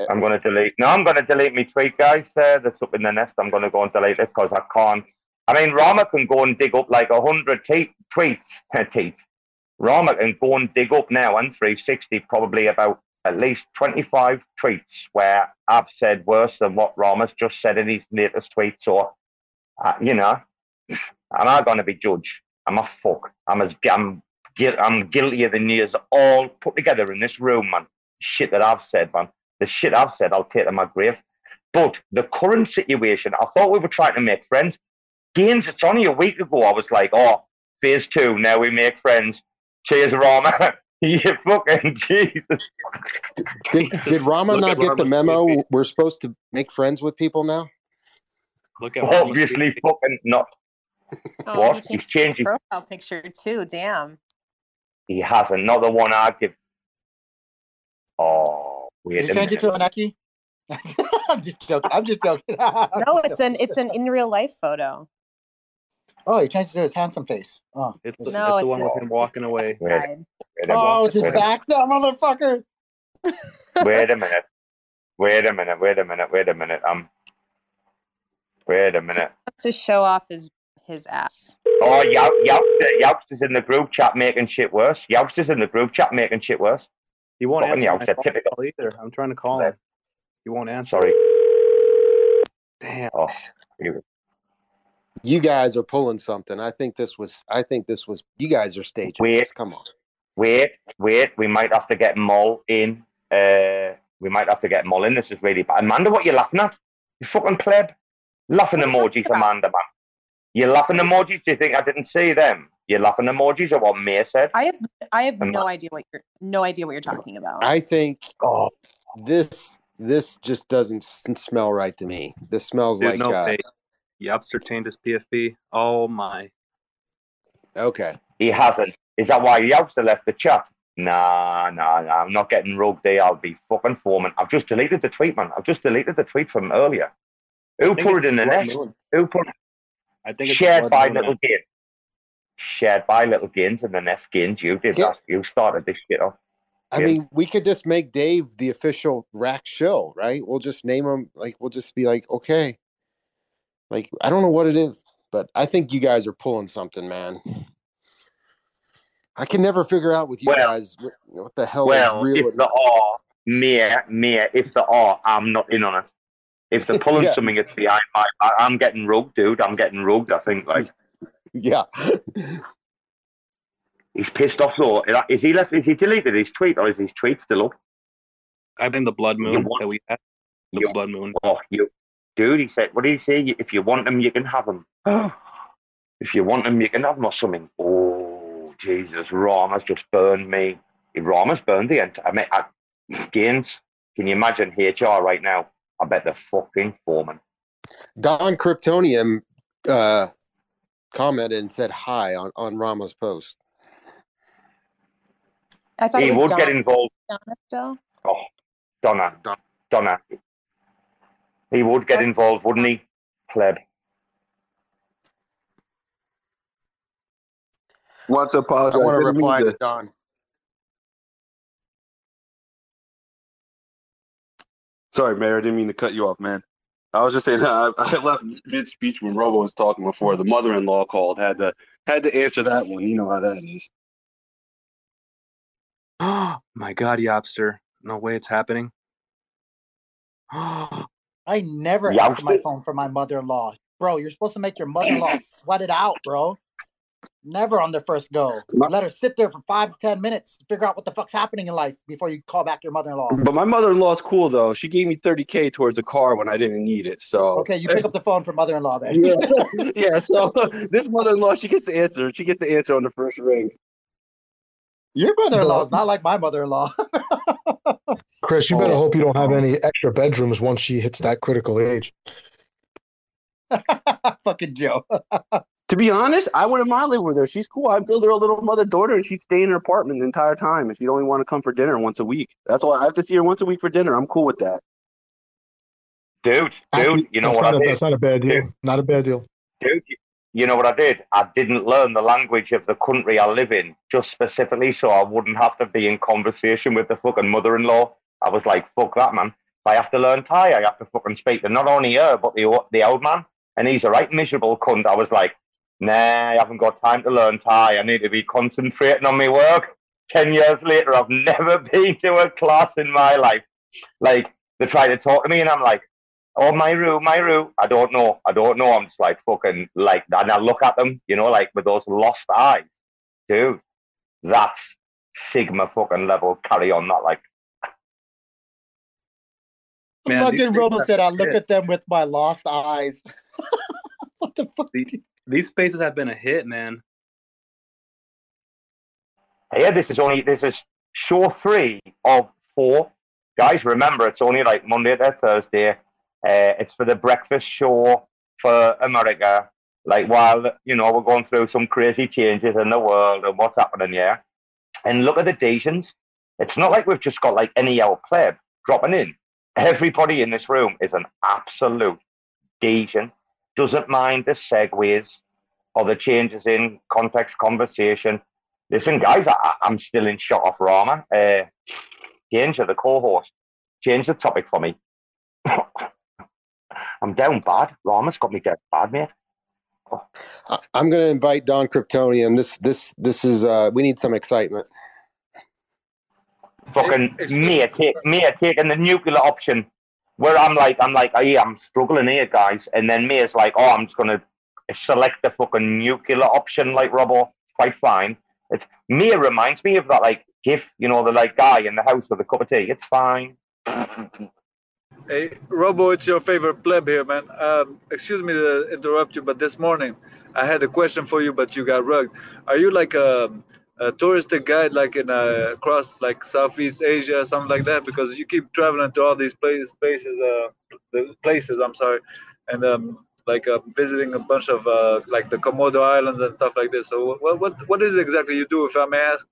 I'm going to delete. No, I'm going to delete my tweet, guys. Uh, that's up in the nest. I'm going to go and delete it because I can't. I mean, Rama can go and dig up like a hundred te- tweets. tweets. Rama can go and dig up now on 360 probably about at least 25 tweets where I've said worse than what Rama's just said in his latest tweets. So, uh, you know, I'm not going to be judged. I'm a fuck. I'm as I'm, I'm guiltier than all put together in this room, man. Shit that I've said, man. The shit I've said, I'll take to my grave. But the current situation, I thought we were trying to make friends. Games, it's only a week ago. I was like, oh, phase two, now we make friends. Cheers, Rama. you fucking Jesus. Did, did Rama Look not at get the Rama's memo? We're supposed to make friends with people now? Look at Rama's Obviously, fucking not. Oh, what? he He's changed his changing. profile picture too. Damn. He hasn't. Not the one I give. Oh, wait Did a you change it to an Eki? I'm just joking. I'm just joking. No, it's an it's an in real life photo. Oh, he changed it to his handsome face. Oh, It's, this- No, it's the it's one with him walking away. Wait, Side. wait oh, it's his back, that motherfucker. Wait a minute. Wait a minute. Wait a minute. Wait a minute. Um. Wait a minute. Wants to show off his his ass. Oh, Yow, Youst, Youst is in the group chat making shit worse. Youst is in the group chat making shit worse. He won't Fucking answer my Youst, typical. call either. I'm trying to call him. He won't answer. Sorry. Damn. Oh, you- You guys are pulling something. I think this was. I think this was. You guys are staging Wait. this. Come on. wait, wait. We might have to get Mull in. Uh, we might have to get Mull in. This is really bad. Amanda, what you laughing at? You fucking pleb. Laughing emojis, Amanda, man. You laughing emojis? Do you think I didn't see them? You laughing emojis or what May said? I have I have Am no idea what you're no idea what you're talking about. I think Oh, this. This just doesn't smell right to me. This smells Dude, like. no uh, way. Yopster changed his PFP. Oh my. okay. he hasn't. Is that why Youst left the chat? Nah, nah, nah. I'm not getting rogue there. I'll be fucking foreman. I've just deleted the tweet, man. I've just deleted the tweet from earlier. Who put it in the Blood nest? Moon. Who put I think it's shared by Moon, little man. gains? Shared by little gains in the nest gains. You did Yeah. that. You started this shit off. I Yeah. mean, we could just make Dave the official rack show, right? We'll just name him. Like, we'll just be like, okay. Like, I don't know what it is, but I think you guys are pulling something, man. I can never figure out with you Well- guys what, what the hell Well, is real. if there are, Mayor, Mayor, if there are, I'm not in on it. If they're pulling Yeah. something, it's behind my. I, I'm getting rugged, dude. I'm getting rugged. I think like yeah. he's pissed off though. Is he left? Is he deleted his tweet or is his tweet still up? I blame the Blood Moon want- that we had. The Blood Moon. Oh, you, dude. He said, "What did he say? If you want them, you can have them. if you want them, you can have them or something." Oh, Jesus! Rama's just burned me. Rama's burned the entire. I mean, I, Gaines. Can you imagine HR right now? I bet they're fucking foreman. Don Kryptonium uh, commented and said hi on, on Rama's post. I thought He it was would Donna, get involved. Donna still. Oh, Donna, Donna. He would get involved, wouldn't he? Pleb. Want to apologize? I want to reply to Don. Sorry, Mayor. I didn't mean to cut you off, man. I was just saying I, I left mid speech when Robo was talking before. The mother-in-law called. Had to had to answer that one. You know how that is. Oh my God, Yobster! No way, it's happening. I never Yeah. answer my phone for my mother-in-law, bro. You're supposed to make your mother-in-law sweat it out, bro. Never on the first go. Let her sit there for five to ten minutes, to figure out what the fuck's happening in life before you call back your mother-in-law. But my mother-in-law's cool though. She gave me 30k towards a car when I didn't need it. So Okay, you pick up the phone for mother-in-law then. yeah, yeah. So this mother-in-law, she gets the answer. She gets the answer on the first ring. Your mother-in-law is not like my mother-in-law. Chris, you better oh. hope you don't have any extra bedrooms once she hits that critical age. Fucking Joe. To be honest, I wouldn't mind living with her. She's cool. I build her a little mother daughter, and she'd stay in her apartment the entire time. If you only want to come for dinner once a week, that's why I have to see her once a week for dinner. I'm cool with that. Dude, dude, you know that's what not I a. That's not a bad deal. Not a bad deal. Dude, you know what I did? I didn't learn the language of the country I live in, just specifically so I wouldn't have to be in conversation with the fucking mother-in-law. I was like, fuck that, man. I have to learn Thai, I have to fucking speak to not only her, but the, the old man. And he's a right miserable cunt. I was like, nah, I haven't got time to learn Thai. I need to be concentrating on my work. Ten years later, I've never been to a class in my life. Like, they try to talk to me, and I'm like, oh, Myru, Myru. I don't know. I don't know. I'm just like fucking like, and I look at them, you know, like with those lost eyes. Dude, that's Sigma fucking level carry on, that, like, Man, Fucking spaces Robo have said, I look hit. at them with my lost eyes. What the- fuck These spaces have been a hit, man. Yeah, this is only this is show three of four. Guys, remember it's only like Monday to Thursday. Uh, it's for the breakfast show for America. Like while you know we're going through some crazy changes in the world and what's happening here. And look at the Dejans. It's not like we've just got like any old pleb dropping in. Everybody in this room is an absolute Dejan. Doesn't mind the segues or the changes in context conversation. Listen, guys, I, I'm still in shot of Rama. Uh, the co-host, change the topic for me. I'm down bad. Rama's got me down bad, mate. I- I'm going to invite Don Kryptonian. This this this is uh we need some excitement. Fucking me, take me taking the nuclear option, where I'm like, I'm like, hey, I'm struggling here, guys, and then me is like, oh, I'm just gonna select the fucking nuclear option, like Robo, quite fine. It's Mia reminds me of that like gif, you know, the like guy in the house with a cup of tea. It's fine. Hey, Robo, it's your favorite pleb here, man. Um, excuse me to interrupt you, but this morning I had a question for you, but you got rugged. Are you like a, a touristic guide, like in uh, across like Southeast Asia, something like that? Because you keep traveling to all these places, places, uh, places. I'm sorry, and um, like uh, visiting a bunch of uh, like the Komodo Islands and stuff like this. So, what what what is exactly you do, if I may ask?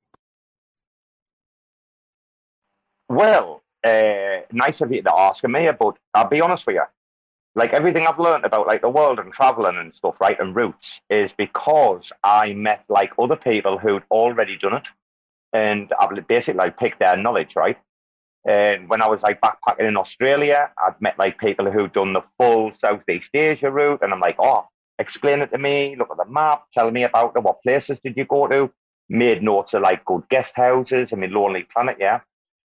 Well, uh, nice of you to ask me, but I'll be honest with you. Like everything I've learned about like the world and traveling and stuff, right, and routes, is because I met like other people who'd already done it, and I've basically like picked their knowledge, right. And when I was like backpacking in Australia, I'd met like people who'd done the full Southeast Asia route, and I'm like, oh, explain it to me. Look at the map. Tell me about it. What places did you go to? Made notes of like good guest houses. I mean, Lonely Planet, yeah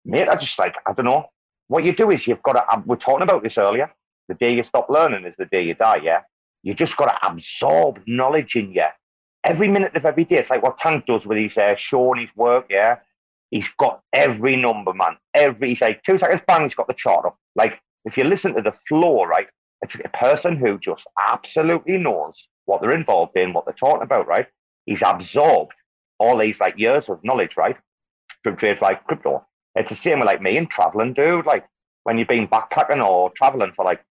mate, I just like, I don't know. What you do is you've got to, we're talking about this earlier. The day you stop learning is the day you die, yeah? You just got to absorb knowledge in you. Every minute of every day. It's like what Tank does with his uh, show and his work, yeah? He's got every number, man. Every, he's like, two seconds, bang, he's got the chart up. Like, if you listen to the flow, right, it's a person who just absolutely knows what they're involved in, what they're talking about, right? He's absorbed all these like years of knowledge, right? From trades like crypto. It's the same with like me and traveling, dude. Like when you've been backpacking or traveling for like,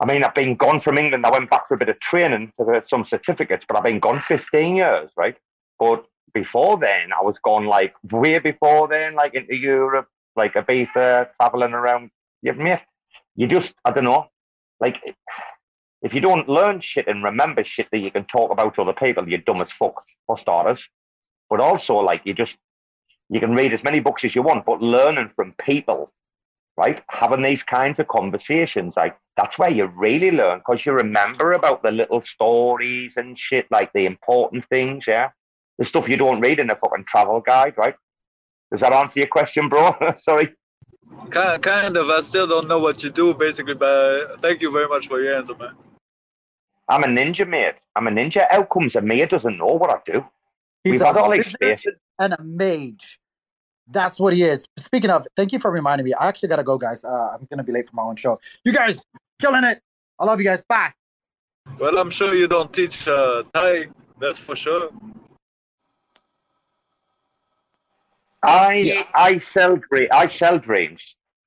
I mean, I've been gone from England. I went back for a bit of training get some certificates, but I've been gone 15 years, right? But before then, I was gone like way before then, like into Europe, like Ibiza, traveling around. You, you just, I don't know, like if you don't learn shit and remember shit that you can talk about to other people, you're dumb as fuck for starters. but also like you just you can read as many books as you want, but learning from people, right? Having these kinds of conversations, like that's where you really learn because you remember about the little stories and shit, like the important things, yeah. The stuff you don't read in a fucking travel guide, right? Does that answer your question, bro? Sorry. Kind, of. I still don't know what you do, basically, but uh, thank you very much for your answer, man. I'm a ninja, mate. I'm a ninja. How comes a mate doesn't know what I do? He's We've a had all these wizard spaces. and a mage. That's what he is. Speaking of, thank you for reminding me. I actually gotta go, guys. Uh, I'm gonna be late for my own show. You guys killing it. I love you guys. Bye. Well, I'm sure you don't teach uh, Thai, that's for sure. I I sell dream. I sell dreams,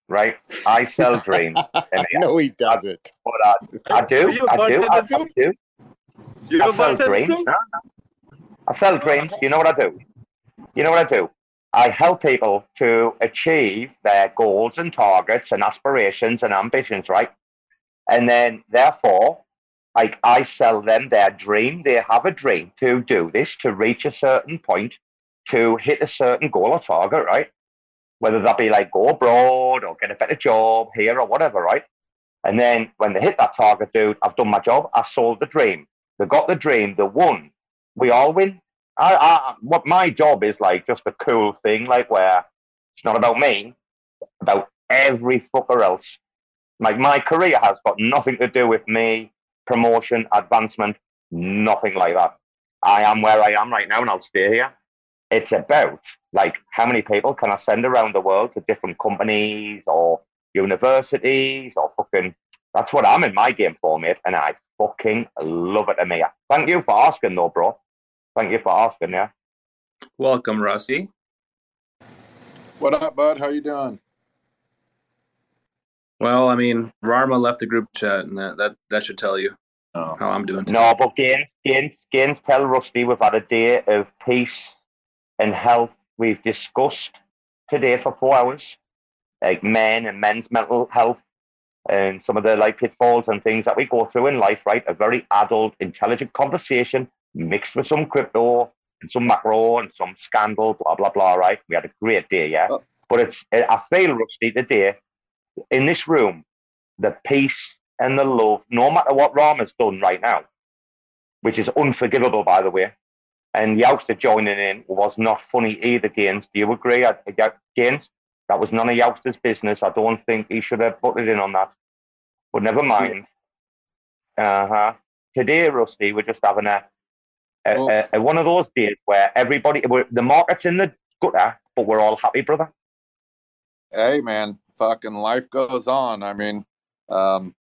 right? I sell dreams. And no, he doesn't. But I, I do. you a I do. I, I do. You I a sell dreams. too? No, no. I sell oh, dreams. You know what I do? You know what I do? I help people to achieve their goals and targets and aspirations and ambitions, right? And then, therefore, like I sell them their dream. They have a dream to do this, to reach a certain point, to hit a certain goal or target, right? Whether that be like go abroad or get a better job here or whatever, right? And then when they hit that target, dude, I've done my job. I sold the dream. They got the dream. They won. We all win. I, I, what my job is like just a cool thing, like where it's not about me, about every fucker else. Like my career has got nothing to do with me, promotion, advancement, nothing like that. I am where I am right now, and I'll stay here. It's about like how many people can I send around the world to different companies or universities or fucking. That's what I'm in my game for, mate, and I fucking love it, Amir. Thank you for asking, though, bro. Thank you for asking, yeah. Welcome, Rusty. What up, bud? How you doing? Well, I mean, Rama left the group chat, and that that, that should tell you oh. how I'm doing. No, but Gaines, Gaines, Gaines, tell Rusty we've had a day of peace and health. We've discussed today for four hours, like men and men's mental health and some of the like pitfalls and things that we go through in life, right? A very adult, intelligent conversation mixed with some crypto and some macro and some scandal, blah, blah, blah, right? We had a great day, yeah? Oh. But it's, I feel, Rusty, today, in this room, the peace and the love, no matter what Rama's done right now, which is unforgivable, by the way, and Youngster joining in was not funny either, Gaines. Do you agree? Uh, I, I- Gaines, that was none of Youngster's business. I don't think he should have put it in on that. But never mind. Uh huh. Today, Rusty, we're just having a, a, a, a one of those days where everybody, the market's in the gutter, but we're all happy, brother. Hey, man, fucking life goes on. I mean, um,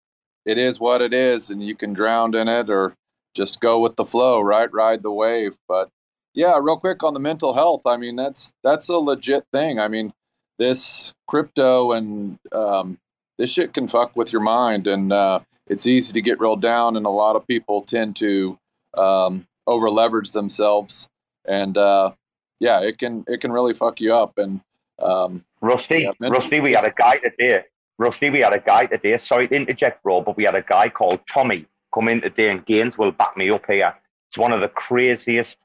it is what it is, and you can drown in it or just go with the flow, right? Ride the wave. But yeah, real quick on the mental health. I mean, that's that's a legit thing. I mean, this crypto and um, this shit can fuck with your mind, and uh, it's easy to get real down. And a lot of people tend to um, over leverage themselves, and uh, yeah, it can it can really fuck you up. And um, Rusty, yeah, Rusty, we had a guy today. Rusty, we had a guy today. Sorry to interject, bro, but we had a guy called Tommy come in today, and Gaines will back me up here. It's one of the craziest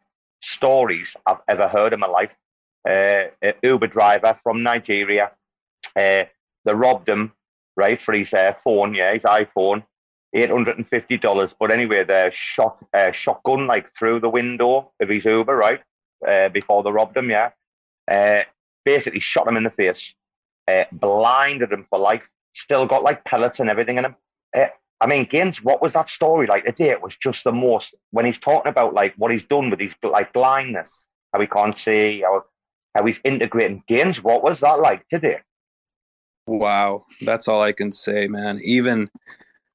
stories I've ever heard in my life. Uh, Uber driver from Nigeria. Uh, they robbed him, right, for his uh, phone, yeah, his iPhone, eight hundred and fifty dollars. But anyway, they shot uh, shotgun like through the window of his Uber, right, before they robbed him, yeah. Uh, basically shot him in the face, uh, blinded him for life. Still got like pellets and everything in him. I mean, Gaines, what was that story like today? It was just the most when he's talking about like what he's done with his like blindness, how he can't see, how how he's integrating. Gaines, what was that like today? Wow, that's all I can say, man. Even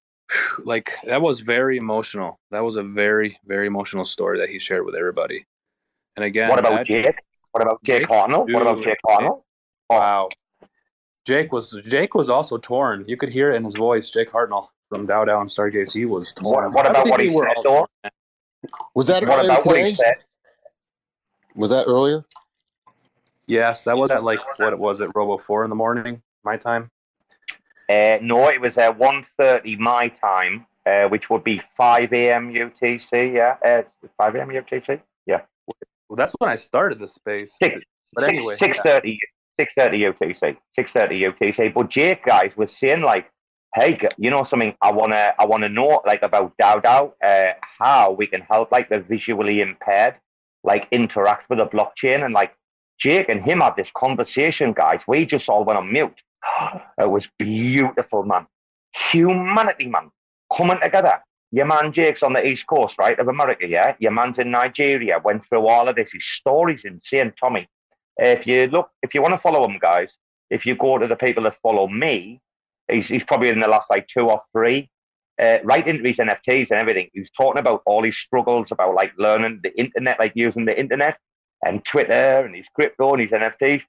like that was very emotional. That was a very very emotional story that he shared with everybody. And again, what about that- Jake? What about Jake, Jake? Hartnell? What about Dude, Jake Hartnell? Oh. Wow. Jake was Jake was also torn. You could hear it in his voice. Jake Hartnell from DAO DAO and Stargaze, he was torn. what I about what we he were said, torn. Was that What earlier about what he today? said? Was that earlier? Yes, that was at like what it was at Robo four in the morning, my time. Uh, no, it was uh, 1.30 my time, uh, which would be 5 a.m. UTC, yeah? Uh, 5 a.m. UTC? Yeah. Well, that's when I started the space. Six, but anyway, six thirty. Yeah. thirty, six thirty UTC, six thirty UTC. But Jake, guys, was saying like, hey, you know something? I wanna, I wanna know like about DAO DAO, uh, how we can help like the visually impaired, like interact with the blockchain, and like Jake and him had this conversation, guys. We just all went on mute. It was beautiful, man. Humanity, man, coming together. Your man Jake's on the east coast, right, of America, yeah? Your man's in Nigeria, went through all of this. His story's insane, Tommy. If you look, if you want to follow him, guys, if you go to the people that follow me, he's, he's probably in the last like two or three, uh, right into his NFTs and everything. He's talking about all his struggles about like learning the internet, like using the internet and Twitter and his crypto and his NFTs.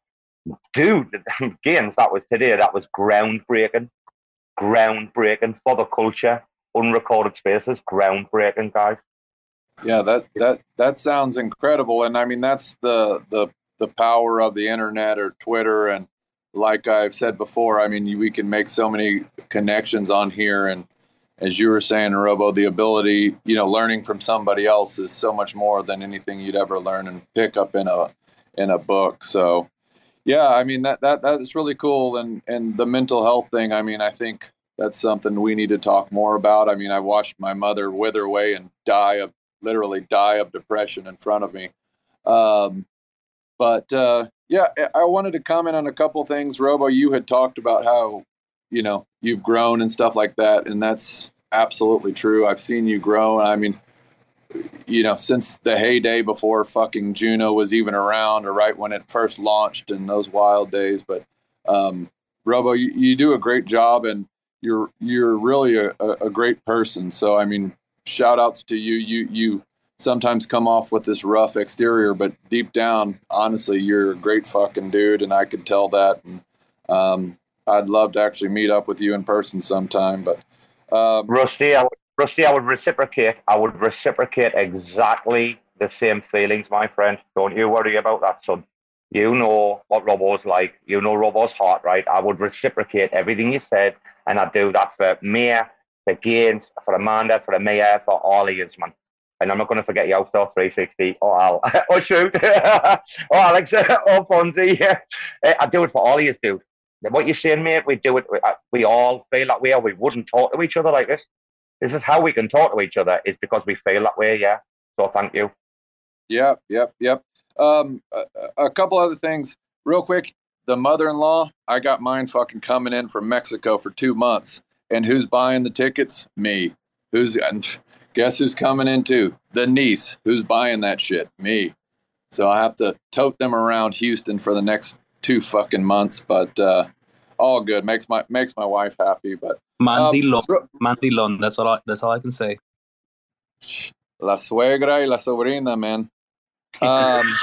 Dude, Gaines, that was today. That was groundbreaking, groundbreaking for the culture. Unrecorded spaces, groundbreaking, guys. Yeah, that that that sounds incredible, and I mean that's the the the power of the internet or Twitter, and like I've said before, I mean we can make so many connections on here, and as you were saying, Robo, the ability, you know, learning from somebody else is so much more than anything you'd ever learn and pick up in a in a book. So, yeah, I mean that that that's really cool, and and the mental health thing. I mean, I think that's something we need to talk more about. I mean, I watched my mother wither away and die of literally die of depression in front of me. Um, but uh, yeah, I- wanted to comment on a couple things. Robo, you had talked about how you know you've grown and stuff like that, and that's absolutely true. I've seen you grow. I mean, you know, since the heyday before fucking Juno was even around, or right when it first launched in those wild days. But um, Robo, you, you do a great job, and you're you're really a, a great person. So I mean, shout outs to you. You you sometimes come off with this rough exterior, but deep down, honestly, you're a great fucking dude, and I could tell that. And um, I'd love to actually meet up with you in person sometime. But um, Rusty, I would, Rusty, I would reciprocate. I would reciprocate exactly the same feelings, my friend. Don't you worry about that, son. You know what Robo's like. You know Robo's heart, right? I would reciprocate everything you said, and I'd do that for Mia, for Gaines, for Amanda, for Amaya, for all of you, man. And I'm not going to forget you, Outdoor 360, or Al, or Shoot, or Alex, or Fonzie. Uh, I do it for all of you, dude. What you're saying, mate, we do it. We, uh, all feel that way, we wouldn't talk to each other like this. This is how we can talk to each other, is because we feel that way, yeah. So thank you. Yep, yep, yep. Um, a, a couple other things, real quick. The mother-in-law, I got mine fucking coming in from Mexico for two months, and who's buying the tickets? Me. Who's guess who's coming in too? The niece. Who's buying that shit? Me. So I have to tote them around Houston for the next two fucking months, but uh, all good. Makes my makes my wife happy. But Mandilon, Mandilon. That's all. I, that's all I can say. La suegra y la sobrina, man. Um,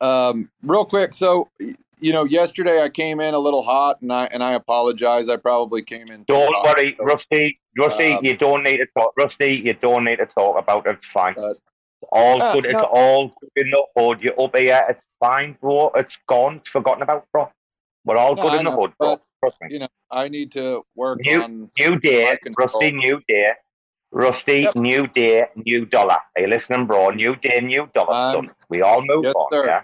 um, real quick, so you know, yesterday I came in a little hot, and I and I apologize. I probably came in. Don't hot. worry, Rusty. Rusty, Um, you don't need to talk. Rusty, you don't need to talk about it. It's fine. All Ah, good. It's all good in the hood. You're up here. It's fine, bro. It's gone. It's forgotten about, bro. We're all No, good I in the hood, bro. Trust me. You know, I need to work New, on new day. Rusty, new day. Rusty, new day, new dollar. Are you listening, bro? New day, new dollar. son. We all move Yes, on, sir. yeah?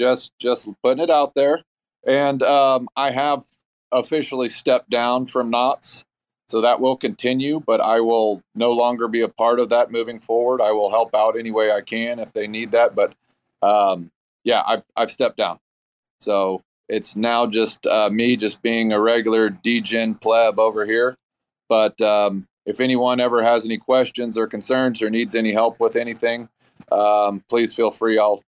Just just putting it out there. And um, I have officially stepped down from Knots. So that will continue, but I will no longer be a part of that moving forward. I will help out any way I can if they need that. But um, yeah, I've, I've stepped down. So it's now just uh, me just being a regular DGen pleb over here. But um, if anyone ever has any questions or concerns or needs any help with anything, um, please feel free. I'll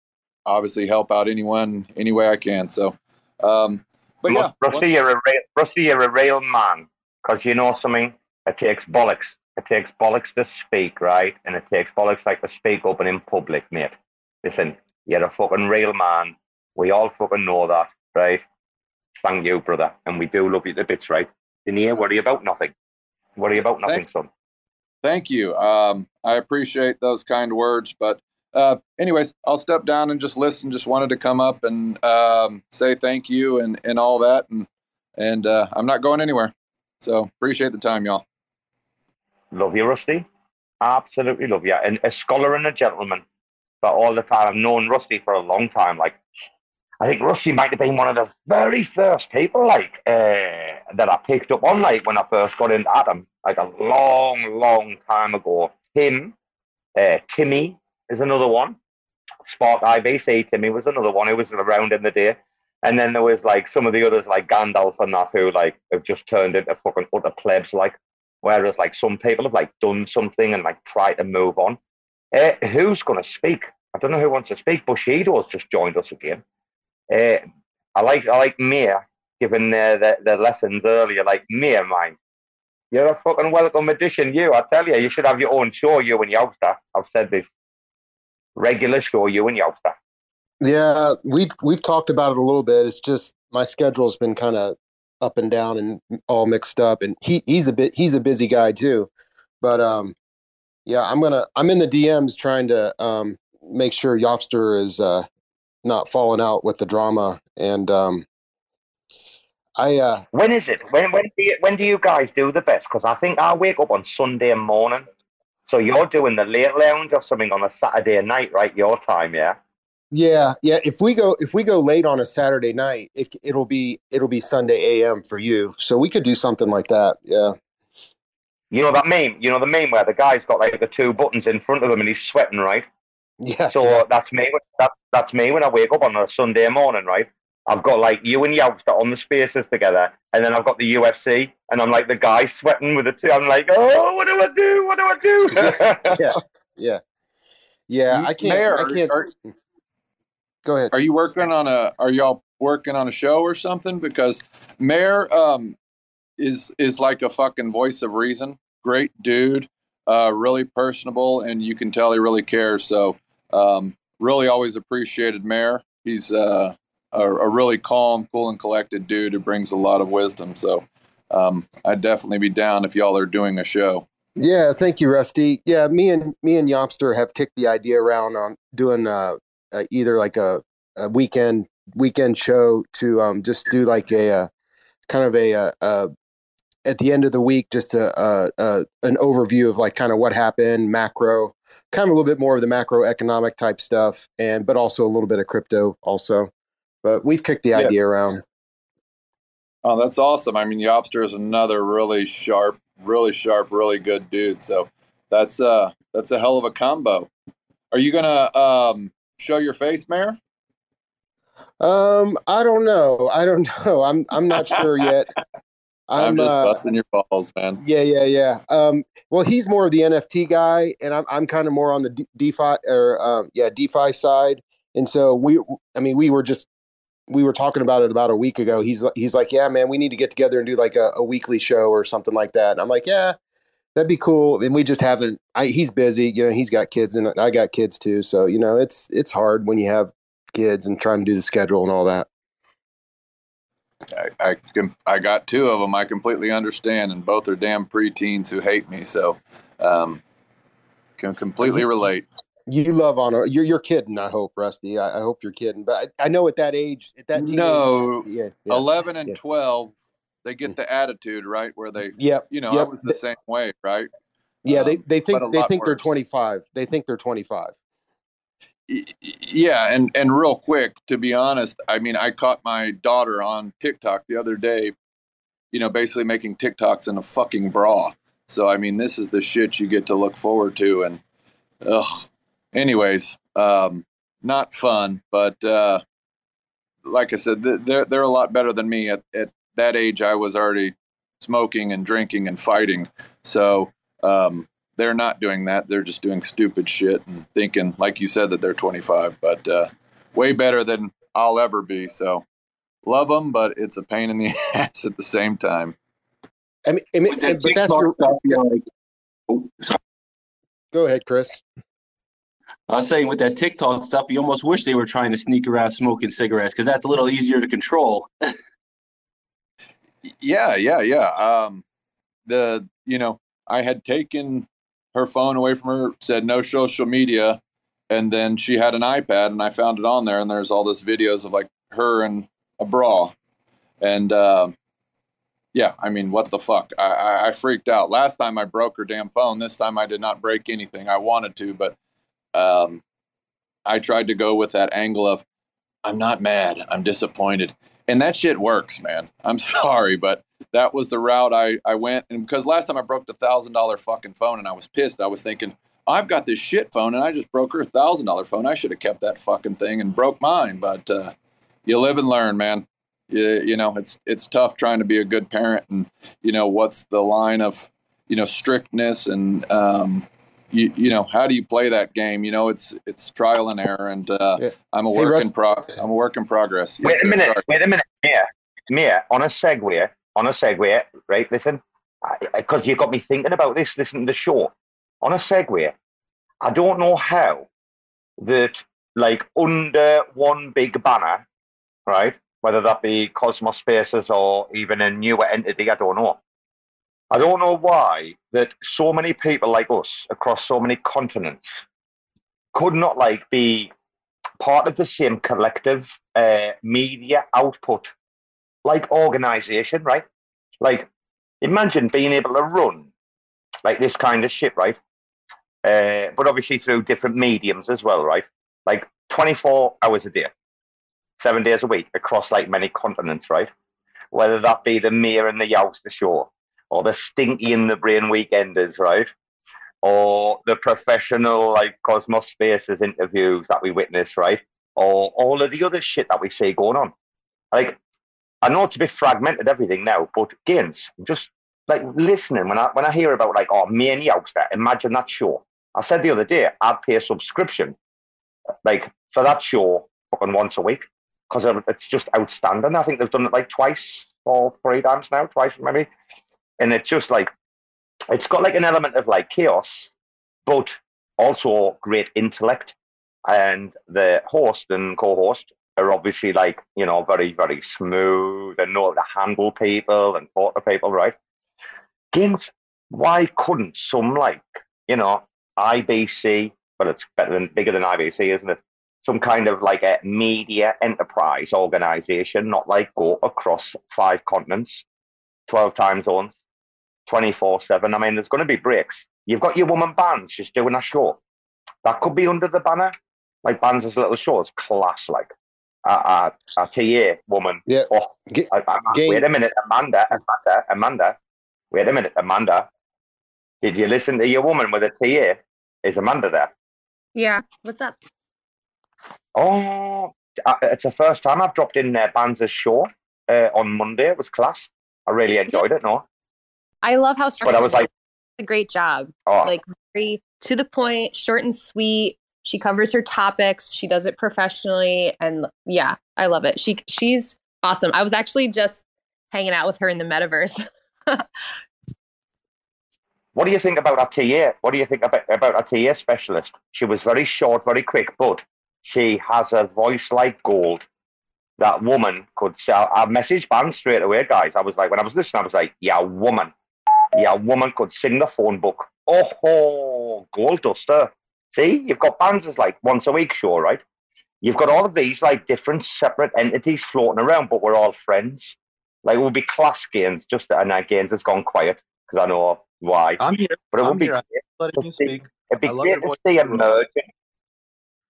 obviously help out anyone any way I can. So, um, but yeah, Rusty, you're a real, Rusty, you're a real man. Because you know something? It takes bollocks. It takes bollocks to speak, right? And it takes bollocks like to speak open in public, mate. Listen, you're a fucking real man. We all fucking know that, right? Thank you, brother. And we do love you to bits, right? In here, worry about nothing. Worry about nothing, Thank- son. Thank you. Um, I appreciate those kind words. But, uh, anyways, I'll step down and just listen. Just wanted to come up and um, say thank you and, and all that. And and uh, I'm not going anywhere. So appreciate the time, y'all. Love you, Rusty. Absolutely love you. And a scholar and a gentleman. but all the time I've known Rusty for a long time. Like, I think Rusty might have been one of the very first people like uh, that I picked up on like when I first got into Atom, like a long, long time ago. Him, uh, Timmy is another one. Spark IBC Timmy was another one who was around in the day. And then there was like some of the others like Gandalf and that who like have just turned into fucking utter plebs like whereas like some people have like done something and like tried to move on. Uh, who's gonna speak? I don't know who wants to speak. Bushido's just joined us again. Uh, I like I like Mia giving uh, the, the lessons earlier. Like Mia, mine. You're a fucking welcome addition. You, I tell you, you should have your own show. You and Youngster. I've said this. Regular show. You and Youngster. Yeah, we've we've talked about it a little bit. It's just my schedule's been kind of up and down and all mixed up, and he he's a bit he's a busy guy too. But um, yeah, I'm gonna I'm in the DMs trying to um make sure Yopster is uh not falling out with the drama, and um, I uh When is it? When when do you, when do you guys do the best? Because I think I wake up on Sunday morning. So you're doing the late lounge or something on a Saturday night, right? Your time, yeah. Yeah, yeah. If we go if we go late on a Saturday night, it, it'll be it'll be Sunday a.m. for you. So we could do something like that. Yeah. You know that meme. You know the meme where the guy's got like the two buttons in front of him and he's sweating, right? Yeah. So uh, that's me. when- That, that's me when I wake up on a Sunday morning, right? I've got like you and Youngster on the spaces together, and then I've got the UFC, and I'm like the guy sweating with the two. I'm like, oh, what do I do? What do I do? yeah, yeah, yeah. I can't. Mayor, I can't. are- go ahead. Are you working on a? Are y'all working on a show or something? Because Mayor um, is is like a fucking voice of reason. Great dude, uh, really personable, and you can tell he really cares. So, um, really, always appreciated Mayor. He's uh, a, a really calm, cool, and collected dude who brings a lot of wisdom. So, um, I'd definitely be down if y'all are doing a show. Yeah, thank you, Rusty. Yeah, me and me and Yomster have kicked the idea around on doing uh, uh either like a, a weekend weekend show to um just do like a uh, kind of a uh, uh at the end of the week just a, an overview of like kind of what happened macro kind of a little bit more of the macroeconomic type stuff and but also a little bit of crypto also but we've kicked the Yeah. idea around Oh, that's awesome. I mean, Yopster is another really sharp, really sharp, really good dude. So that's uh that's a hell of a combo. Are you gonna um show your face, Mayor? um i don't know i don't know i'm i'm not sure yet I'm, just uh, busting your balls, man. Yeah, yeah, yeah. Um, well, he's more of the NFT guy, and I'm I'm kind of more on the D- DeFi or um, yeah DeFi side. And so we, I mean, we were just we were talking about it about a week ago. He's he's like, yeah, man, we need to get together and do like a, a weekly show or something like that. And I'm like, yeah, that'd be cool. And we just haven't. I, he's busy, you know. He's got kids, and I got kids too. So you know, it's it's hard when you have kids and trying to do the schedule and all that. I, I can I got two of them. I completely understand, and both are damn preteens who hate me. So, um, can completely relate. You love on you're you're kidding. I hope, Rusty. I, I hope you're kidding. But I, I know at that age, at that teenage, No, yeah, yeah. eleven and yeah. twelve, they get the attitude right where they. Yep, You know, I was the same way, right? Yeah, they, Um, they think they think they're 25. They think they're 25. Yeah, and and real quick, to be honest, I mean, I caught my daughter on TikTok the other day. You know, basically making TikToks in a fucking bra. So I mean, this is the shit you get to look forward to, and ugh. Anyways, um, not fun, but uh, like I said, they're they're a lot better than me. At at that age, I was already smoking and drinking and fighting. So um, they're not doing that. They're just doing stupid shit and thinking, like you said, that they're 25, but uh, way better than I'll ever be. So love them, but it's a pain in the ass at the same time. I mean, I mean that but that's TikTok your, stuff, you're go ahead, Chris. I was saying with that TikTok stuff, you almost wish they were trying to sneak around smoking cigarettes because that's a little easier to control. Yeah, yeah, yeah. Um, the you know, I had taken her phone away from her, said no social media, and then she had an iPad, and I found it on there, and there's all this videos of like her in a bra, and uh, yeah, I mean, what the fuck? I, I, I freaked out. Last time I broke her damn phone. This time I did not break anything. I wanted to, but um, I tried to go with that angle of, I'm not mad, I'm disappointed. And that shit works, man. I'm sorry, but that was the route I, I went. And because last time I broke the thousand dollar fucking phone and I was pissed, I was thinking, I've got this shit phone and I just broke her thousand dollar phone. I should have kept that fucking thing and broke mine. But uh, you live and learn, man. You, you know, it's it's tough trying to be a good parent, and you know what's the line of you know strictness and um, you, you know how do you play that game? You know, it's it's trial and error, and uh, Yeah. I'm a Hey, work Russ- in pro. I'm a work in progress. Yes, Wait a minute. Sorry. Wait a minute. Mia, Mia, on a segue, on a segue, right? Listen, because you got me thinking about this. Listen to the show. On a segue, I don't know how that, like, under one big banner, right? Whether that be Cosmos Spaces or even a newer entity, I don't know. I don't know why that so many people like us across so many continents could not like be part of the same collective uh, media output, like organization, right? Like, imagine being able to run like this kind of shit, right? Uh, but obviously through different mediums as well, right? Like 24 hours a day, seven days a week across like many continents, right? Whether that be the Mir and the Youse the show, or the Stinky in the Brain Weekenders, right? Or the professional like Cosmos Spaces interviews that we witness, right? Or all of the other shit that we see going on. Like, I know it's a bit fragmented everything now, but Gaines, just like listening when I when I hear about like oh me and Youngster, imagine that show. I said the other day I'd pay a subscription like for that show fucking once a week because it's just outstanding. I think they've done it like twice or three times now, twice maybe, and it's just like it's got like an element of like chaos, but also great intellect. And the host and co-host are obviously like you know very very smooth and know how to handle people and talk to people, right? Gaines, why couldn't some like you know IBC? Well, it's better than bigger than IBC, isn't it? Some kind of like a media enterprise organization, not like go across five continents, twelve time zones, twenty four seven. I mean, there's going to be breaks. You've got your woman bands just doing a show. That could be under the banner, like bands as little shows, class like. A, a, a TA woman. Yeah. Oh, I, I, wait a minute, Amanda, Amanda, Amanda. Wait a minute, Amanda. Did you listen to your woman with a TA? Is Amanda there? Yeah. What's up? Oh, uh, it's the first time I've dropped in uh, Bands' show uh, on Monday. It was class. I really enjoyed it. No, I love how but I was like, a great job. Oh. Like very to the point, short and sweet. She covers her topics. She does it professionally, and yeah, I love it. She she's awesome. I was actually just hanging out with her in the metaverse. what do you think about a TA? What do you think about, about a TA specialist? She was very short, very quick, but she has a voice like gold. That woman could sell. I messaged Band straight away, guys. I was like, when I was listening, I was like, yeah, woman. Yeah, a woman could sing the phone book. Oh, ho, gold duster. See, you've got bands as like once a week sure, right? You've got all of these like different separate entities floating around, but we're all friends. Like it would be class Gaines, just and uh, Gaines has gone quiet because I know why. I'm here. But it I'm would be great letting to you see- speak. It'd be great to see emerging.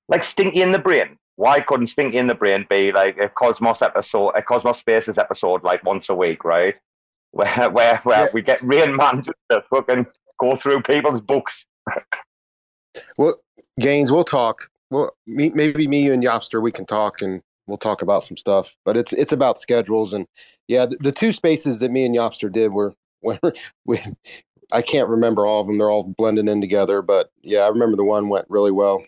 Like Stinky in the Brain. Why couldn't Stinky in the Brain be like a Cosmos episode, a Cosmos Spaces episode, like once a week, right? Where where where we get Rain Man just to fucking go through people's books. Well, Gaines, we'll talk. Well, me, maybe me, you, and Yopster, we can talk and we'll talk about some stuff. But it's it's about schedules and yeah, the, the two spaces that me and Yopster did were were we, I can't remember all of them. They're all blending in together. But yeah, I remember the one went really well.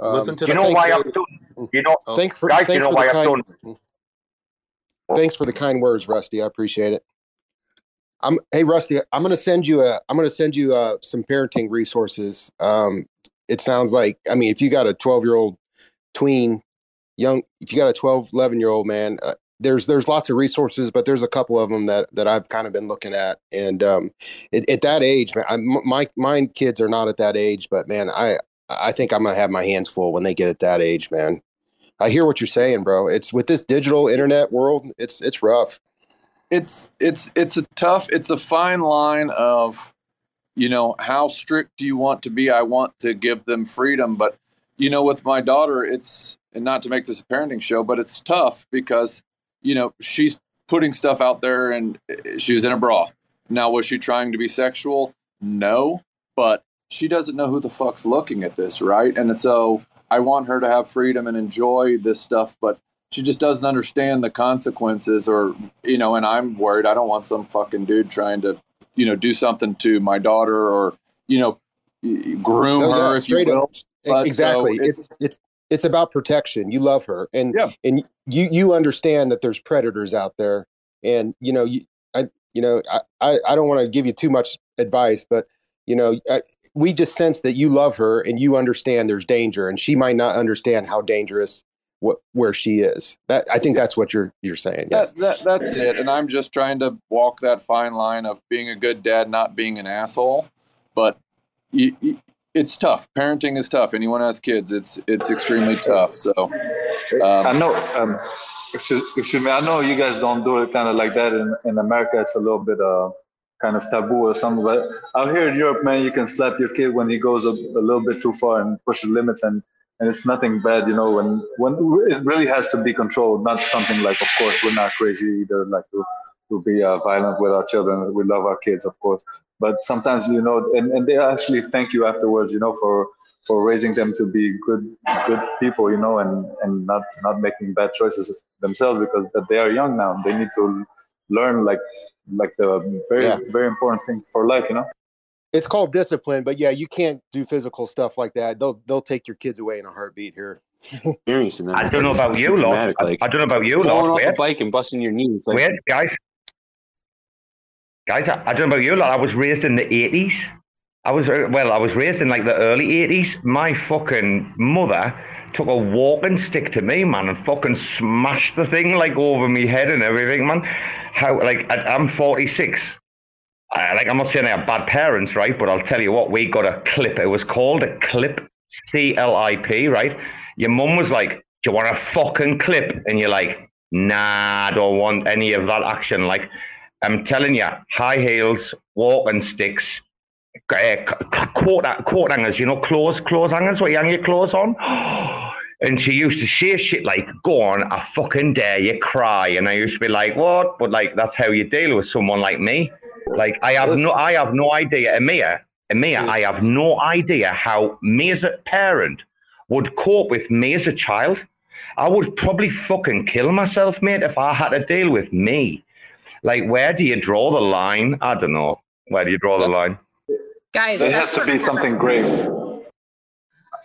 Um, Listen to you the know why thanks- I've done? You know, Thanks for guys. thanks you know for why I've kind, done? Thanks for the kind words, Rusty. I appreciate it. I'm hey Rusty, I'm gonna send you a I'm gonna send you uh some parenting resources. Um it sounds like I mean if you got a 12 year old tween young if you got a 12 11 year old man uh, there's there's lots of resources but there's a couple of them that that I've kind of been looking at and um at, at that age man I, my my kids are not at that age but man I I think I'm gonna have my hands full when they get at that age man I hear what you're saying bro it's with this digital internet world it's it's rough it's it's it's a tough it's a fine line of you know how strict do you want to be i want to give them freedom but you know, with my daughter, it's and not to make this a parenting show, but it's tough because you know she's putting stuff out there, and eh, she was in a bra. Now, was she trying to be sexual? No, but she doesn't know who the fuck's looking at this, right? And so I want her to have freedom and enjoy this stuff, but she just doesn't understand the consequences or you know and i'm worried i don't want some fucking dude trying to you know do something to my daughter or you know groom No, yeah, her if you will. But, so exactly. it's, it's it's it's about protection. You love her, and and you you understand that there's predators out there, and you know you I you know I I, I don't want to give you too much advice, but you know I, we just sense that you love her and you understand there's danger, and she might not understand how dangerous what where she is. That I think that's what you're you're saying. Yeah. that, that that's it and i'm just trying to walk that fine line of being a good dad not being an asshole but you, you, it's tough parenting is tough anyone has kids it's it's extremely tough so um, I know. Um, excuse, excuse me. I know you guys don't do it kind of like that in, in America. It's a little bit uh, kind of taboo or something. But out here in Europe, man, you can slap your kid when he goes a, a little bit too far and pushes limits, and and it's nothing bad, you know. When when it really has to be controlled, not something like, of course, we're not crazy either, like to to be uh, violent with our children. We love our kids, of course, but sometimes, you know, and, and they actually thank you afterwards, you know, for for raising them to be good good people, you know, and and not not making bad choices themselves because they are young now. They need to learn like like the very Yeah. very important things for life, you know. It's called discipline, but yeah, you can't do physical stuff like that. They'll they'll take your kids away in a heartbeat here. I don't know about you, lot. I, I don't know about you, Falling lot. off a bike and busting your knees. Like, wait, guys. Guys, I, I don't know about you, lot. I was raised in the 80s. I was, uh, well, I was raised in like the early 80s. My fucking mother took a walking stick to me, man, and fucking smashed the thing like over me head and everything, man. How, like, I, I'm 46. Uh, like, I'm not saying I have bad parents, right? But I'll tell you what, we got a clip. It was called a clip, C L I P, right? Your mum was like, Do you want a fucking clip? And you're like, Nah, I don't want any of that action. Like, I'm telling you, high heels, walking sticks, uh, coat, coat hangers, you know, clothes, clothes hangers, what you hang your clothes on. And she used to say shit like, go on, I fucking dare you cry. And I used to be like, what? But like, that's how you deal with someone like me. Like, I have no, I have no idea, Amir, Amir, I have no idea how me as a parent would cope with me as a child. I would probably fucking kill myself, mate, if I had to deal with me. Like, where do you draw the line? I don't know. Where do you draw the line? Guys, it has to be something grave.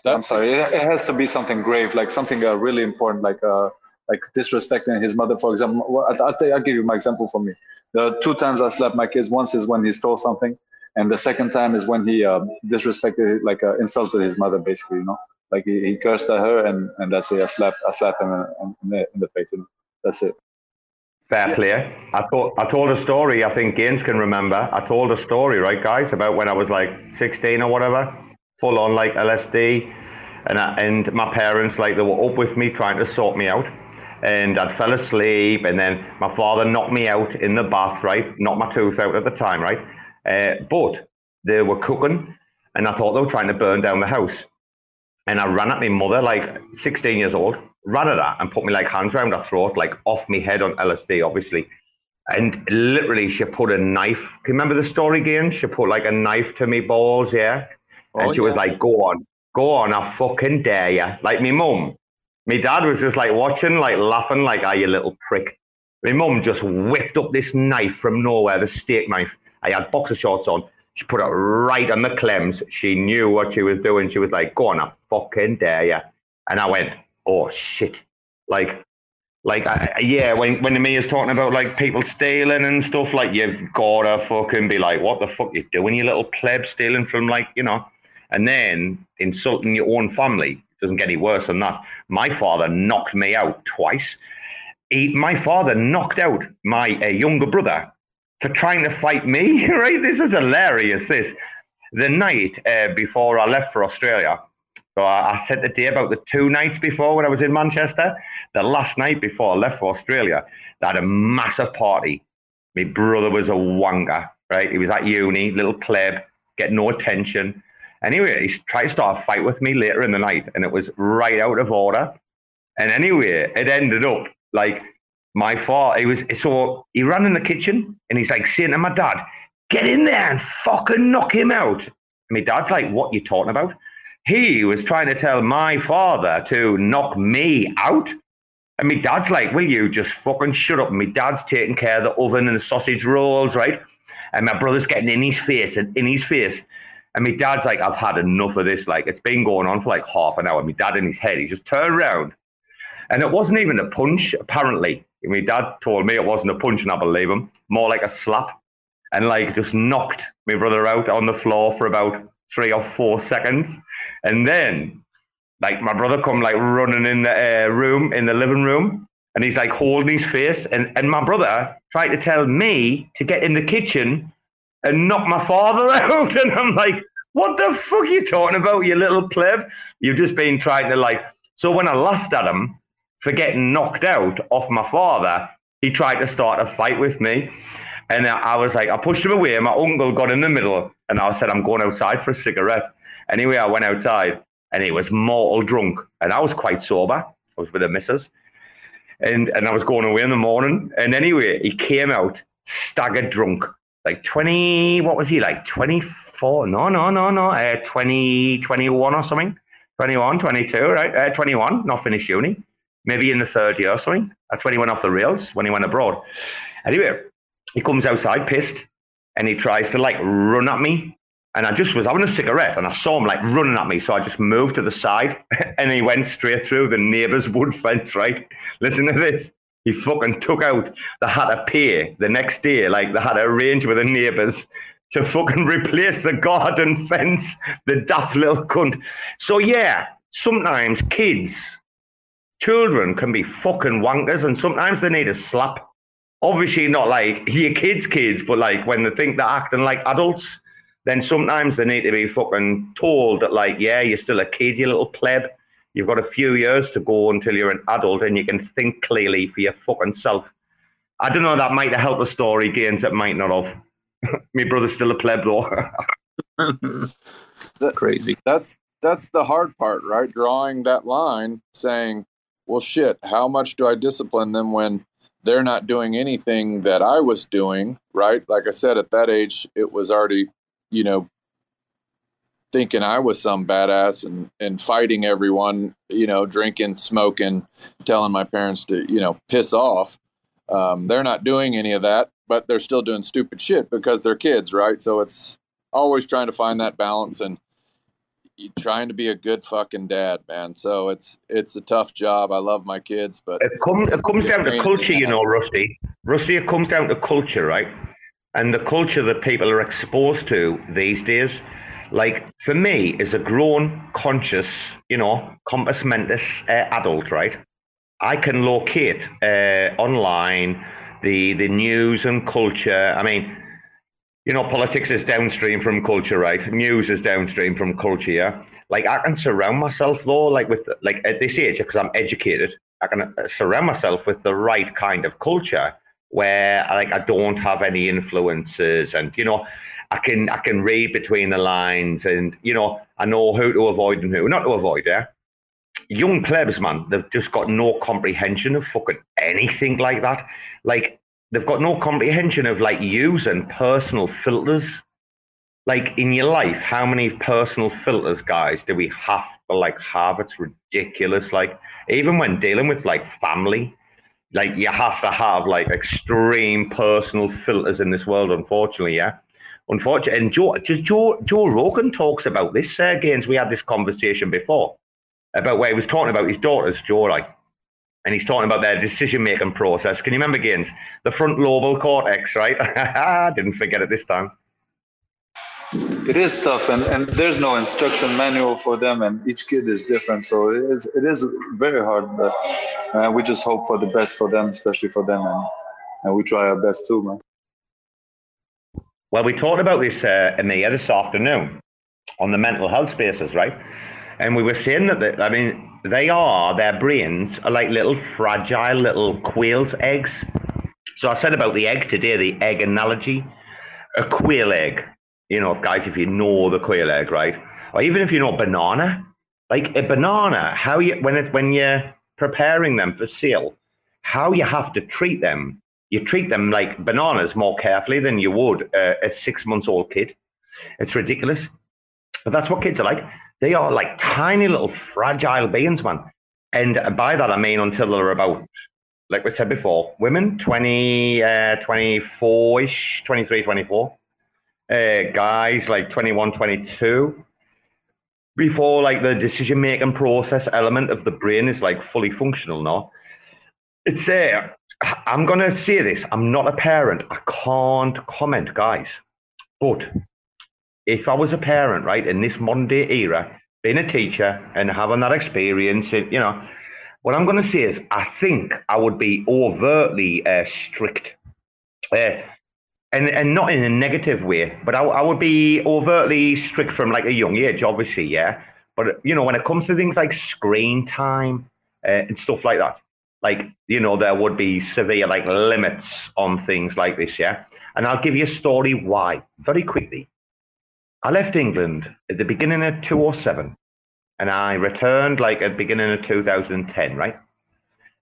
I'm sorry. It, it has to be something grave, like something uh, really important, like uh, like disrespecting his mother, for example. I'll, I'll, tell you, I'll give you my example for me. The two times I slapped my kids. Once is when he stole something, and the second time is when he uh, disrespected, like uh, insulted his mother, basically. You know, like he, he cursed at her, and, and that's it. I slapped I slapped him in, in, the, in the face. You know? That's it. Fair play. I told I told a story. I think Gaines can remember. I told a story, right, guys, about when I was like 16 or whatever, full on like LSD, and I, and my parents like they were up with me trying to sort me out, and I'd fell asleep, and then my father knocked me out in the bath, right, knocked my tooth out at the time, right, uh, but they were cooking, and I thought they were trying to burn down the house, and I ran at my mother, like 16 years old, ran at that and put me like hands around her throat, like off me head on LSD, obviously. And literally, she put a knife. Can you remember the story, Gaines? She put like a knife to me balls, yeah. And Oh, she was like, "Go on, go on, I fucking dare you." Like me mum, my dad was just like watching, like laughing, like, "Ah, you little prick." My mum just whipped up this knife from nowhere, the steak knife. I had boxer shorts on. She put it right on the clems. She knew what she was doing. She was like, "Go on, I fucking dare you." And I went, "Oh shit!" Like, like I, yeah, when when me is talking about like people stealing and stuff, like you've gotta fucking be like, "What the fuck you doing, you little pleb, stealing from like you know?" And then insulting your own family doesn't get any worse than that. My father knocked me out twice. He, my father knocked out my uh, younger brother for trying to fight me. Right? This is hilarious. This the night uh, before I left for Australia. So I, I said the day about the two nights before when I was in Manchester. The last night before I left for Australia, they had a massive party. My brother was a wanga, right? He was at uni, little pleb, get no attention. Anyway, he tried to start a fight with me later in the night, and it was right out of order. And anyway, it ended up like my father. He was so he ran in the kitchen, and he's like saying to my dad, "Get in there and fucking knock him out." And my dad's like, "What you talking about?" He was trying to tell my father to knock me out. And my dad's like, Will you just fucking shut up? And my dad's taking care of the oven and the sausage rolls, right? And my brother's getting in his face and in his face. And my dad's like, I've had enough of this. Like, it's been going on for like half an hour. My dad in his head, he just turned around. And it wasn't even a punch, apparently. My dad told me it wasn't a punch, and I believe him. More like a slap. And like just knocked my brother out on the floor for about three or four seconds. And then, like, my brother come like running in the uh, room, in the living room. And he's like holding his face. And, and my brother tried to tell me to get in the kitchen and knock my father out. And I'm like, what the fuck are you talking about, you little pleb? You've just been trying to like. So when I laughed at him for getting knocked out off my father, he tried to start a fight with me. And I was like, I pushed him away. My uncle got in the middle, and I said, I'm going outside for a cigarette. Anyway, I went outside, and he was mortal drunk, and I was quite sober. I was with a missus, and and I was going away in the morning. And anyway, he came out staggered drunk, like 20, what was he like? 24? No, no, no, no, uh, 20, 21 or something. 21, 22, right? Uh, 21, not finished uni. Maybe in the third year or something. That's when he went off the rails, when he went abroad. Anyway, he comes outside pissed and he tries to like run at me. And I just was having a cigarette and I saw him like running at me. So I just moved to the side and he went straight through the neighbour's wood fence, right? Listen to this. He fucking took out, the had to pay the next day, like they had to arrange with the neighbours to fucking replace the garden fence, the daft little cunt. So yeah, sometimes kids, children can be fucking wankers and sometimes they need a slap. Obviously not like your kids' kids, but like when they think they're acting like adults, then sometimes they need to be fucking told that like, yeah, you're still a kid, you little pleb. You've got a few years to go until you're an adult and you can think clearly for your fucking self. I don't know, that might have helped the story, Gaines, it might not have. My brother's still a pleb though. That- Crazy. That's that's the hard part, right? Drawing that line, saying, "Well, shit, how much do I discipline them when they're not doing anything that I was doing?" Right? Like I said, at that age, it was already, you know, thinking I was some badass and and fighting everyone, you know, drinking, smoking, telling my parents to, you know, piss off. Um, they're not doing any of that, but they're still doing stupid shit because they're kids, right? So it's always trying to find that balance and trying to be a good fucking dad, man. So it's it's a tough job. I love my kids, but It comes it comes down to culture, you know, Rusty. Rusty, it comes down to culture, right? And the culture that people are exposed to these days. Like for me, as a grown, conscious, you know, compos mentis uh, adult, right? I can locate uh, online the the news and culture. I mean, you know, politics is downstream from culture, right? News is downstream from culture. Yeah? Like I can surround myself though, like with like at this age, because I'm educated, I can uh, surround myself with the right kind of culture where like I don't have any influences, and you know, I can I can read between the lines, and you know, I know who to avoid and who not to avoid. Yeah, young plebs, man, they've just got no comprehension of fucking anything like that. Like they've got no comprehension of like using personal filters. Like in your life, how many personal filters, guys, do we have to like have? It's ridiculous. Like even when dealing with like family, like you have to have like extreme personal filters in this world. Unfortunately, yeah. Unfortunately, and Joe, just Joe, Joe Rogan talks about this. Uh, Gaines, we had this conversation before about where he was talking about his daughters, Joe, like, and he's talking about their decision making process. Can you remember, Gaines? The front lobal cortex, right? I didn't forget it this time. It is tough, and, and there's no instruction manual for them, and each kid is different. So it is, it is very hard, but uh, we just hope for the best for them, especially for them, and, and we try our best too, man. Well, we talked about this, uh, Amia, this afternoon on the mental health spaces, right? And we were saying that, the, I mean, they are, their brains are like little fragile little quail's eggs. So I said about the egg today, the egg analogy, a quail egg. You know, guys, if you know the quail egg, right? or even if you know banana, like a banana, how you when it when you're preparing them for sale, how you have to treat them. You treat them like bananas more carefully than you would uh, a six months old kid. It's ridiculous, but that's what kids are like. They are like tiny little fragile beings, man. And by that I mean until they're about, like we said before, women 20, uh, 24 ish, 23, 24. Uh, guys like 21, 22 before like the decision making process element of the brain is like fully functional now it's uh, i'm gonna say this i'm not a parent. I can't comment guys. But if i was a parent right in this modern day era being a teacher and having that experience you know what i'm gonna say is i think i would be overtly uh, strict. Uh, and and not in a negative way, but I, I would be overtly strict from like a young age, obviously, yeah. But you know, when it comes to things like screen time uh, and stuff like that, like you know, there would be severe like limits on things like this, yeah. And I'll give you a story why very quickly. I left England at the beginning of 2007 and I returned like at the beginning of 2010, right?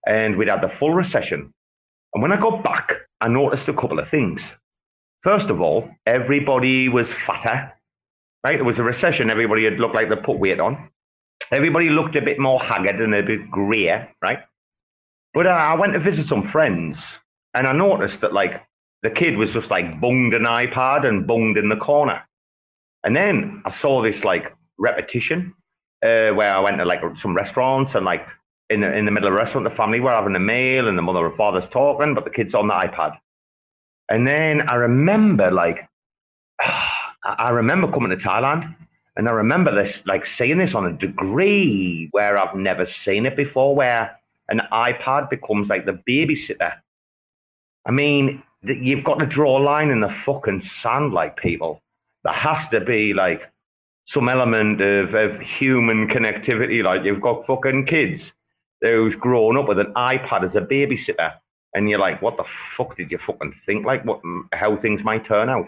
And we'd had the full recession. And when I got back, I noticed a couple of things. First of all, everybody was fatter, right? There was a recession. Everybody had looked like they put weight on. Everybody looked a bit more haggard and a bit grey, right? But uh, I went to visit some friends and I noticed that like the kid was just like bunged an iPad and bunged in the corner. And then I saw this like repetition uh, where I went to like some restaurants and like in the, in the middle of the restaurant, the family were having a meal and the mother and father's talking, but the kid's on the iPad. And then I remember like I remember coming to Thailand and I remember this like seeing this on a degree where I've never seen it before, where an iPad becomes like the babysitter. I mean, you've got to draw a line in the fucking sand, like people. There has to be like some element of, of human connectivity. Like you've got fucking kids who's grown up with an iPad as a babysitter and you're like, what the fuck did you fucking think? Like, what, how things might turn out?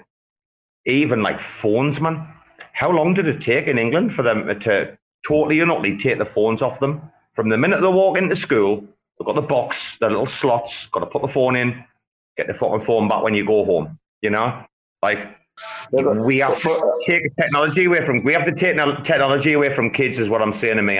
Even like phones, man. How long did it take in England for them to totally and utterly take the phones off them? From the minute they walk into school, they've got the box, the little slots, got to put the phone in, get the fucking phone back when you go home. You know, like we have to take technology away from we have to take technology away from kids, is what I'm saying to me.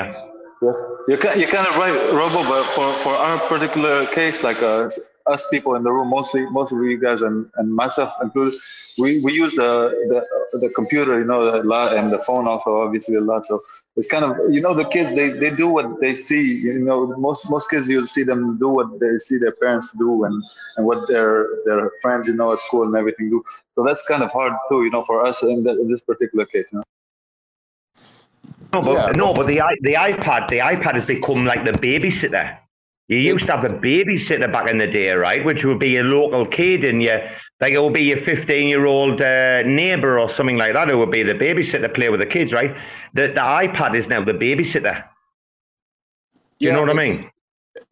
Yes, you're, you're kind of right, Robo. But for, for our particular case, like uh, us people in the room, mostly most of you guys and, and myself included, we, we use the, the the computer, you know, a lot, and the phone also obviously a lot. So it's kind of you know the kids they, they do what they see. You know, most most kids you'll see them do what they see their parents do and and what their their friends you know at school and everything do. So that's kind of hard too, you know, for us in, the, in this particular case. You know? No, but yeah. no, but the the iPad, the iPad has become like the babysitter. You used to have a babysitter back in the day, right? Which would be a local kid, and you like it would be your fifteen-year-old uh, neighbor or something like that. It would be the babysitter play with the kids, right? The the iPad is now the babysitter. You know what I mean?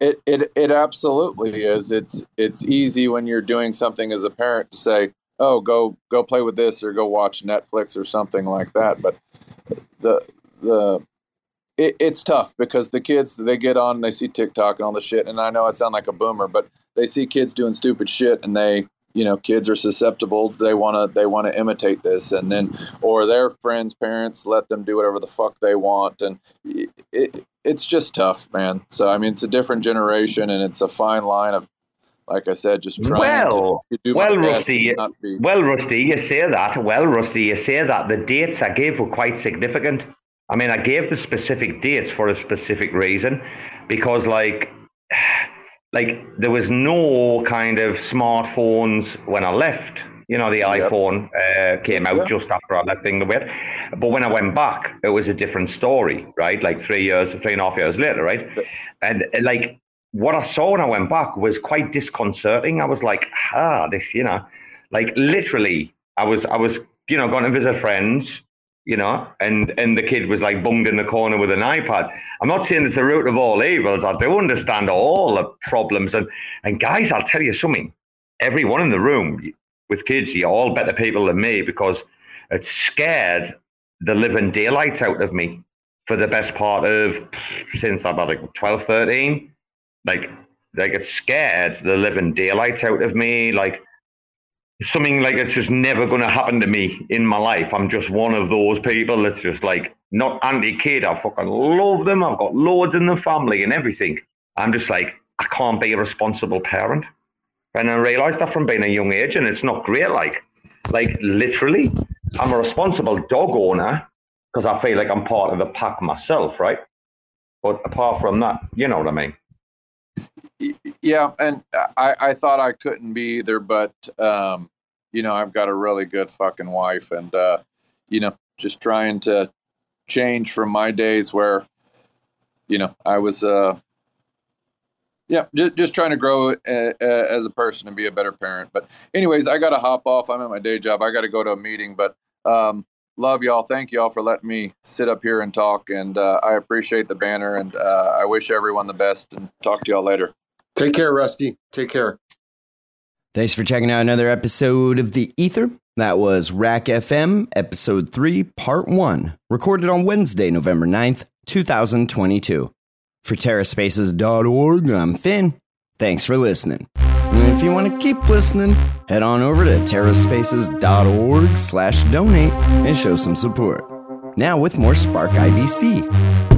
It it it absolutely is. It's it's easy when you're doing something as a parent to say, "Oh, go go play with this," or "Go watch Netflix" or something like that. But the the it, it's tough because the kids they get on and they see TikTok and all the shit and I know I sound like a boomer but they see kids doing stupid shit and they you know kids are susceptible they want to they want to imitate this and then or their friends parents let them do whatever the fuck they want and it, it, it's just tough man so i mean it's a different generation and it's a fine line of like I said, just trying well, to, to do well, Rusty, well, Rusty, you say that. Well, Rusty, you say that. The dates I gave were quite significant. I mean, I gave the specific dates for a specific reason because, like, like there was no kind of smartphones when I left. You know, the yep. iPhone uh, came out yep. just after I left England. But when I went back, it was a different story, right? Like three years, three and a half years later, right? And like what I saw when I went back was quite disconcerting. I was like, ah, this, you know, like literally, I was, I was, you know, going to visit friends you know, and and the kid was like bummed in the corner with an iPad. I'm not saying it's the root of all evils. I do understand all the problems, and and guys, I'll tell you something. Everyone in the room with kids, you're all better people than me because it scared the living daylights out of me for the best part of since about like 12, 13. Like, they get scared the living daylights out of me. Like, something like it's just never going to happen to me in my life. I'm just one of those people that's just like not anti kid. I fucking love them. I've got loads in the family and everything. I'm just like, I can't be a responsible parent. And I realized that from being a young age, and it's not great. Like, like literally, I'm a responsible dog owner because I feel like I'm part of the pack myself, right? But apart from that, you know what I mean. Yeah, and I, I thought I couldn't be either, but um, you know, I've got a really good fucking wife, and uh, you know, just trying to change from my days where, you know, I was, uh, yeah, just just trying to grow uh, uh, as a person and be a better parent. But anyways, I got to hop off. I'm at my day job. I got to go to a meeting, but um, love y'all. Thank y'all for letting me sit up here and talk, and uh, I appreciate the banner, and uh, I wish everyone the best. And talk to y'all later. Take care, Rusty. Take care. Thanks for checking out another episode of The Ether. That was RAC FM, Episode 3, Part 1, recorded on Wednesday, November 9th, 2022. For TerraSpaces.org, I'm Finn. Thanks for listening. And if you want to keep listening, head on over to TerraSpaces.org slash donate and show some support. Now with more Spark IBC.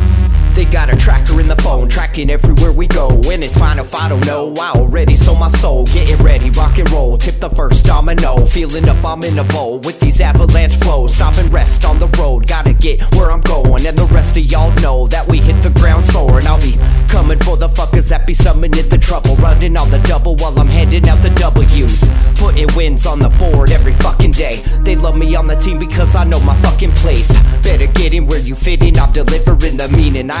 They got a tracker in the phone, tracking everywhere we go. And it's fine if I don't know. I already sold my soul. Getting ready, rock and roll. Tip the first domino. Feeling up, I'm in a bowl with these avalanche flows. Stop and rest on the road. Gotta get where I'm going. And the rest of y'all know that we hit the ground soaring. I'll be coming for the fuckers that be summoning the trouble. Running on the double while I'm handing out the W's. Putting wins on the board every fucking day. They love me on the team because I know my fucking place. Better get in where you fit in. I'm delivering the meaning. I